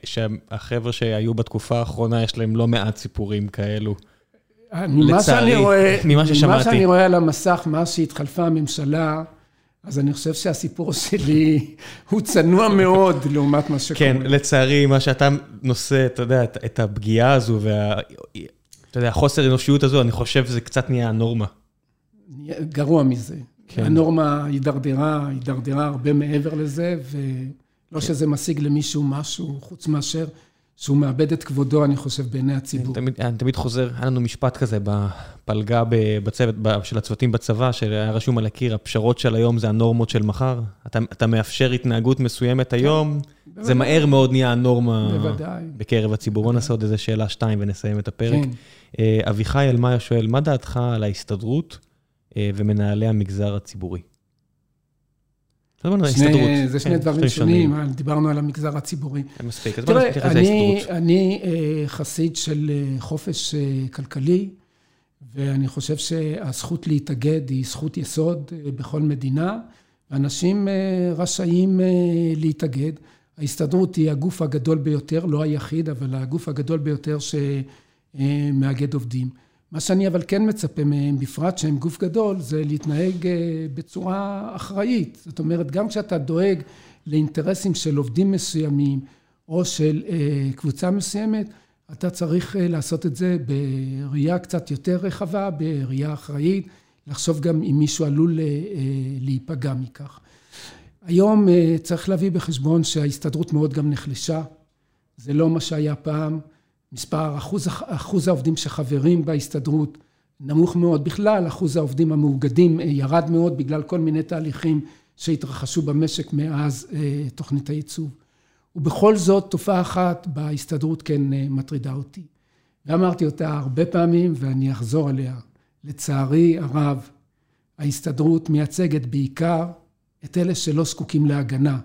שהחבר'ה שהיו בתקופה האחרונה, יש להם לא מעט סיפורים כאלו. ממה רואה, ממה ששמעתי. ממה שאני רואה על המסך, מאז שהתחלפה הממשלה, אז אני חושב שהסיפור שלי הוא צנוע מאוד לעומת מה שקורה. כן, לצערי, מה שאתה נושא, אתה יודע, את הפגיעה הזו וה... אתה יודע, החוסר אנושיות הזו, אני חושב שזה קצת נהיה הנורמה. גרוע מזה. כן. הנורמה הידרדרה, הידרדרה הרבה מעבר לזה, ולא כן. שזה משיג למישהו משהו, חוץ מאשר שהוא מאבד את כבודו, אני חושב, בעיני הציבור. אני תמיד, חוזר, היה לנו משפט כזה בפלגה בצוות, של הצוותים בצבא, שהיה רשום על הקיר, הפשרות של היום זה הנורמות של מחר. אתה, אתה מאפשר התנהגות מסוימת היום, בוודאי. זה מהר מאוד נהיה הנורמה בוודאי. בקרב הציבור. בוא נעשה עוד איזה שאלה שתיים ונסיים את הפרק. כן. אה, אביחי אלמאיה שואל, מה דעתך על ההסתדרות אה, ומנהלי המגזר הציבורי? זה שני דברים שונים, דיברנו על המגזר הציבורי. מספיק, אז בוא נתייחס להסתדרות. אני אה, חסיד של אה, חופש אה, כלכלי, ואני חושב שהזכות להתאגד היא זכות יסוד בכל מדינה, ואנשים רשאים להתאגד. ההסתדרות היא הגוף הגדול ביותר, לא היחיד, אבל הגוף הגדול ביותר שמאגד עובדים. מה שאני אבל כן מצפה מהם, בפרט שהם גוף גדול, זה להתנהג אה, בצורה אחראית. זאת אומרת, גם כשאתה דואג לאינטרסים של עובדים מסוימים או של אה, קבוצה מסוימת, אתה צריך אה, לעשות את זה בראייה קצת יותר רחבה, בראייה אחראית, לחשוב גם אם מישהו עלול להיפגע מכך. היום צריך להביא בחשבון שההסתדרות מאוד גם נחלשה, זה לא מה שהיה פעם. מספר, אחוז, אחוז העובדים שחברים בהסתדרות נמוך מאוד. בכלל, אחוז העובדים המאוגדים אה, ירד מאוד בגלל כל מיני תהליכים שהתרחשו במשק מאז אה, תוכנית הייצוב. ובכל זאת, תופעה אחת בהסתדרות כן אה, מטרידה אותי. ואמרתי אותה הרבה פעמים ואני אחזור עליה. לצערי הרב, ההסתדרות מייצגת בעיקר את אלה שלא זקוקים להגנה,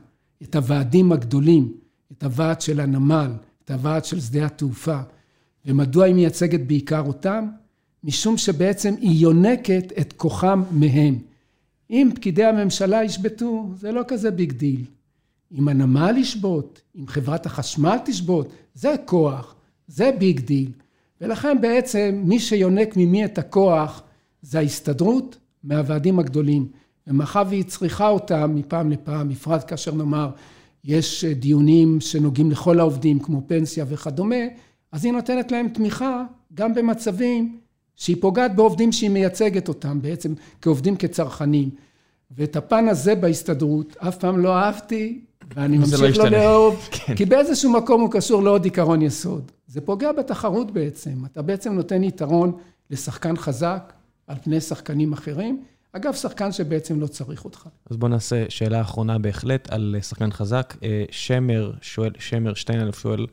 את הוועדים הגדולים, את הוועד של הנמל, את הוועד של שדה התעופה. ומדוע היא מייצגת בעיקר אותם? משום שבעצם היא יונקת את כוחם מהם. אם פקידי הממשלה ישבתו, זה לא כזה big deal. אם הנמל ישבות, אם חברת החשמל תשבות, זה כוח, זה big deal. ולכן בעצם מי שיונק ממי את הכוח זה ההסתדרות מהוועדים הגדולים. ומאחר והיא צריכה אותם מפעם לפעם, בפרט כאשר נאמר יש דיונים שנוגעים לכל העובדים כמו פנסיה וכדומה, אז היא נותנת להם תמיכה גם במצבים שהיא פוגעת בעובדים שהיא מייצגת אותם בעצם כעובדים כצרכנים. ואת הפן הזה בהסתדרות אף פעם לא אהבתי ואני לא ממשיך לא לאהוב, כן. כי באיזשהו מקום הוא קשור לעוד עיקרון יסוד. זה פוגע בתחרות בעצם, אתה בעצם נותן יתרון לשחקן חזק על פני שחקנים אחרים. אגב, שחקן שבעצם לא צריך אותך. אז בואו נעשה שאלה אחרונה בהחלט על שחקן חזק. אה, שמר שואל, שמר שטיינלף שואל,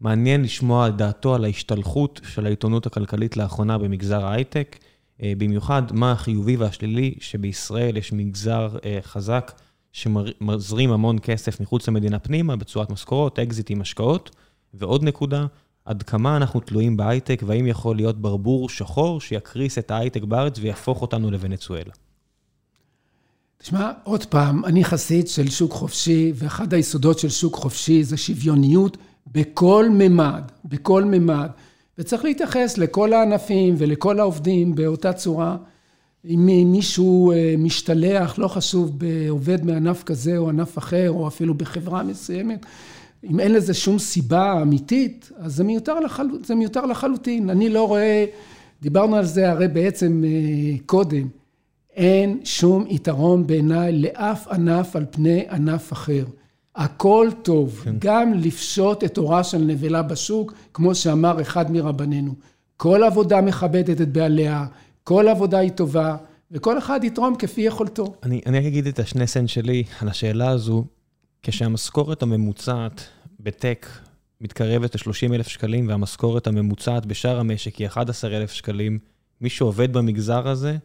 מעניין לשמוע את דעתו על ההשתלחות של העיתונות הכלכלית לאחרונה במגזר ההייטק, אה, במיוחד מה החיובי והשלילי שבישראל יש מגזר אה, חזק שמזרים המון כסף מחוץ למדינה פנימה בצורת משכורות, אקזיטים, השקעות, ועוד נקודה, עד כמה אנחנו תלויים בהייטק, והאם יכול להיות ברבור שחור שיקריס את ההייטק בארץ ויהפוך אותנו לוונצואלה. תשמע, עוד פעם, אני חסיד של שוק חופשי, ואחד היסודות של שוק חופשי זה שוויוניות בכל ממד, בכל ממד. וצריך להתייחס לכל הענפים ולכל העובדים באותה צורה. אם מישהו אה, משתלח, לא חשוב, בעובד מענף כזה או ענף אחר, או אפילו בחברה מסוימת, אם אין לזה שום סיבה אמיתית, אז זה מיותר, לחל... זה מיותר לחלוטין. אני לא רואה, דיברנו על זה הרי בעצם אה, קודם, אין שום יתרון בעיניי לאף ענף על פני ענף אחר. הכל טוב, כן. גם לפשוט את אורה של נבלה בשוק, כמו שאמר אחד מרבנינו. כל עבודה מכבדת את בעליה, כל עבודה היא טובה, וכל אחד יתרום כפי יכולתו. אני, אני אגיד את השני סנט שלי על השאלה הזו. כשהמשכורת הממוצעת בטק מתקרבת ל-30 אלף שקלים, והמשכורת הממוצעת בשאר המשק היא 11 אלף שקלים, מי שעובד במגזר הזה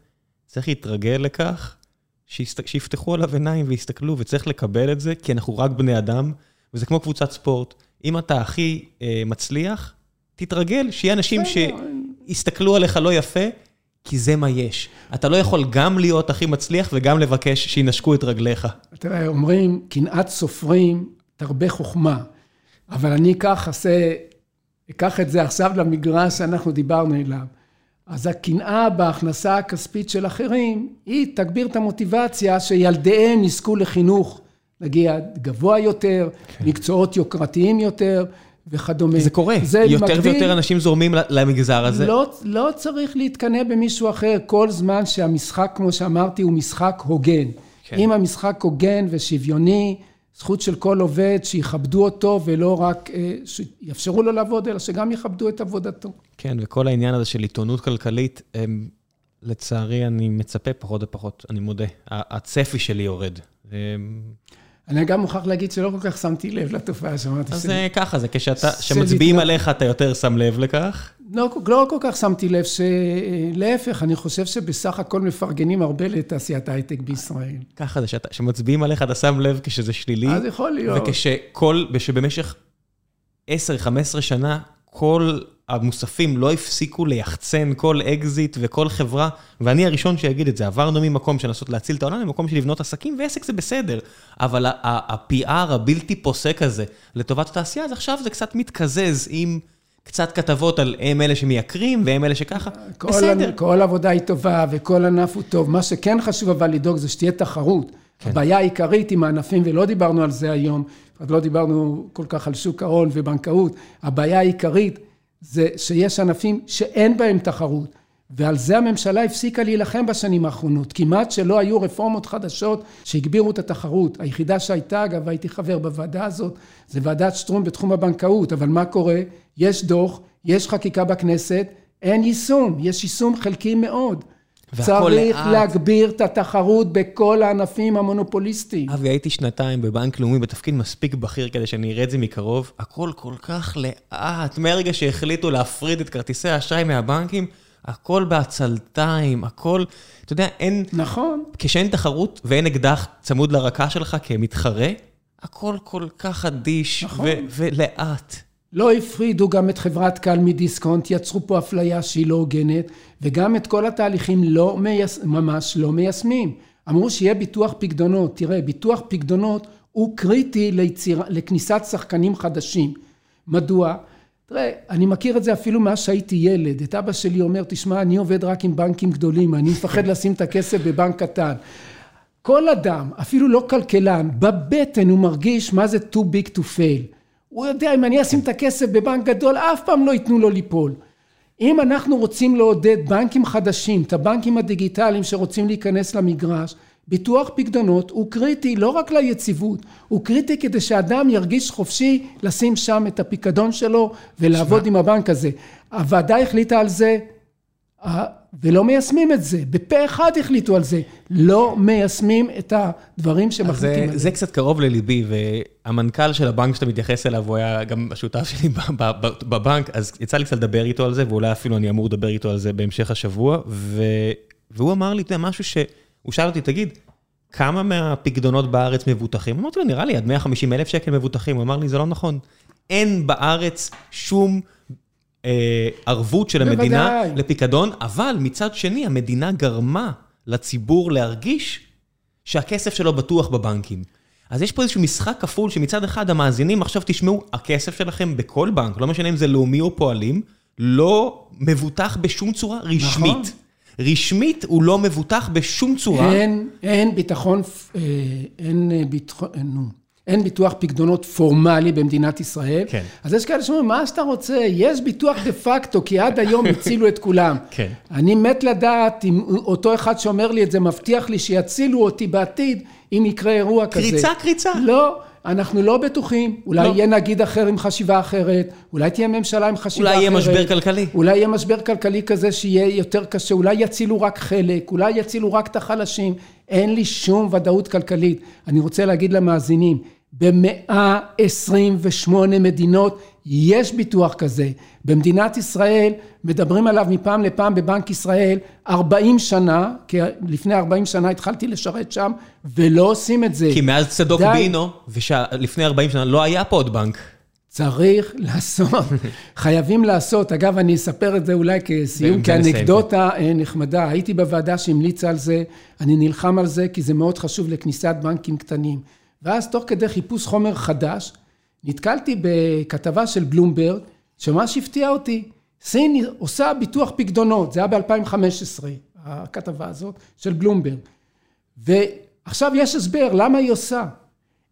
צריך להתרגל לכך שיפתחו עליו עיניים ויסתכלו, וצריך לקבל את זה, כי אנחנו רק בני אדם, וזה כמו קבוצת ספורט. אם אתה הכי אה, מצליח, תתרגל, שיהיה אנשים שיסתכלו עליך לא יפה, כי זה מה יש. אתה לא יכול גם להיות הכי מצליח וגם לבקש שינשקו את רגליך. תראה, אומרים, קנאת סופרים תרבה חוכמה, אבל אני אקח, אעשה, אקח את זה עכשיו למגרש שאנחנו דיברנו אליו. אז הקנאה בהכנסה הכספית של אחרים, היא תגביר את המוטיבציה שילדיהם יזכו לחינוך, נגיד, גבוה יותר, כן. מקצועות יוקרתיים יותר. וכדומה. זה קורה, זה יותר מקביל, ויותר אנשים זורמים למגזר הזה. לא, לא צריך להתקנא במישהו אחר, כל זמן שהמשחק, כמו שאמרתי, הוא משחק הוגן. כן. אם המשחק הוגן ושוויוני, זכות של כל עובד שיכבדו אותו ולא רק אה, שיאפשרו לו לעבוד, אלא שגם יכבדו את עבודתו. כן, וכל העניין הזה של עיתונות כלכלית, הם, לצערי אני מצפה פחות ופחות, אני מודה. הצפי שלי יורד. הם... אני גם מוכרח להגיד שלא כל כך שמתי לב לתופעה שאמרתי. אז זה ככה, זה כשמצביעים עליך אתה יותר שם לב לכך? לא, לא כל כך שמתי לב, שלהפך, אני חושב שבסך הכל מפרגנים הרבה לתעשיית ההייטק בישראל. ככה זה, כשמצביעים עליך אתה שם לב כשזה שלילי. אז יכול להיות. וכשכל, ושבמשך 10-15 שנה, כל המוספים לא הפסיקו ליחצן כל אקזיט וכל חברה, ואני הראשון שיגיד את זה, עברנו ממקום של לנסות להציל את העולם למקום של לבנות עסקים, ועסק זה בסדר. אבל ה-PR הבלתי פוסק הזה לטובת התעשייה, אז עכשיו זה קצת מתקזז עם קצת כתבות על הם אלה שמייקרים והם אלה שככה, כל בסדר. כל עבודה היא טובה וכל ענף הוא טוב. מה שכן חשוב אבל לדאוג זה שתהיה תחרות. כן. הבעיה העיקרית עם הענפים, ולא דיברנו על זה היום, עוד לא דיברנו כל כך על שוק ההון ובנקאות, הבעיה העיקרית זה שיש ענפים שאין בהם תחרות, ועל זה הממשלה הפסיקה להילחם בשנים האחרונות. כמעט שלא היו רפורמות חדשות שהגבירו את התחרות. היחידה שהייתה, אגב, הייתי חבר בוועדה הזאת, זה ועדת שטרום בתחום הבנקאות, אבל מה קורה? יש דוח, יש חקיקה בכנסת, אין יישום, יש יישום חלקי מאוד. צריך לאט. להגביר את התחרות בכל הענפים המונופוליסטיים. אבי, הייתי שנתיים בבנק לאומי בתפקיד מספיק בכיר כדי שאני אראה את זה מקרוב. הכל כל כך לאט. מהרגע שהחליטו להפריד את כרטיסי האשראי מהבנקים, הכל בעצלתיים, הכל... אתה יודע, אין... נכון. כשאין תחרות ואין אקדח צמוד לרקה שלך כמתחרה, הכל כל כך אדיש נכון. ולאט. לא הפרידו גם את חברת קל מדיסקונט, יצרו פה אפליה שהיא לא הוגנת, וגם את כל התהליכים לא מייש... ממש לא מיישמים. אמרו שיהיה ביטוח פקדונות. תראה, ביטוח פקדונות הוא קריטי ליציר... לכניסת שחקנים חדשים. מדוע? תראה, אני מכיר את זה אפילו מאז שהייתי ילד. את אבא שלי אומר, תשמע, אני עובד רק עם בנקים גדולים, אני מפחד לשים את הכסף בבנק קטן. כל אדם, אפילו לא כלכלן, בבטן הוא מרגיש מה זה too big to fail. הוא יודע, אם אני אשים את הכסף בבנק גדול, אף פעם לא ייתנו לו ליפול. אם אנחנו רוצים לעודד בנקים חדשים, את הבנקים הדיגיטליים שרוצים להיכנס למגרש, ביטוח פקדונות הוא קריטי לא רק ליציבות, הוא קריטי כדי שאדם ירגיש חופשי לשים שם את הפיקדון שלו ולעבוד שמה. עם הבנק הזה. הוועדה החליטה על זה ולא מיישמים את זה. בפה אחד החליטו על זה. לא מיישמים את הדברים שמחליטים עליהם. זה קצת קרוב לליבי, והמנכ"ל של הבנק שאתה מתייחס אליו, הוא היה גם השותף שלי בבנק, אז יצא לי קצת לדבר איתו על זה, ואולי אפילו אני אמור לדבר איתו על זה בהמשך השבוע, והוא אמר לי, אתה יודע, משהו ש... הוא שאל אותי, תגיד, כמה מהפקדונות בארץ מבוטחים? אמרתי לו, נראה לי עד 150 אלף שקל מבוטחים. הוא אמר לי, זה לא נכון. אין בארץ שום ערבות של המדינה בוודאי. לפיקדון, אבל מצד שני, המדינה גרמה לציבור להרגיש שהכסף שלו בטוח בבנקים. אז יש פה איזשהו משחק כפול שמצד אחד המאזינים עכשיו תשמעו, הכסף שלכם בכל בנק, לא משנה אם זה לאומי או פועלים, לא מבוטח בשום צורה רשמית. נכון. רשמית הוא לא מבוטח בשום צורה. אין, אין ביטחון, אה, אין ביטחון, נו. אין ביטוח פקדונות פורמלי במדינת ישראל. כן. אז יש כאלה שאומרים, מה שאתה רוצה? יש ביטוח דה פקטו, כי עד היום הצילו את כולם. כן. אני מת לדעת אם אותו אחד שאומר לי את זה מבטיח לי שיצילו אותי בעתיד, אם יקרה אירוע כזה. קריצה, קריצה. לא. אנחנו לא בטוחים, אולי לא. יהיה נגיד אחר עם חשיבה אחרת, אולי תהיה ממשלה עם חשיבה אולי אחרת. אולי יהיה משבר כלכלי. אולי יהיה משבר כלכלי כזה שיהיה יותר קשה, אולי יצילו רק חלק, אולי יצילו רק את החלשים. אין לי שום ודאות כלכלית. אני רוצה להגיד למאזינים, ב-128 מדינות יש ביטוח כזה. במדינת ישראל מדברים עליו מפעם לפעם בבנק ישראל 40 שנה, כי לפני 40 שנה התחלתי לשרת שם, ולא עושים את זה. כי מאז צדוק די... בינו, ולפני 40 שנה לא היה פה עוד בנק. צריך לעשות, חייבים לעשות. אגב, אני אספר את זה אולי כסיום, כאנקדוטה אה, נחמדה. הייתי בוועדה שהמליצה על זה, אני נלחם על זה, כי זה מאוד חשוב לכניסת בנקים קטנים. ואז תוך כדי חיפוש חומר חדש, נתקלתי בכתבה של בלומברג, שממש הפתיע אותי. סין עושה ביטוח פקדונות, זה היה ב-2015, הכתבה הזאת של בלומברג. ועכשיו יש הסבר, למה היא עושה?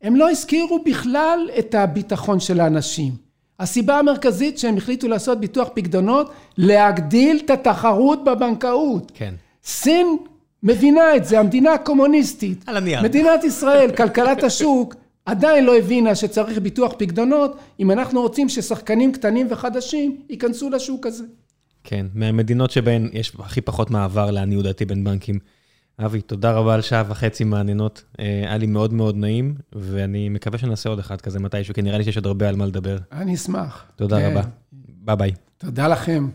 הם לא הזכירו בכלל את הביטחון של האנשים. הסיבה המרכזית שהם החליטו לעשות ביטוח פקדונות, להגדיל את התחרות בבנקאות. כן. סין מבינה את זה, המדינה הקומוניסטית. על הנייר. מדינת ישראל, כלכלת השוק, עדיין לא הבינה שצריך ביטוח פקדונות, אם אנחנו רוצים ששחקנים קטנים וחדשים ייכנסו לשוק הזה. כן, מהמדינות שבהן יש הכי פחות מעבר לעניות דעתי בין בנקים. אבי, תודה רבה על שעה וחצי מעניינות. אה, היה לי מאוד מאוד נעים, ואני מקווה שנעשה עוד אחד כזה מתישהו, כי נראה לי שיש עוד הרבה על מה לדבר. אני אשמח. תודה כן. רבה. ביי ביי. תודה לכם.